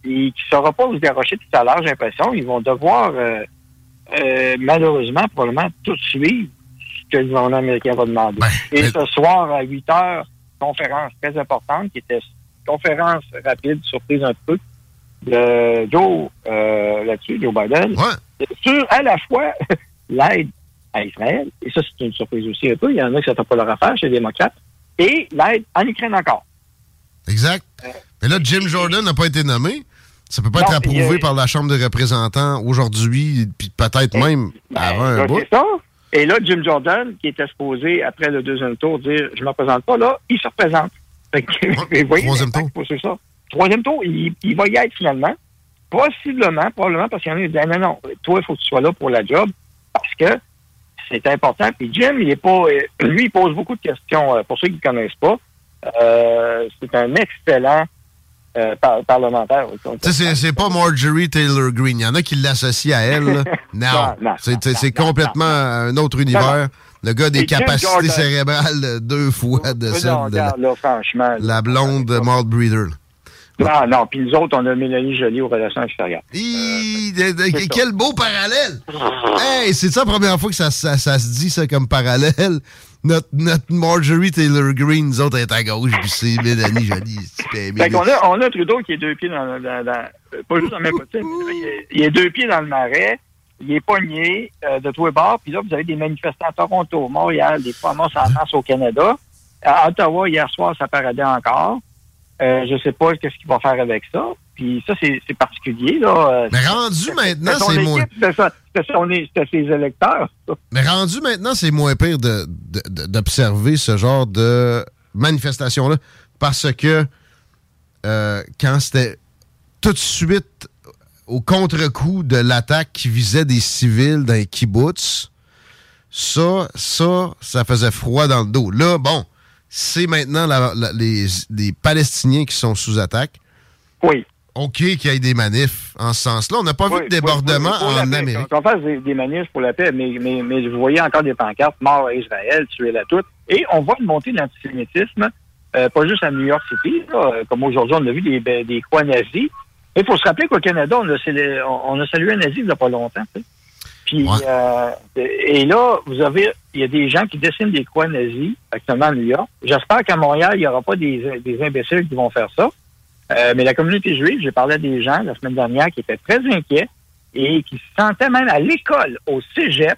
et qui ne saura pas se garrocher tout à l'heure, j'ai l'impression. Ils vont devoir, euh, euh, malheureusement, probablement tout suivre ce que le gouvernement américain va demander. et ce soir, à 8 heures, conférence très importante qui était conférence rapide, surprise un peu, de Joe euh, là-dessus, Joe Biden, sur à la fois (laughs) l'aide à Israël, et ça c'est une surprise aussi un peu, il y en a qui ne savent pas leur affaire chez les démocrates, et l'aide en Ukraine encore. Exact. Mais là, Jim Jordan n'a pas été nommé. Ça peut pas Non, être approuvé par la Chambre des représentants aujourd'hui, puis peut-être même avant un Là, bout. ça. Et là, Jim Jordan, qui était supposé, après le deuxième tour, dire je ne me représente pas, là, il se représente. (laughs) Fait que, vous voyez troisième ça. Troisième tour, il, il va y être finalement. Possiblement, probablement, parce qu'il y en a qui disent non, non, toi, il faut que tu sois là pour la job, parce que c'est important. Puis Jim, il est pas. euh, lui, il pose beaucoup de questions. euh, pour ceux qui ne connaissent pas, euh, c'est un excellent euh, par- parlementaire. Tu sais, c'est- pas Marjorie Taylor Greene. Il y en a qui l'associent à elle. (laughs) Non. Non, non, C'est- complètement un autre univers. Le gars des capacités Jordan. cérébrales deux fois de celle de la, là, franchement. la blonde Malt Breeder. Là. Non, non. Puis nous autres, on a Mélanie Jolie aux relations extérieures. Hi, de- de- quel beau parallèle! Hey, c'est ça la première fois que ça, ça- ça se dit, ça, comme parallèle. Notre, notre Marjorie Taylor Greene, nous autres, est à gauche, puis c'est Mélanie Jolie. c'est Fait qu'on a, on a Trudeau qui est deux pieds dans, dans, dans- euh, pas juste dans le même côté, mais il, est, deux pieds dans le marais, il est pogné euh, de tous les bords, puis là, vous avez des manifestants à Toronto, Montréal, des fois en France au Canada. À Ottawa, hier soir, ça paradait encore. Euh, je sais pas qu'est-ce qu'il va faire avec ça. Puis ça, c'est particulier, là. Euh, Mais rendu maintenant, c'est moins- C'était ses électeurs. ça. Mais rendu maintenant, c'est moins pire de- de- de- d'observer ce genre de manifestation-là parce que euh, quand c'était tout de suite au contre-coup de l'attaque qui visait des civils dans les kibbutz, ça, ça, ça faisait froid dans le dos. Là, bon, c'est maintenant la- la- les, les Palestiniens qui sont sous attaque. Oui. OK qu'il y ait des manifs en ce sens-là. On n'a pas vu de débordement Oui, oui, pour en paix. Amérique. Qu'on fasse des, des manifs pour la paix, mais, mais, mais vous voyez encore des pancartes, mort à Israël, tuez la toute. Et on voit une montée de l'antisémitisme, euh, pas juste à New York City, là, euh, comme aujourd'hui on a vu des, ben, des croix nazis. Il faut se rappeler qu'au Canada, on a, on a salué un nazi il n'y a pas longtemps. Puis, euh, et là, vous avez, il y a des gens qui dessinent des croix nazis actuellement à New York. J'espère qu'à Montréal, il n'y aura pas des, des imbéciles qui vont faire ça. Euh, mais la communauté juive, j'ai parlé à des gens la semaine dernière qui étaient très inquiets et qui se sentaient même à l'école, au cégep,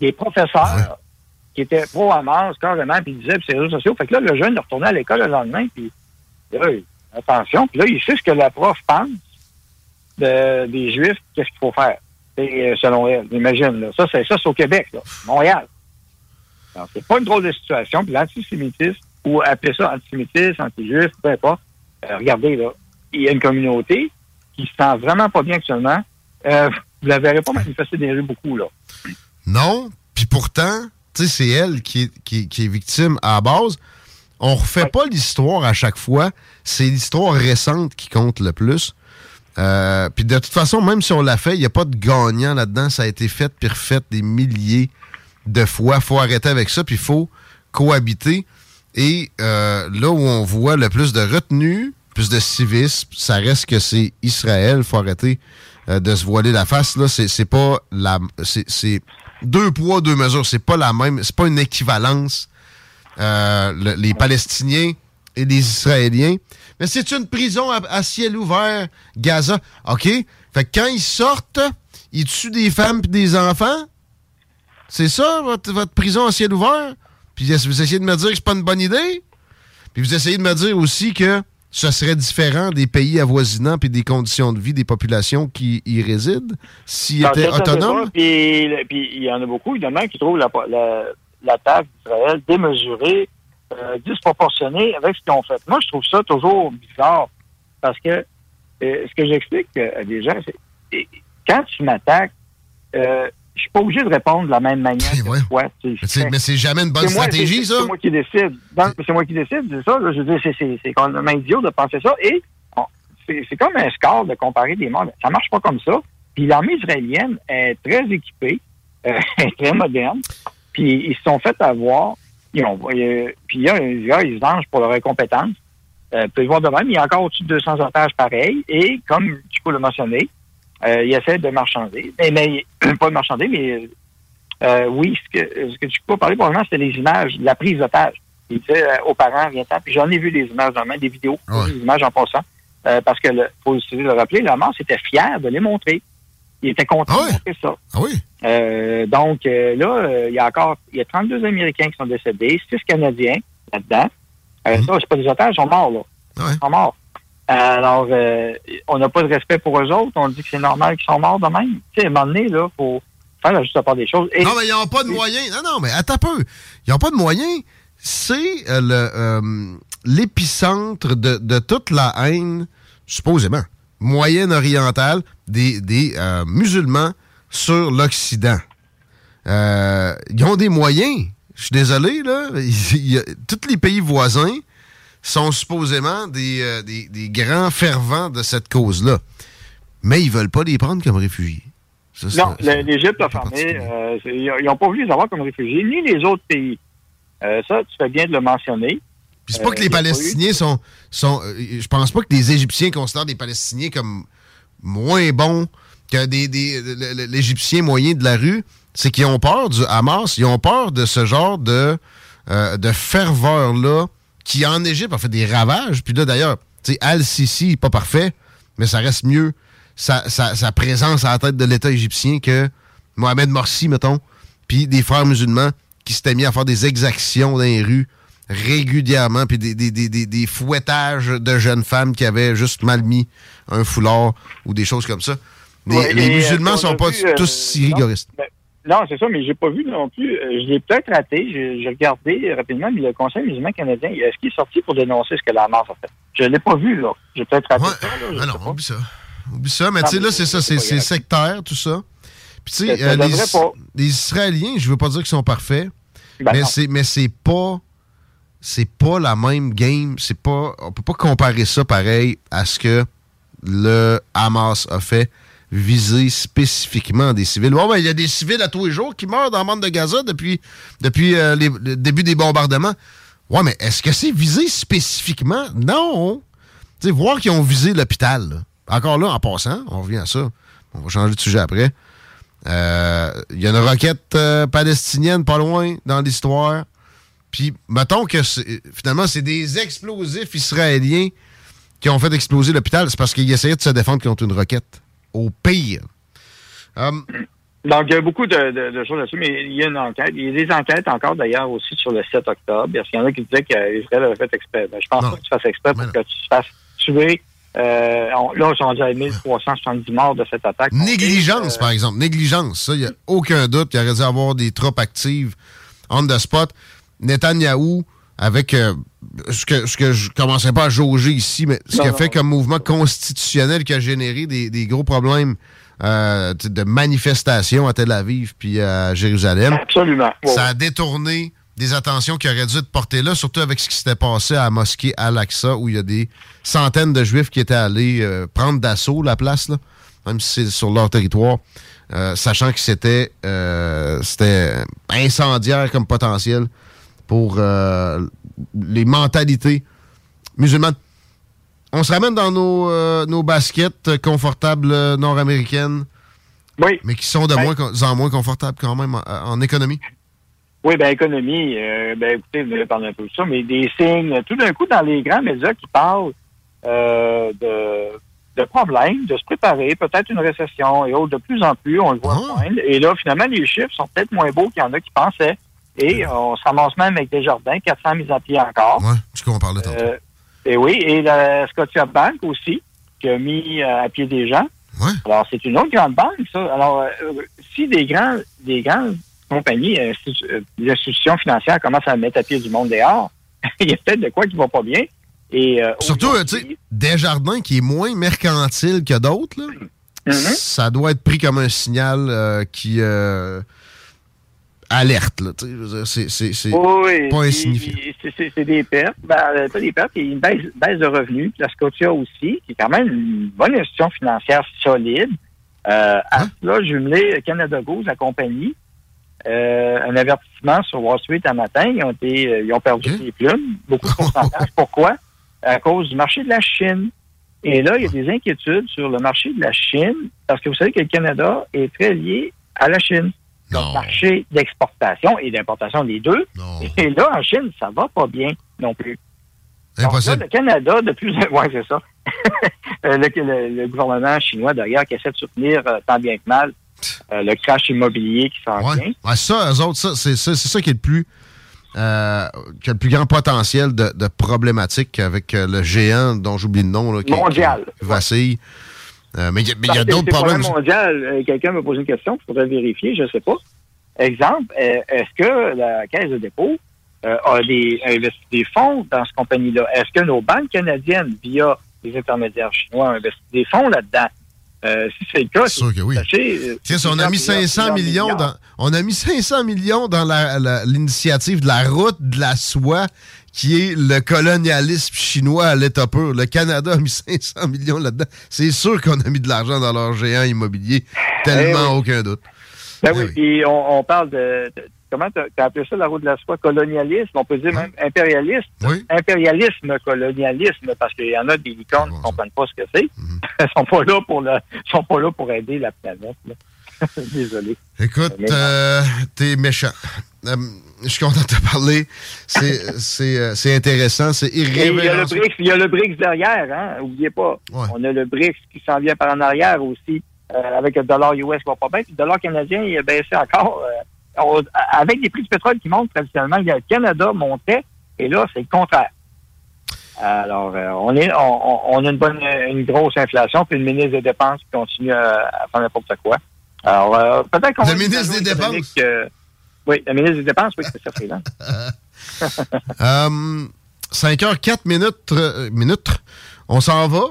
des professeurs qui était pro-Hamas carrément, puis il disait sur ses réseaux sociaux. Fait que là, le jeune retourné à l'école le lendemain, puis là, attention, puis là, il sait ce que la prof pense de- des Juifs, qu'est-ce qu'il faut faire, Et, euh, selon elle. Imagine, là. Ça, c'est ça, c'est au Québec, là, Montréal. Alors, c'est pas une drôle de situation, puis l'antisémitisme, ou appeler ça antisémitisme, anti-juif, peu importe, euh, regardez, là, il y a une communauté qui se sent vraiment pas bien actuellement. Euh, vous la verrez pas manifester des rues beaucoup, là. Non, puis pourtant, tu sais, c'est elle qui est, qui, qui est victime à la base. On refait pas l'histoire à chaque fois. C'est l'histoire récente qui compte le plus. Euh, puis de toute façon, même si on l'a fait, il n'y a pas de gagnant là-dedans. Ça a été fait puis refait des milliers de fois. faut arrêter avec ça, puis il faut cohabiter. Et euh, là où on voit le plus de retenue, plus de civisme, ça reste que c'est Israël. faut arrêter euh, de se voiler la face. Là, c'est pas la... c'est- deux poids, deux mesures. C'est pas la même... C'est pas une équivalence. Euh, le- les Palestiniens et les Israéliens. Mais c'est une prison à, à ciel ouvert, Gaza. OK? Fait que quand ils sortent, ils tuent des femmes et des enfants? C'est ça, votre, votre prison à ciel ouvert? Puis vous essayez de me dire que c'est pas une bonne idée? Puis vous essayez de me dire aussi que ce serait différent des pays avoisinants puis des conditions de vie des populations qui y résident s'ils étaient autonomes? Puis il y en a beaucoup, évidemment, qui trouvent la, la, la taxe d'Israël démesurée, euh, disproportionnée avec ce qu'ils ont fait. Moi, je trouve ça toujours bizarre parce que euh, ce que j'explique euh, à des gens, c'est quand tu m'attaques, euh, je suis pas obligé de répondre de la même manière que toi. tu Mais c'est- mais c'est jamais une bonne moi- stratégie, ça? C'est moi qui décide. C'est moi qui décide, c'est ça. là. je veux dire, c'est- c'est complètement idiot de penser ça. Et c'est comme un score de comparer des morts. Ça marche pas comme ça. Puis l'armée israélienne est très équipée, euh, est (laughs) très moderne. Puis ils se sont fait avoir. Ils ont, euh, puis il y a un gars, ils se vengent pour leur incompétence. Euh, peut le voir de même, il y a encore au-dessus de 200 otages pareils. Et comme tu peux le mentionner, euh, ils essaient de marchander. Mais, mais (clears throat) pas de marchander, mais euh, oui, ce que, ce que tu peux parler probablement, c'était les images la prise d'otage. Il disait aux parents, viens-t'en. Puis j'en ai vu des images dans des vidéos, des images en passant. Parce que, il faut le rappeler, la Hamas était fier de les montrer. Il était content de montrer ça. Ah oui? Euh, donc euh, là, euh, il y a encore il y a 32 Américains qui sont décédés, 6 Canadiens là-dedans. Euh, Ça, c'est pas des otages, ils sont morts, là. Ils sont morts. Alors, on n'a pas de respect pour eux autres. On dit que c'est normal qu'ils sont morts de même. Tu sais, à un moment donné, là, faut faire la juste part des choses. Et- Non, mais ils n'ont pas de moyens. Non, non, mais attends un peu. Ils n'ont pas de moyens. C'est le, l'épicentre de, de toute la haine, supposément, moyenne-orientale des, des euh, musulmans sur l'Occident. Euh, ils ont des moyens. Je suis désolé, là. Tous les pays voisins sont supposément des, euh, des, des grands fervents de cette cause-là. Mais ils veulent pas les prendre comme réfugiés. Ça, Non, l'Égypte a fermé. ils n'ont pas voulu les avoir comme réfugiés, ni les autres pays. Ça, tu fais bien de le mentionner. Puis c'est pas Euh, que les Palestiniens sont. sont euh, je pense pas que les Égyptiens considèrent des Palestiniens comme moins bons que des, des- l'Égyptien moyen de la rue. C'est qu'ils ont peur du Hamas, ils ont peur de ce genre de, euh, de ferveur-là qui, en Égypte, a fait des ravages. Puis là, d'ailleurs, tu sais, Al-Sisi, pas parfait, mais ça reste mieux sa, sa- sa présence à la tête de l'État égyptien que Mohamed Morsi, mettons, puis des frères musulmans qui s'étaient mis à faire des exactions dans les rues régulièrement, puis des, des, des, des, fouettages de jeunes femmes qui avaient juste mal mis un foulard ou des choses comme ça. Les, Ouais, les musulmans euh, on sont pas vu, euh, tous si non, rigoristes. ben, Non, c'est ça, mais j'ai pas vu non plus. Euh, je l'ai peut-être raté. J'ai regardé rapidement, mais le Conseil musulman canadien, est-ce qu'il est sorti pour dénoncer ce que la Hamas a fait? Je l'ai pas vu, là. J'ai peut-être raté ça. Là, je Ah non, pas. oublie ça. Oublie ça, mais tu sais, là, c'est ça, c'est sectaire, tout ça. Puis tu sais, Ça euh, les, les Israéliens, je veux pas dire qu'ils sont parfaits, Ben mais c'est pas c'est pas la même game, c'est pas on peut pas comparer ça pareil à ce que le Hamas a fait viser spécifiquement des civils. Bon, ben, il y a des civils à tous les jours qui meurent dans la bande de Gaza depuis, depuis euh, les- le début des bombardements. Ouais, mais est-ce que c'est visé spécifiquement? Non! Tu sais, voir qu'ils ont visé l'hôpital, encore là, en passant, on revient à ça. On va changer de sujet après. Euh, Il y a une roquette euh, palestinienne pas loin dans l'histoire. Puis, mettons que finalement, c'est des explosifs israéliens qui ont fait exploser l'hôpital. C'est parce qu'ils essayaient de se défendre contre une roquette. Au pire. Hum, Donc, il y a beaucoup de, de- de choses là-dessus, mais il y a une enquête. Il y a des enquêtes encore, d'ailleurs, aussi sur le 7 octobre. Parce qu'il y en a qui disaient qu'Israël avait fait exprès. Ben, je pense pas que tu fasses exprès pour que tu te fasses tuer. Euh, on- là, ils sont rendus à 1370 morts de cette attaque. Négligence, par exemple. Négligence. Ça, il n'y a aucun doute. Il aurait dû avoir des troupes actives on the spot. Netanyahou, avec euh, ce, que, ce que je commençais pas à jauger ici, mais ce qu'il a fait comme mouvement constitutionnel qui a généré des, des gros problèmes euh, de manifestations à Tel Aviv puis à Jérusalem. Absolument. Ça a détourné des attentions qui auraient dû être portées là, surtout avec ce qui s'était passé à la mosquée Al-Aqsa, où il y a des centaines de Juifs qui étaient allés euh, prendre d'assaut la place, là, même si c'est sur leur territoire, sachant que c'était c'était incendiaire comme potentiel pour euh, les mentalités musulmanes. On se ramène dans nos, euh, nos baskets confortables euh, nord-américaines, oui. mais qui sont de Ben- moins, en moins confortables quand même en- en économie. Oui, ben économie, euh, ben écoutez, vous allez parler un peu de ça, mais des signes, tout d'un coup, dans les grands médias qui parlent de, de problèmes, de se préparer, peut-être une récession et autres, de plus en plus, on le voit poindre. Et là, finalement, les chiffres sont peut-être moins beaux qu'il y en a qui pensaient. Et on se ramasse même avec des jardins, 400 mises à pied encore. Ouais, c'est qu'on parlait tantôt. Euh, et oui, et la Scotia Bank aussi, qui a mis euh, à pied des gens. Alors, c'est une autre grande banque, ça. Alors, euh, si des grands, des grandes compagnies, euh, institu- euh, des institutions financières commencent à mettre à pied du monde dehors, (laughs) il y a peut-être de quoi qui va pas bien. Et, euh, Surtout, euh, tu sais, Desjardins qui est moins mercantile que d'autres, Mm-hmm. ça doit être pris comme un signal euh, qui euh, alerte. Là, c'est c'est- c'est Oui, pas insignifiant. c'est- des pertes. Ben, euh, pas des pertes, il y a une baisse, baisse de revenus. Puis la Scotia aussi, qui est quand même une bonne institution financière solide. Euh, à cela, jumelé Canada Goose, la compagnie, euh, un avertissement sur Wall Street un matin. Ils ont, été, euh, ils ont perdu des plumes, beaucoup de pourcentage. (laughs) Pourquoi? À cause du marché de la Chine. Et là, il y a des inquiétudes sur le marché de la Chine, parce que vous savez que le Canada est très lié à la Chine. Donc, marché d'exportation et d'importation, les deux. Et là, en Chine, ça va pas bien non plus. Donc là, le Canada, de plus en (laughs) ouais, c'est ça. Euh, le, le- le gouvernement chinois, d'ailleurs, qui essaie de soutenir euh, tant bien que mal euh, le crash immobilier qui s'en vient. Ouais, ça, eux autres, ça, c'est ça, c'est ça qui est le plus euh, qui a le plus grand potentiel de, de problématique avec le géant dont j'oublie le nom là, qui, Mondial. qui vacille. Euh, mais il y a- d'autres problèmes. mondial. Euh, Quelqu'un me pose une question, il faudrait vérifier, je ne sais pas. Exemple, euh, est-ce que la Caisse de dépôt a des, investi des fonds dans cette compagnie-là? Est-ce que nos banques canadiennes, via les intermédiaires chinois, ont investi des fonds là-dedans? Euh, si c'est le cas, sûr que oui. sachez, Tiens, si on a mis plusieurs- 500 plusieurs millions milliards. dans, on a mis 500 millions dans l'initiative de la route de la soie, qui est le colonialisme chinois à l'état pur. Le Canada a mis (laughs) 500 millions là-dedans. C'est sûr qu'on a mis de l'argent dans leur géant immobilier. Tellement Eh oui. aucun doute. Ben oui, puis on, on parle de, de- comment tu as appelé ça la route de la soie colonialisme, on peut dire même impérialiste, impérialisme colonialisme parce qu'il y en a des licornes qui ne comprennent pas ce que c'est. Mhm. (laughs) Elles sont pas là pour le, sont pas là pour aider la planète. là. (laughs) Désolé. Écoute, euh, t'es méchant. Euh, je suis content de te parler. C'est (laughs) euh, intéressant, c'est Et il y a le irrévérencieux. BRICS, il y a le BRICS derrière, hein. Oubliez pas. On a le BRICS qui s'en vient par en arrière aussi, euh, avec le dollar US qui va pas bien, puis le dollar canadien il a baissé encore. on- avec des prix du pétrole qui montent traditionnellement, le Canada montait, et là, c'est le contraire. Alors, euh, on est, on, on- a une bonne, une grosse inflation, puis le ministre des Dépenses qui continue à, à faire n'importe quoi. Alors, euh, peut-être qu'on Le va- ministre des économique, euh, oui, le ministre des Dépenses, oui, c'est ça, freelance. (laughs) Euh, 5h04 minutes, euh, minutes. On s'en va.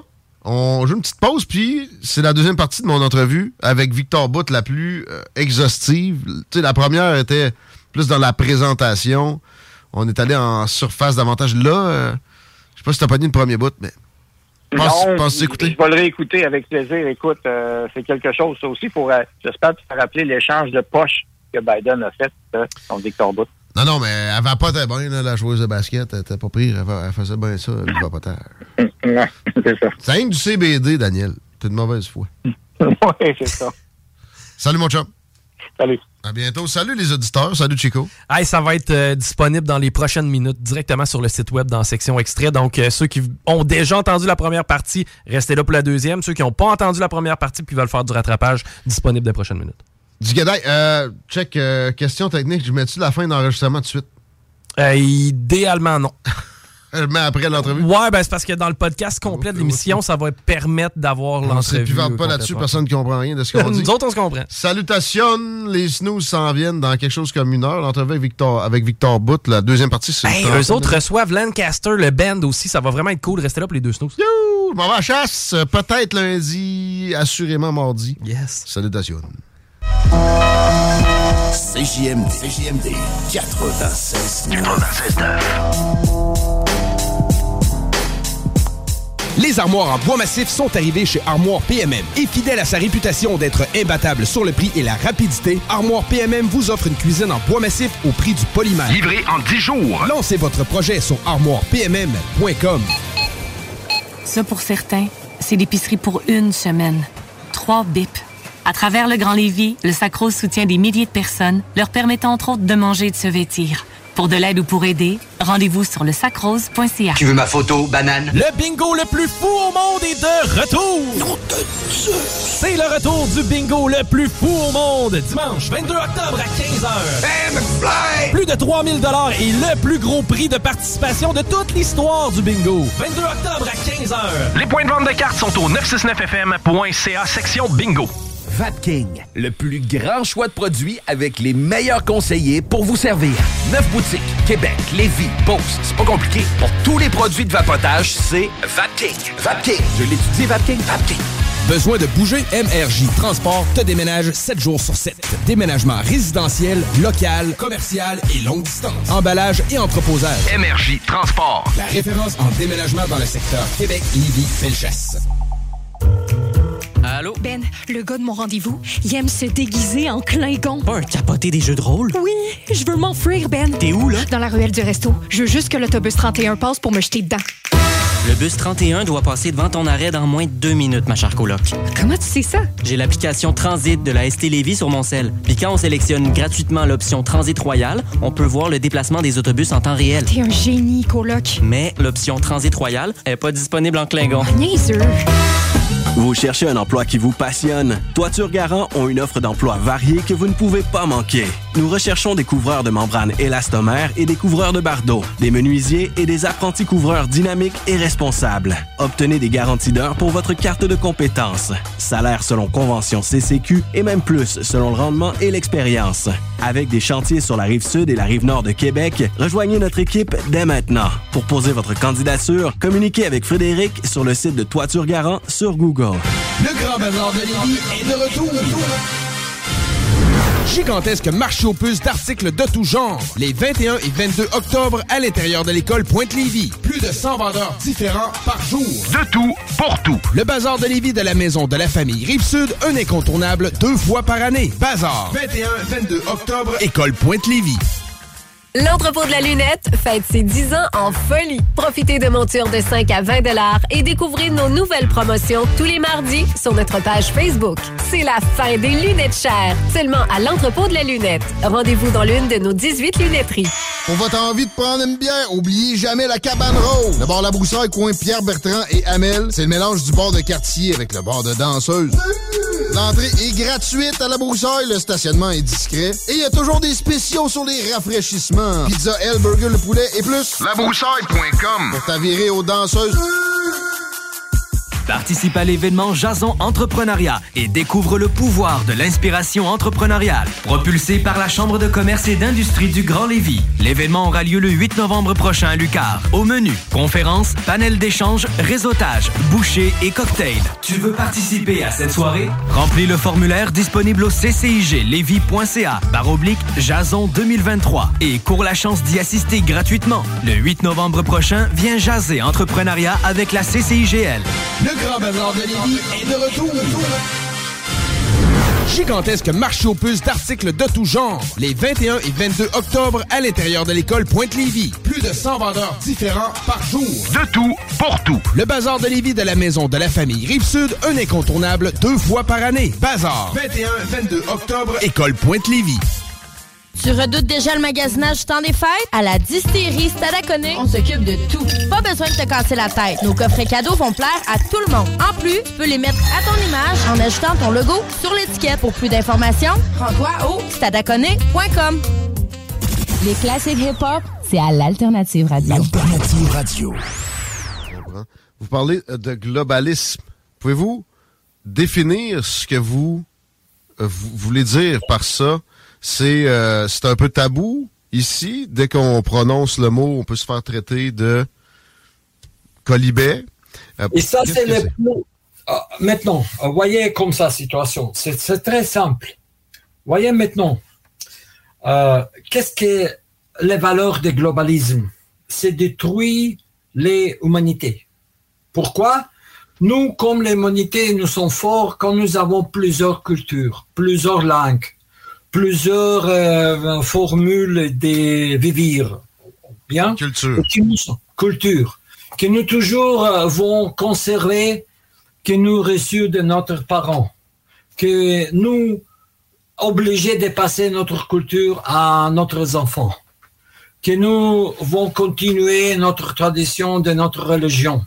On joue une petite pause, puis c'est la deuxième partie de mon entrevue avec Victor Bout, la plus euh, exhaustive. Tu sais, la première était plus dans la présentation. On est allé en surface davantage. Là, je sais pas si t'as pas dit le premier bout, mais pense, Non, pense écouter? Je vais le réécouter avec plaisir. Écoute, euh, c'est quelque chose, ça aussi, pour, euh, j'espère te rappeler l'échange de poche que Biden a fait, euh, son Victor Bout. Non, non, mais elle va pas très bien, là, la joueuse de basket. Elle était pas pire. Elle, faisait bien ça. Elle (laughs) va pas terre. c'est ça. C'est rien du CBD, Daniel. T'es de mauvaise foi. (laughs) oui, c'est ça. Salut, mon chum. Salut. À bientôt. Salut, les auditeurs. Salut, Chico. Hey, ça va être euh, disponible dans les prochaines minutes directement sur le site web dans la section extrait. Donc, euh, ceux qui ont déjà entendu la première partie, restez là pour la deuxième. Ceux qui n'ont pas entendu la première partie puis veulent faire du rattrapage, disponible dans les prochaines minutes. Du Gadaï, euh, check, euh, question technique, je mets-tu la fin d'enregistrement tout de suite? Euh, idéalement, non. (laughs) Mets après l'entrevue? Ouais, ben c'est parce que dans le podcast complet de l'émission, ça va permettre d'avoir On l'entrevue. ne s'épuise pas là-dessus, personne qui comprend rien de ce qu'on (laughs) dit. Nous autres, on se comprend. Salutations, les snooze s'en viennent dans quelque chose comme une heure. L'entrevue avec Victor, avec Victor Bout, la deuxième partie, c'est... Hey, eux 30. autres reçoivent Lancaster, le band aussi. Ça va vraiment être cool. Restez là pour les deux snooze. Je m'en à la chasse, peut-être lundi, assurément mardi. Yes. Salutations. CJMD, CJMD 96 Les armoires en bois massif sont arrivées chez Armoire PMM. Et fidèle à sa réputation d'être imbattable sur le prix et la rapidité, Armoire PMM vous offre une cuisine en bois massif au prix du polymère. Livré en 10 jours. Lancez votre projet sur armoirepmm.com. Ça, pour certains, c'est l'épicerie pour une semaine. Trois bips. À travers le Grand Lévis, le Sacro soutient des milliers de personnes, leur permettant entre autres de manger et de se vêtir. Pour de l'aide ou pour aider, rendez-vous sur le sacrose.ca. Tu veux ma photo, banane? Le bingo le plus fou au monde est de retour! C'est le retour du bingo le plus fou au monde! Dimanche 22 octobre à 15h. Plus de 3000 et le plus gros prix de participation de toute l'histoire du bingo. 22 octobre à 15h. Les points de vente de cartes sont au 969fm.ca section bingo. Vapking, le plus grand choix de produits avec les meilleurs conseillers pour vous servir. Neuf boutiques, Québec, Lévis, Beauce, c'est pas compliqué. Pour tous les produits de vapotage, c'est Vapking. Vapking, je l'étudie, Vapking, Vapking. Besoin de bouger? MRJ Transport te déménage 7 jours sur 7. Déménagement résidentiel, local, commercial et longue distance. Emballage et entreposage. MRJ Transport. La référence en déménagement dans le secteur Québec, Lévis, Felchasse. Allô? Ben, le gars de mon rendez-vous, il aime se déguiser en Klingon. Pas un capoté des jeux de rôle? Oui, je veux m'enfuir, Ben. T'es où, là? Dans la ruelle du resto. Je veux juste que l'autobus 31 passe pour me jeter dedans. Le bus 31 doit passer devant ton arrêt dans moins de deux minutes, ma chère coloc. Comment tu sais ça? J'ai l'application Transit de la ST Lévis sur mon sel. Puis quand on sélectionne gratuitement l'option Transit Royal, on peut voir le déplacement des autobus en temps réel. T'es un génie, coloc. Mais l'option Transit Royal est pas disponible en Klingon. Niaiseux. Vous cherchez un emploi qui vous passionne? Toiture Garant ont une offre d'emploi variée que vous ne pouvez pas manquer. Nous recherchons des couvreurs de membranes élastomères et des couvreurs de bardeaux, des menuisiers et des apprentis couvreurs dynamiques et responsables. Obtenez des garanties d'heures pour votre carte de compétences. Salaire selon convention CCQ et même plus selon le rendement et l'expérience. Avec des chantiers sur la rive sud et la rive nord de Québec, rejoignez notre équipe dès maintenant. Pour poser votre candidature, communiquez avec Frédéric sur le site de Toiture Garant sur Google. Le Grand de est de retour. Gigantesque marché aux puces d'articles de tout genre. Les 21 et 22 octobre à l'intérieur de l'école Pointe-Lévis. Plus de 100 vendeurs différents par jour. De tout, pour tout. Le Bazar de Lévis de la maison de la famille Rive-Sud, un incontournable deux fois par année. Bazar. 21-22 octobre, école Pointe-Lévis. L'entrepôt de la lunette fête ses 10 ans en folie. Profitez de montures de 5 à 20 et découvrez nos nouvelles promotions tous les mardis sur notre page Facebook. C'est la fin des lunettes chères, seulement à l'entrepôt de la lunette. Rendez-vous dans l'une de nos 18 lunetteries. Pour votre envie de prendre une bière, oubliez jamais la cabane rose. Le bar La Broussaille, coin Pierre Bertrand et Amel, c'est le mélange du bar de quartier avec le bar de danseuse. L'entrée est gratuite à La Broussaille, le stationnement est discret et il y a toujours des spéciaux sur les rafraîchissements. Pizza L, burger, le poulet et plus. Labroussaille.com Pour t'avirer aux danseuses. Participe à l'événement Jason Entrepreneuriat et découvre le pouvoir de l'inspiration entrepreneuriale. Propulsé par la Chambre de commerce et d'industrie du Grand Lévis. L'événement aura lieu le 8 novembre prochain à Lucar. Au menu, conférences, panel d'échange, réseautage, bouchées et cocktails. Tu veux participer à cette soirée? Remplis le formulaire disponible au cciglevy.ca par oblique Jason 2023 et cours la chance d'y assister gratuitement. Le 8 novembre prochain, viens jaser entrepreneuriat avec la CCIGL. Grand Bazar de Lévis est de retour. Gigantesque marché aux puces d'articles de tout genre. Les 21 et 22 octobre à l'intérieur de l'école Pointe-Lévis. Plus de 100 vendeurs différents par jour. De tout, pour tout. Le Bazar de Lévis de la maison de la famille Rive-Sud, un incontournable deux fois par année. Bazar. 21-22 octobre, école Pointe-Lévis. Tu redoutes déjà le magasinage du temps des fêtes? À la distillerie Stadaconé, on s'occupe de tout. Pas besoin de te casser la tête. Nos coffrets cadeaux vont plaire à tout le monde. En plus, tu peux les mettre à ton image en ajoutant ton logo sur l'étiquette. Pour plus d'informations, rends-toi au stadaconé.com. Les classiques hip-hop, c'est à l'Alternative Radio. Alternative Radio. Vous parlez euh, de globalisme. Pouvez-vous définir ce que vous, euh, vous voulez dire par ça? C'est euh, c'est un peu tabou ici. Dès qu'on prononce le mot, on peut se faire traiter de colibet. Euh, Et ça, c'est le plus... Ah, maintenant, euh, voyez comme ça la situation. C'est très simple. Voyez maintenant, euh, qu'est-ce que les valeurs du globalisme C'est détruire les humanités. Pourquoi? Nous, comme les humanités, nous sommes forts quand nous avons plusieurs cultures, plusieurs langues, plusieurs euh, formules de vivre. Bien Culture. Qui nous culture. Que nous toujours euh, vont conserver, que nous reçus de notre parents. Que nous obligés de passer notre culture à notre enfants. Que nous vont continuer notre tradition de notre religion.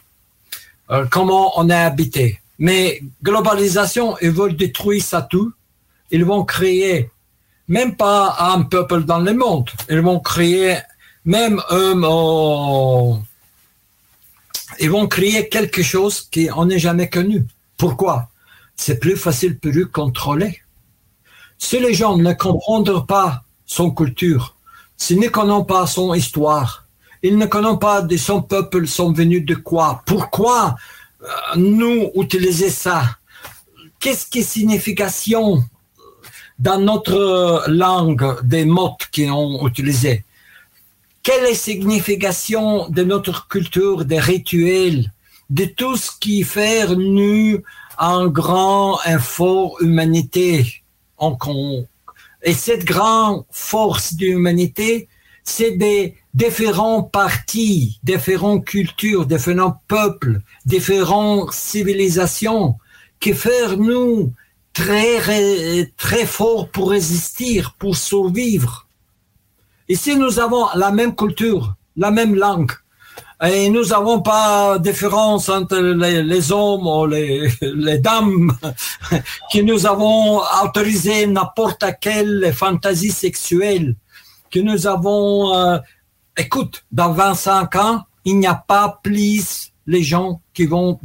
Euh, comment on est habité. Mais globalisation, ils veulent détruire ça tout. Ils vont créer même pas un peuple dans le monde. Ils vont créer même un, oh, ils vont créer quelque chose qu'on n'est jamais connu. Pourquoi? C'est plus facile pour eux contrôler. Si les gens ne comprennent pas son culture, s'ils ne connaissent pas son histoire, ils ne connaissent pas de son peuple sont venus de quoi, pourquoi euh, nous utiliser ça, qu'est-ce que signification dans notre langue des mots qu'on utilisés Quelle est la signification de notre culture, des rituels, de tout ce qui fait nous un grand, un fort humanité? En Et cette grande force de l'humanité, c'est des différents partis, différentes cultures, différents peuples, différentes civilisations qui font nous très, très forts pour résister, pour survivre. Ici, nous avons la même culture, la même langue. Et nous n'avons pas de différence entre les, hommes ou les, les dames, (laughs) que nous avons autorisé n'importe quelle fantaisie sexuelle, que nous avons... euh, écoute, dans 25 ans, il n'y a pas plus les gens qui vont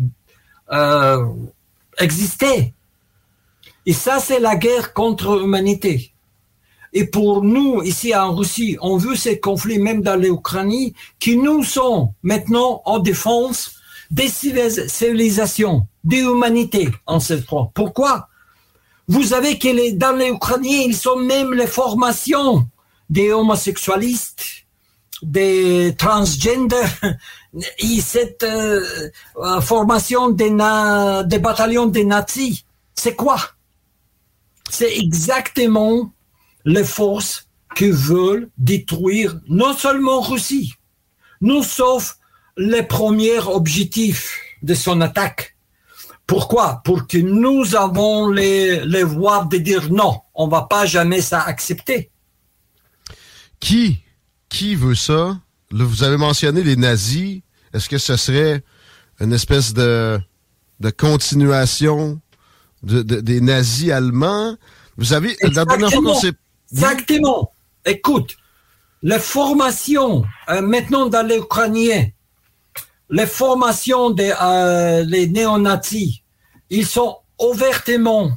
euh, exister. Et ça, c'est la guerre contre l'humanité. Et pour nous, ici en Russie, on veut ces conflits, même dans l'Ukraine, qui nous sont maintenant en défense des civilis- civilisations, de l'humanité en cette fois. Pourquoi? Vous savez que dans l'Ukraine, ils sont même les formations des homosexualistes, des transgenders, (laughs) et cette euh, euh, formation des, des bataillons des nazis, c'est quoi? C'est exactement les forces qui veulent détruire non seulement Russie, nous sauf les premiers objectifs de son attaque. Pourquoi? Pour que nous avons les, les de dire non, on va pas jamais ça accepter. Qui, veut ça? Vous avez mentionné les nazis. Est-ce que ce serait une espèce de continuation de- de- des nazis allemands? Vous avez, la dernière fois qu'on s'est... Exactement. Écoute, les formations, euh, maintenant dans l'Ukrainien, les formations des euh, les néonazis, ils sont ouvertement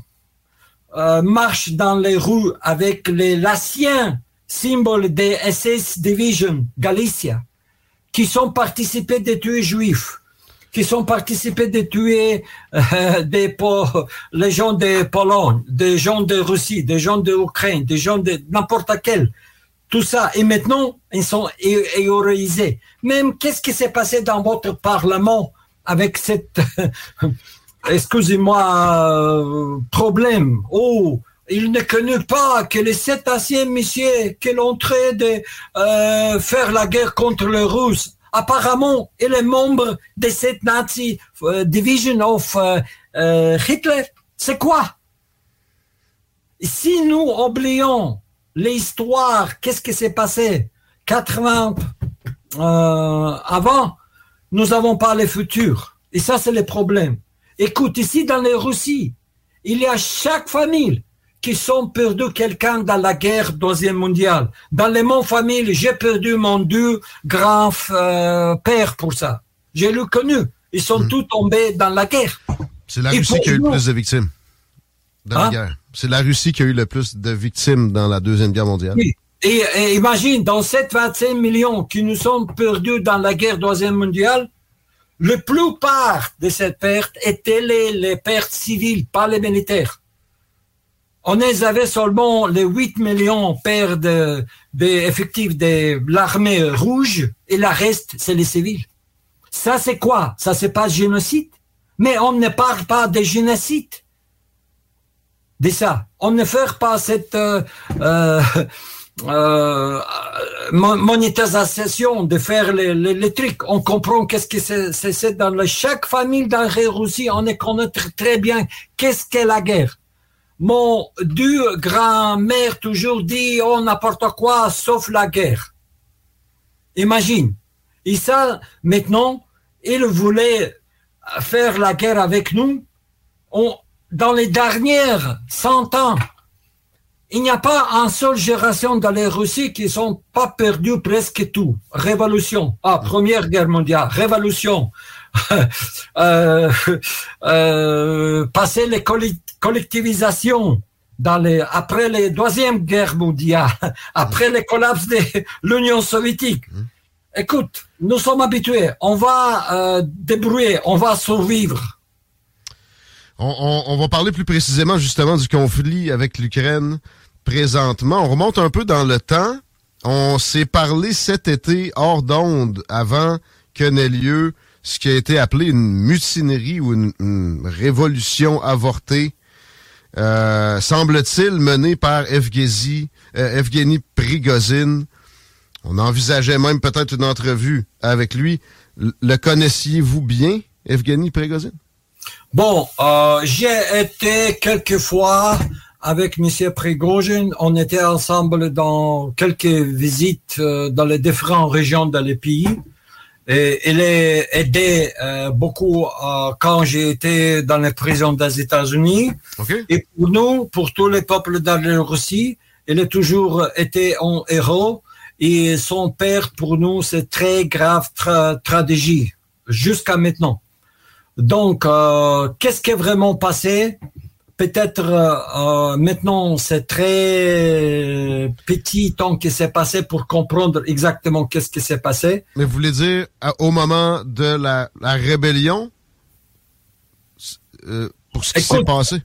euh, marchent dans les rues avec les l'ancien symbole des SS Division Galicia, qui sont participés de tuer juifs, qui sont participés de tuer euh, des les gens de Pologne, des gens de Russie, des gens d'Ukraine, des gens de n'importe quel. Tout ça. Et maintenant, ils sont héroïsés. Même qu'est-ce qui s'est passé dans votre parlement avec cette, (laughs) excusez-moi, euh, problème? Oh, il ne connaît pas que les sept anciens messieurs qui l'ont de euh, faire la guerre contre les Russes, apparemment, il est membre de cette Nazi euh, Division of euh, euh, Hitler. C'est quoi? Si nous oublions l'histoire, qu'est-ce qui s'est passé 80 euh, avant, nous n'avons pas le futur. Et ça, c'est le problème. Écoute, ici, dans les Russies, il y a chaque famille qui sont perdus quelqu'un dans la guerre deuxième mondiale. Dans les mon famille, j'ai perdu mon deux grands euh, pères pour ça. J'ai le connu. Ils sont Mhm. tous tombés dans la guerre. C'est la Et Russie qui a eu le plus de victimes dans la Hein? guerre. C'est la Russie qui a eu le plus de victimes dans la Deuxième Guerre mondiale. Oui. Et, et imagine, dans ces 25 millions qui nous sont perdus dans la guerre deuxième mondiale, la plupart de ces pertes étaient les, les pertes civiles, pas les militaires. On les avait seulement les 8 millions pertes de, de effectifs de l'armée rouge et le reste, c'est les civils. Ça, c'est quoi? Ça, c'est pas génocide? Mais on ne parle pas de génocide de ça. On ne fait pas cette euh, euh, euh, mon- monétisation de faire les, les, trucs. On comprend qu'est-ce que c'est, dans chaque famille dans la Russie, on connaît tr- très bien qu'est-ce qu'est la guerre. Mon deux grand-mère toujours dit oh n'importe quoi sauf la guerre. Imagine. Et ça, maintenant, il voulait faire la guerre avec nous. On, dans les dernières 100 ans, il n'y a pas une seule génération dans les Russies qui sont pas perdus presque tout. Révolution. Ah, Première Guerre mondiale. Révolution. (laughs) euh, euh, passer les dans les, après la Deuxième Guerre mondiale, (laughs) après le collapse de (laughs) l'Union soviétique. Écoute, nous sommes habitués. On va euh, débrouiller, on va survivre. On, on- on va parler plus précisément justement du conflit avec l'Ukraine présentement. On remonte un peu dans le temps. On s'est parlé cet été hors d'onde avant que n'ait lieu ce qui a été appelé une mutinerie ou une, une révolution avortée. Euh, semble-t-il menée par Evgeny, euh, Evgeny Prigozhin. On envisageait même peut-être une entrevue avec lui. Le connaissiez-vous bien, Evgeny Prigozhin? Bon, euh, j'ai été quelques fois avec M. Prigozhin. On était ensemble dans quelques visites dans les différentes régions dans les pays. Et il a aidé euh, beaucoup euh, quand j'ai été dans les prisons des États-Unis. Et pour nous, pour tous les peuples de la Russie, il a toujours été un héros. Et son père, pour nous, c'est très grave tra- tragédie jusqu'à maintenant. Donc, euh, qu'est-ce qui est vraiment passé? Peut-être euh, euh, maintenant, c'est très petit temps qui s'est passé pour comprendre exactement qu'est-ce qui s'est passé. Mais vous voulez dire à- au moment de la, la rébellion euh, pour ce qui s'est passé?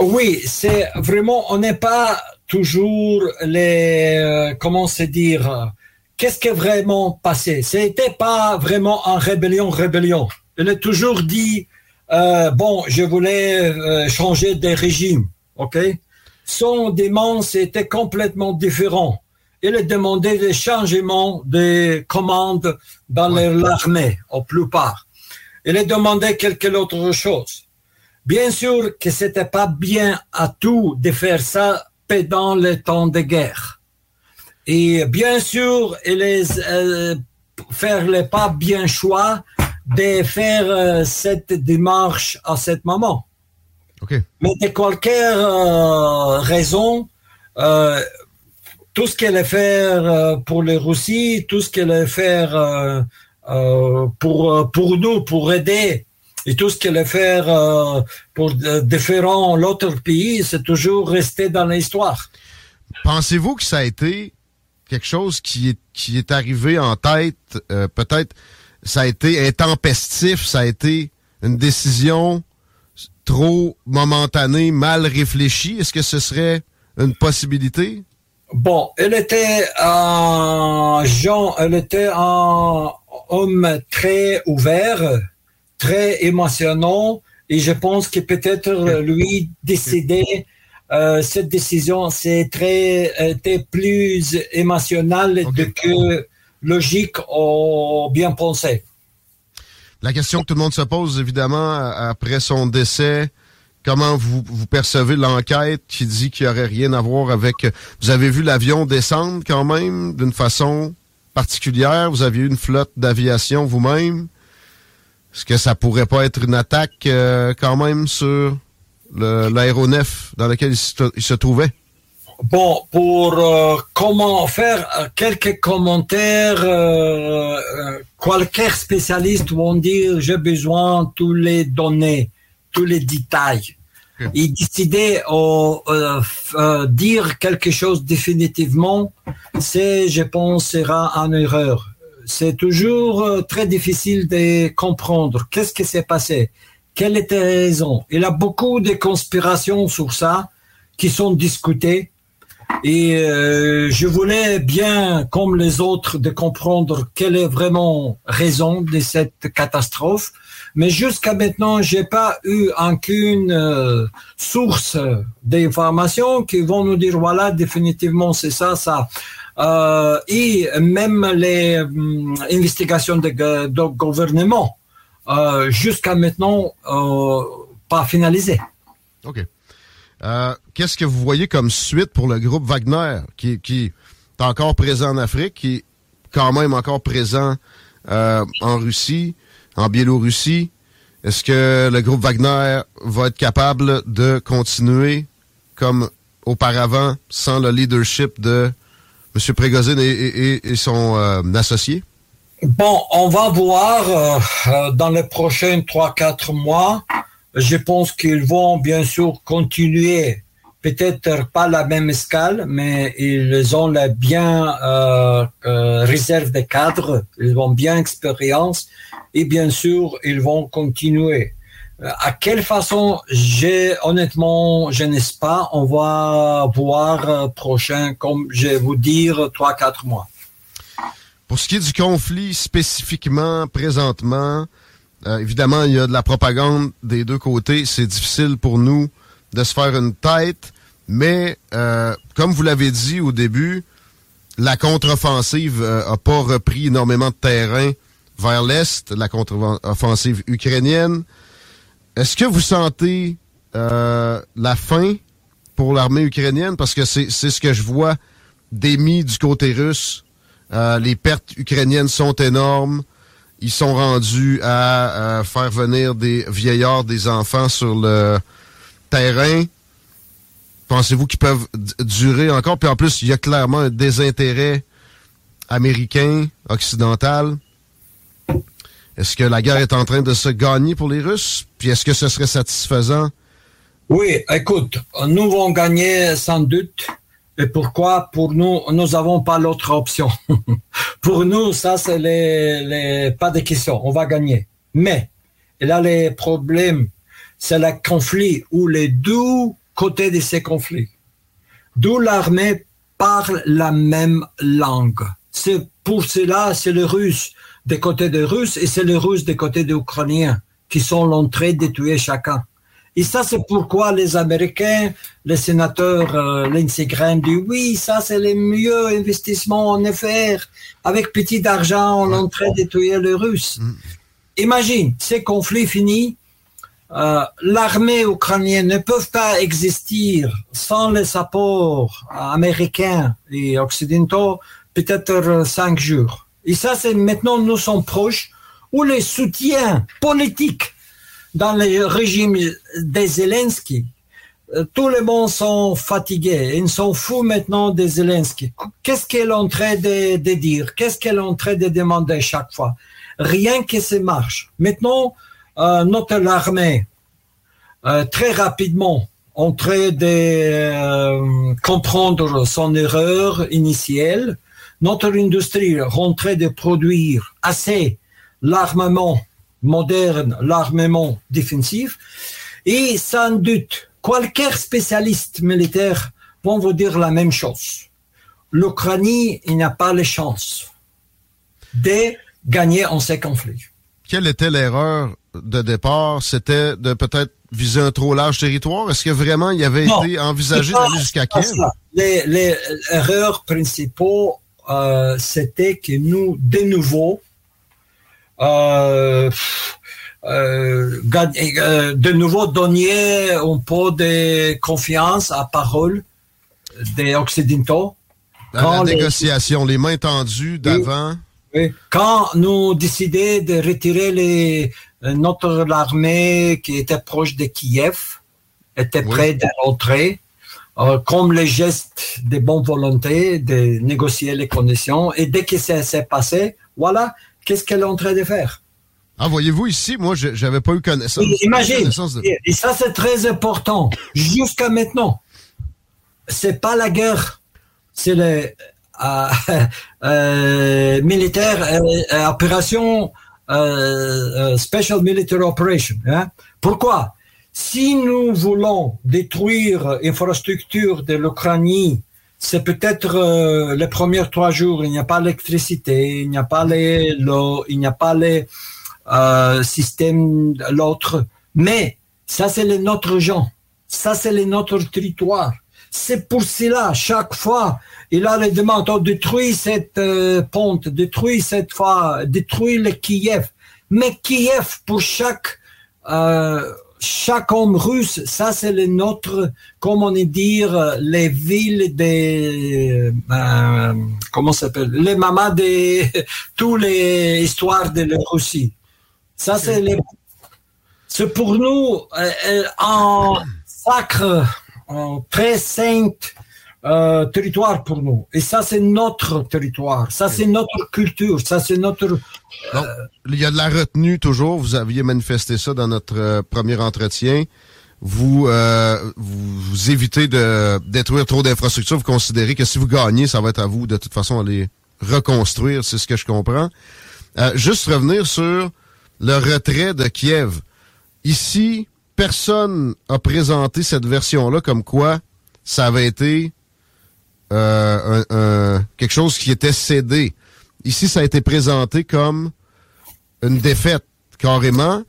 Oui, c'est vraiment, on n'est pas toujours les, euh, comment se dire, qu'est-ce qui est vraiment passé? C'était pas vraiment en rébellion, rébellion. Il a toujours dit, euh, bon, je voulais euh, changer de régime, ok? Son demande, c'était complètement différent. Il a demandé des changements de commandes dans l'armée, au plupart. Il a demandé quelque autre chose. Bien sûr que c'était pas bien à tout de faire ça pendant le temps de guerre. Et bien sûr, il est euh, faire le pas bien choix de faire euh, cette démarche à ce moment. Mais de quelque euh, raison, euh, tout ce qu'elle faire euh, pour les Russie, tout ce qu'elle faire euh, pour, pour nous, pour aider, et tout ce qu'elle faire pour différents l'autre pays, c'est toujours resté dans l'histoire. Pensez-vous que ça a été quelque chose qui est, qui est arrivé en tête, peut-être ça a été intempestif, ça a été une décision trop momentanée, mal réfléchie? Est-ce que ce serait une possibilité? Bon, elle était un Jean, elle était un homme très ouvert, très émotionnant, et je pense que peut-être lui décider euh, cette décision, c'est très était plus émotionnel de que logique ou bien pensé. La question que tout le monde se pose, évidemment, après son décès, comment vous, vous percevez l'enquête qui dit qu'il n'y aurait rien à voir avec... Vous avez vu l'avion descendre quand même d'une façon particulière? Vous aviez une flotte d'aviation vous-même? Est-ce que ça pourrait pas être une attaque euh, quand même sur l'aéronef dans lequel il se trouvait? Bon, pour euh, comment faire euh, quelques commentaires, euh, euh, quelques spécialistes vont dire j'ai besoin de tous les données, tous les détails. Et décider au euh, euh, dire quelque chose définitivement, c'est, je pense, sera une erreur. C'est toujours euh, très difficile de comprendre qu'est-ce qui s'est passé, quelle était la raison? Il y a beaucoup de conspirations sur ça qui sont discutées. Et euh, je voulais bien, comme les autres, de comprendre quelle est vraiment raison de cette catastrophe. Mais jusqu'à maintenant, j'ai pas eu aucune euh, source d'informations qui vont nous dire voilà définitivement c'est ça ça. Euh, et même les hum, investigations de, gouvernement jusqu'à maintenant pas finalisées. Euh, Qu'est-ce que vous voyez comme suite pour le groupe Wagner, qui, qui est encore présent en Afrique, qui est quand même encore présent euh, en Russie, en Biélorussie? Est-ce que le groupe Wagner va être capable de continuer comme auparavant, sans le leadership de M. Prégozine et, et- et- son euh, associé? Bon, on va voir euh, euh, dans les prochains 3-4 mois. Je pense qu'ils vont bien sûr continuer, peut-être pas la même escale, mais ils ont la bien euh, euh, réserve des cadres, ils ont bien expérience et bien sûr ils vont continuer. Euh, À quelle façon, j'ai honnêtement, je ne sais pas. On va voir euh, prochain, comme je vais vous dire, 3-4 mois. Pour ce qui est du conflit spécifiquement, présentement, euh, évidemment, il y a de la propagande des deux côtés. C'est difficile pour nous de se faire une tête, mais euh, comme vous l'avez dit au début, la contre-offensive n'a pas repris énormément de terrain vers l'Est, la contre-offensive ukrainienne. Est-ce que vous sentez euh, la fin pour l'armée ukrainienne? Parce que c'est c'est ce que je vois d'émis du côté russe. Euh, les pertes ukrainiennes sont énormes. Ils sont rendus à euh, faire venir des vieillards, des enfants sur le terrain. Pensez-vous qu'ils peuvent durer encore? Puis en plus, il y a clairement un désintérêt américain, occidental. Est-ce que la guerre est en train de se gagner pour les Russes? Puis est-ce que ce serait satisfaisant? Oui, écoute, nous allons gagner sans doute. Et pourquoi Pour nous, nous n'avons pas l'autre option? (laughs) pour nous, ça, c'est les, les, pas de question. On va gagner. Mais, là, les problèmes, c'est le conflit où les deux côtés de ces conflits, d'où l'armée parle la même langue. C'est pour cela, c'est le russe des côtés des Russes et c'est le russe des côtés des Ukrainiens qui sont l'entrée de tuer chacun. Et ça, c'est pourquoi les Américains, les sénateurs euh, Lindsey Graham dit oui, ça c'est le mieux investissement en faire. Avec petit argent, on est en train de tuer les Russes. Imagine, ces conflits finis, euh, l'armée ukrainienne ne peut pas exister sans les apports américains et occidentaux, peut-être euh, cinq jours. Et ça, c'est maintenant, nous sommes proches, où les soutiens politiques dans le régime des Zelensky, euh, tout le monde sont fatigués. Ils sont fous maintenant des Zelensky. Qu'est-ce qu'elle est en train de, dire? Qu'est-ce qu'elle est en train de demander chaque fois? Rien que ça marche. Maintenant, euh, notre armée, euh, très rapidement, en train de comprendre son erreur initiale. Notre industrie est en train de produire assez l'armement moderne, l'armement défensif. Et sans doute, quelques spécialistes militaires vont vous dire la même chose. L'Ukraine, il n'a pas les chances de gagner en ces conflits. Quelle était l'erreur de départ? C'était de peut-être viser un trop large territoire? Est-ce que vraiment il avait Non, été envisagé d'aller jusqu'à Kiev? Les, les erreurs principaux, euh, c'était que nous, de nouveau, euh, pff, euh, gagner, euh, de nouveau donner un peu de confiance à parole des Occidentaux. Dans Quand la les- négociation, les mains tendues d'avant. Oui. Quand nous décidons de retirer les, euh, notre armée qui était proche de Kiev, était près de rentrer, euh, comme le geste de bonne volonté de négocier les conditions. Et dès que ça s'est passé, voilà, qu'est-ce qu'elle est en train de faire? Ah, voyez-vous ici, moi, je- j'avais pas eu connaissance. Imagine, connaissance de- et, ça c'est très important. Jusqu'à maintenant, c'est pas la guerre, c'est le (laughs) euh, euh, militaire euh, opération special military operation. hein. Pourquoi? Si nous voulons détruire l'infrastructure de l'Ukraine, c'est peut-être euh, les premiers trois jours, il n'y a pas l'électricité, il n'y a pas l'eau, il n'y a pas les euh, systèmes, l'autre. Mais ça, c'est les notre gens. Ça, c'est les notre territoire. C'est pour cela, chaque fois, il a les demandes, on détruit cette euh, ponte, détruit cette fois, détruit le Kiev. Mais Kiev, pour chaque, euh, chaque homme russe, ça c'est le notre, comment on dire, les villes des, euh, comment ça s'appelle, les mamas de (laughs) toutes les histoires de la Russie. Ça c'est les, c'est pour nous euh, euh, un sacre, un très saint euh, territoire pour nous. Et ça, c'est notre territoire. Ça, c'est notre culture. Ça, c'est notre. Donc, il y a de la retenue toujours. Vous aviez manifesté ça dans notre euh, premier entretien. Vous, euh, vous, évitez de détruire trop d'infrastructures. Vous considérez que si vous gagnez, ça va être à vous de toute façon à les reconstruire. C'est ce que je comprends. Euh, juste revenir sur le retrait de Kiev. Ici, personne a présenté cette version-là comme quoi ça avait été euh, un- un- quelque chose qui était cédé. Ici, ça a été présenté comme une défaite, carrément.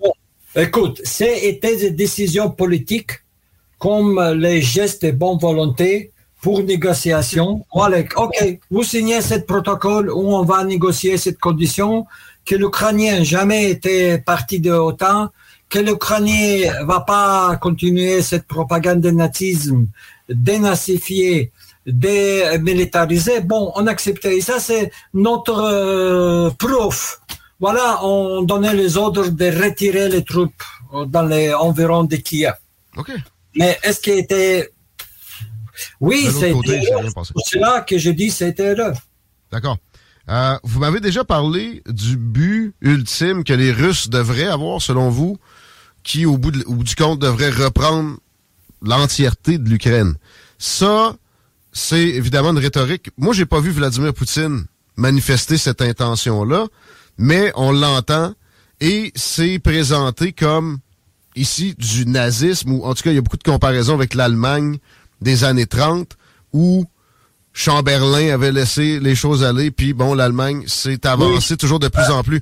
Écoute, c'était des décisions politiques comme les gestes de bonne volonté pour négociation. OK, vous signez ce protocole où on va négocier cette condition, que l'Ukrainien jamais été parti de l'OTAN, que l'Ukrainien va pas continuer cette propagande de nazisme, dénazifier, démilitariser. Bon, on acceptait. Et ça, c'est notre euh, proof. Voilà, on donnait les ordres de retirer les troupes euh, dans les environs de Kiev. OK. Mais est-ce qu'il était... Oui, c'est cela que je dis c'était erreur. D'accord. Euh, vous m'avez déjà parlé du but ultime que les Russes devraient avoir, selon vous, qui, au bout, de- au bout du compte, devrait reprendre l'entièreté de l'Ukraine. Ça, c'est évidemment une rhétorique. Moi, j'ai pas vu Vladimir Poutine manifester cette intention-là, mais on l'entend et c'est présenté comme ici du nazisme, ou en tout cas, il y a beaucoup de comparaisons avec l'Allemagne des années 30, où Chamberlain avait laissé les choses aller, puis bon, l'Allemagne s'est avancée toujours de plus en plus.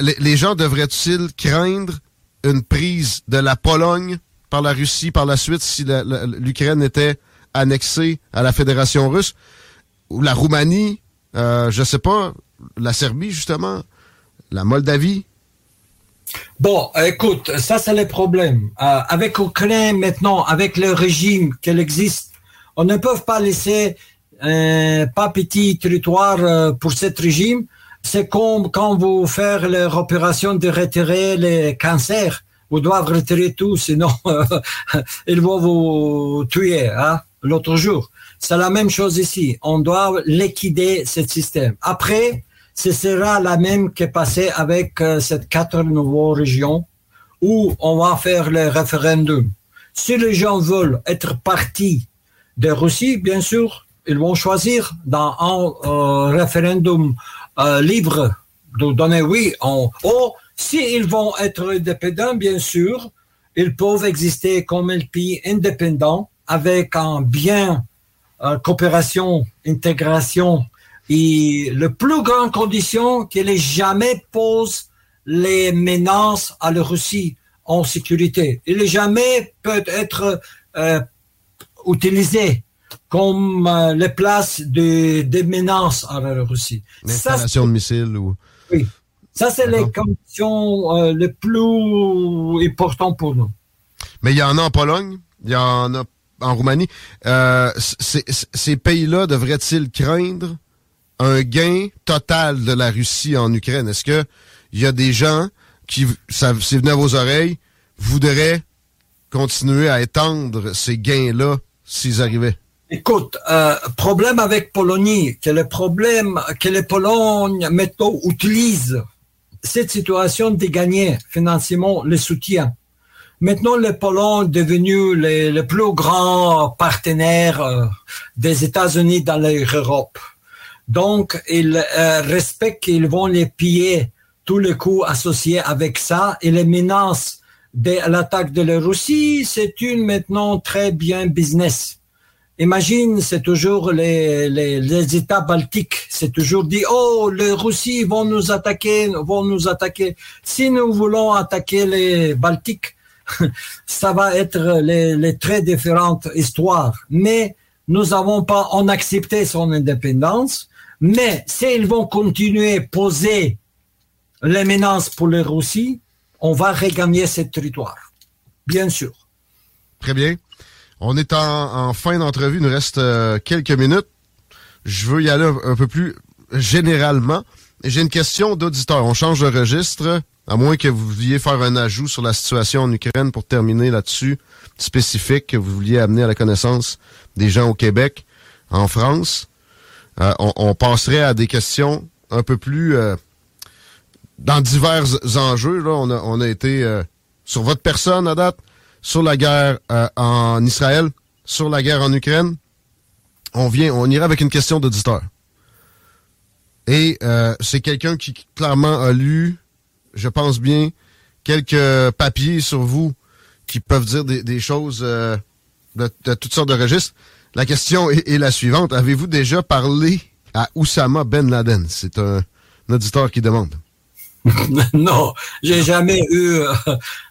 Les, gens devraient-ils craindre une prise de la Pologne par la Russie par la suite si l'Ukraine était annexée à la Fédération russe? Ou la Roumanie, euh, je sais pas, la Serbie justement, la Moldavie? Bon, écoute, ça c'est le problème. Euh, avec l'Ukraine maintenant, avec le régime qu'il existe, on ne peut pas laisser euh, pas petit territoire euh, pour ce régime. C'est comme quand vous faites leur opération de retirer les cancers. Vous devez retirer tout, sinon (laughs) ils vont vous tuer hein, l'autre jour. C'est la même chose ici. On doit liquider ce système. Après, ce sera la même que passé avec euh, ces quatre nouvelles régions où on va faire le référendum. Si les gens veulent être partis de Russie, bien sûr, ils vont choisir dans un euh, référendum euh, libre de donner oui. En, ou s'ils vont être indépendants, bien sûr, ils peuvent exister comme un pays indépendant avec un bien euh, coopération, intégration et le plus grande condition qu'il ait jamais pose les menaces à la Russie en sécurité. Il n'est jamais peut être euh, utilisé comme euh, les places de, des menaces à la Russie. L'installation de missiles ou... oui. Ça, c'est les conditions euh, les plus importantes pour nous. Mais il y en a en Pologne, il y en a en Roumanie. Euh, ces pays-là devraient-ils craindre un gain total de la Russie en Ukraine? Est-ce que il y a des gens qui, ça, c'est venu à vos oreilles, voudraient continuer à étendre ces gains-là s'ils arrivaient? Écoute, euh, problème avec Pologne, que le problème que les Pologne maintenant utilisent cette situation de gagner financièrement le soutien. Maintenant, le Pologne est devenu le, plus grand partenaire euh, des États-Unis dans l'Europe. Donc, ils euh, respectent qu'ils vont les piller tous les coûts associés avec ça et les menaces de l'attaque de la Russie, c'est une maintenant très bien business. Imagine, c'est toujours les, les, les États baltiques, c'est toujours dit, oh, les Russes vont nous attaquer, vont nous attaquer. Si nous voulons attaquer les Baltiques, (laughs) ça va être les, très différentes histoires. Mais nous n'avons pas, on accepté son indépendance, mais s'ils vont continuer à poser menaces pour les Russes, on va regagner ce territoire. Bien sûr. Très bien. On est en, fin d'entrevue. Il nous reste euh, quelques minutes. Je veux y aller un peu plus généralement. J'ai une question d'auditeur. On change de registre, à moins que vous vouliez faire un ajout sur la situation en Ukraine pour terminer là-dessus, spécifique, que vous vouliez amener à la connaissance des gens au Québec, en France. Euh, on, on passerait à des questions un peu plus euh, dans divers enjeux. Là, on a, on a été euh, sur votre personne à date, sur la guerre euh, en Israël, sur la guerre en Ukraine. On vient, on ira avec une question d'auditeur. Et euh, c'est quelqu'un qui clairement a lu, je pense bien, quelques papiers sur vous qui peuvent dire des, choses euh, de, toutes sortes de registres. La question est, est la suivante. Avez-vous déjà parlé à Oussama Ben Laden? C'est un, auditeur qui demande. (laughs) non, j'ai jamais eu euh,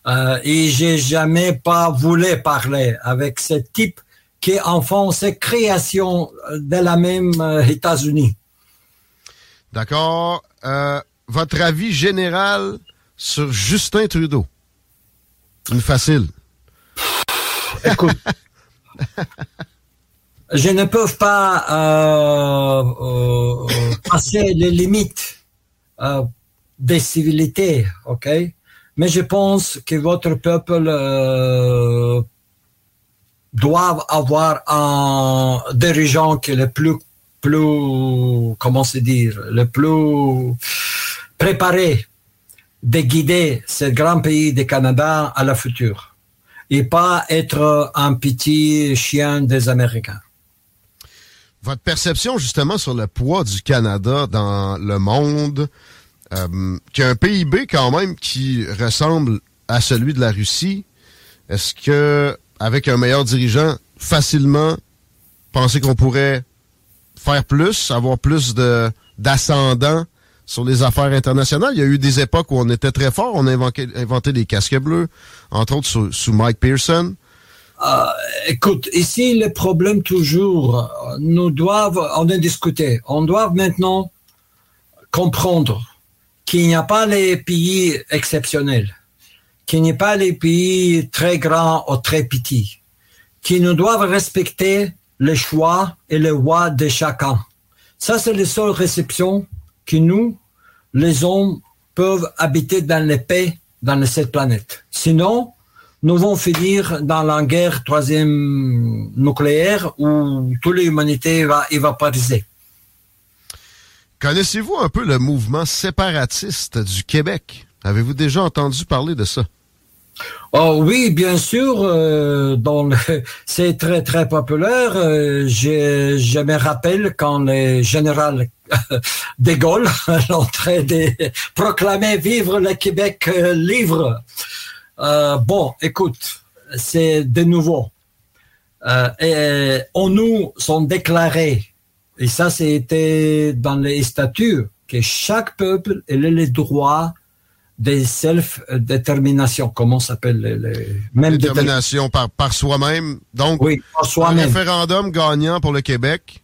euh, et j'ai jamais pas voulu parler avec ce type qui en font ses créations de la même États-Unis. D'accord? Euh, votre avis général sur Justin Trudeau? Une facile. Écoute, (laughs) je ne peux pas euh, euh, passer les limites euh, des civilités, ok? Mais je pense que votre peuple doit avoir un dirigeant qui est le plus, plus, comment se dire, le plus préparé de guider ce grand pays du Canada à la future et pas être un petit chien des Américains. Votre perception justement sur le poids du Canada dans le monde, euh, qui a un PIB quand même qui ressemble à celui de la Russie, est-ce que avec un meilleur dirigeant, facilement, pensez qu'on pourrait faire plus, avoir plus de d'ascendant sur les affaires internationales? Il y a eu des époques où on était très fort, on a inventé, les casques bleus, entre autres sous, sous Mike Pearson. Euh, écoute, ici, le problème toujours, nous doivent, on a discuté, on doit maintenant comprendre qu'il n'y a pas les pays exceptionnels, qu'il n'y a pas les pays très grands ou très petits, qu'ils nous doivent respecter les choix et les voix de chacun. Ça, c'est la seule réception que nous, les hommes, peuvent habiter dans la paix dans cette planète. Sinon, nous allons finir dans la guerre troisième nucléaire où toute l'humanité va évaporiser. Connaissez-vous un peu le mouvement séparatiste du Québec? Avez-vous déjà entendu parler de ça? Oh oui, bien sûr, euh, (laughs) c'est très très populaire. Euh, je, me rappelle quand le général (laughs) de Gaulle (laughs) l'entrée de proclamer vivre le Québec euh, libre. Bon, écoute, c'est de nouveau. Et on nous sont déclarés, et ça c'était dans les statuts, que chaque peuple a le droit de self-détermination. Comment s'appelle les, les- même Détermination par, par soi-même. Donc, Oui, par un référendum gagnant pour le Québec.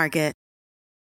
Market.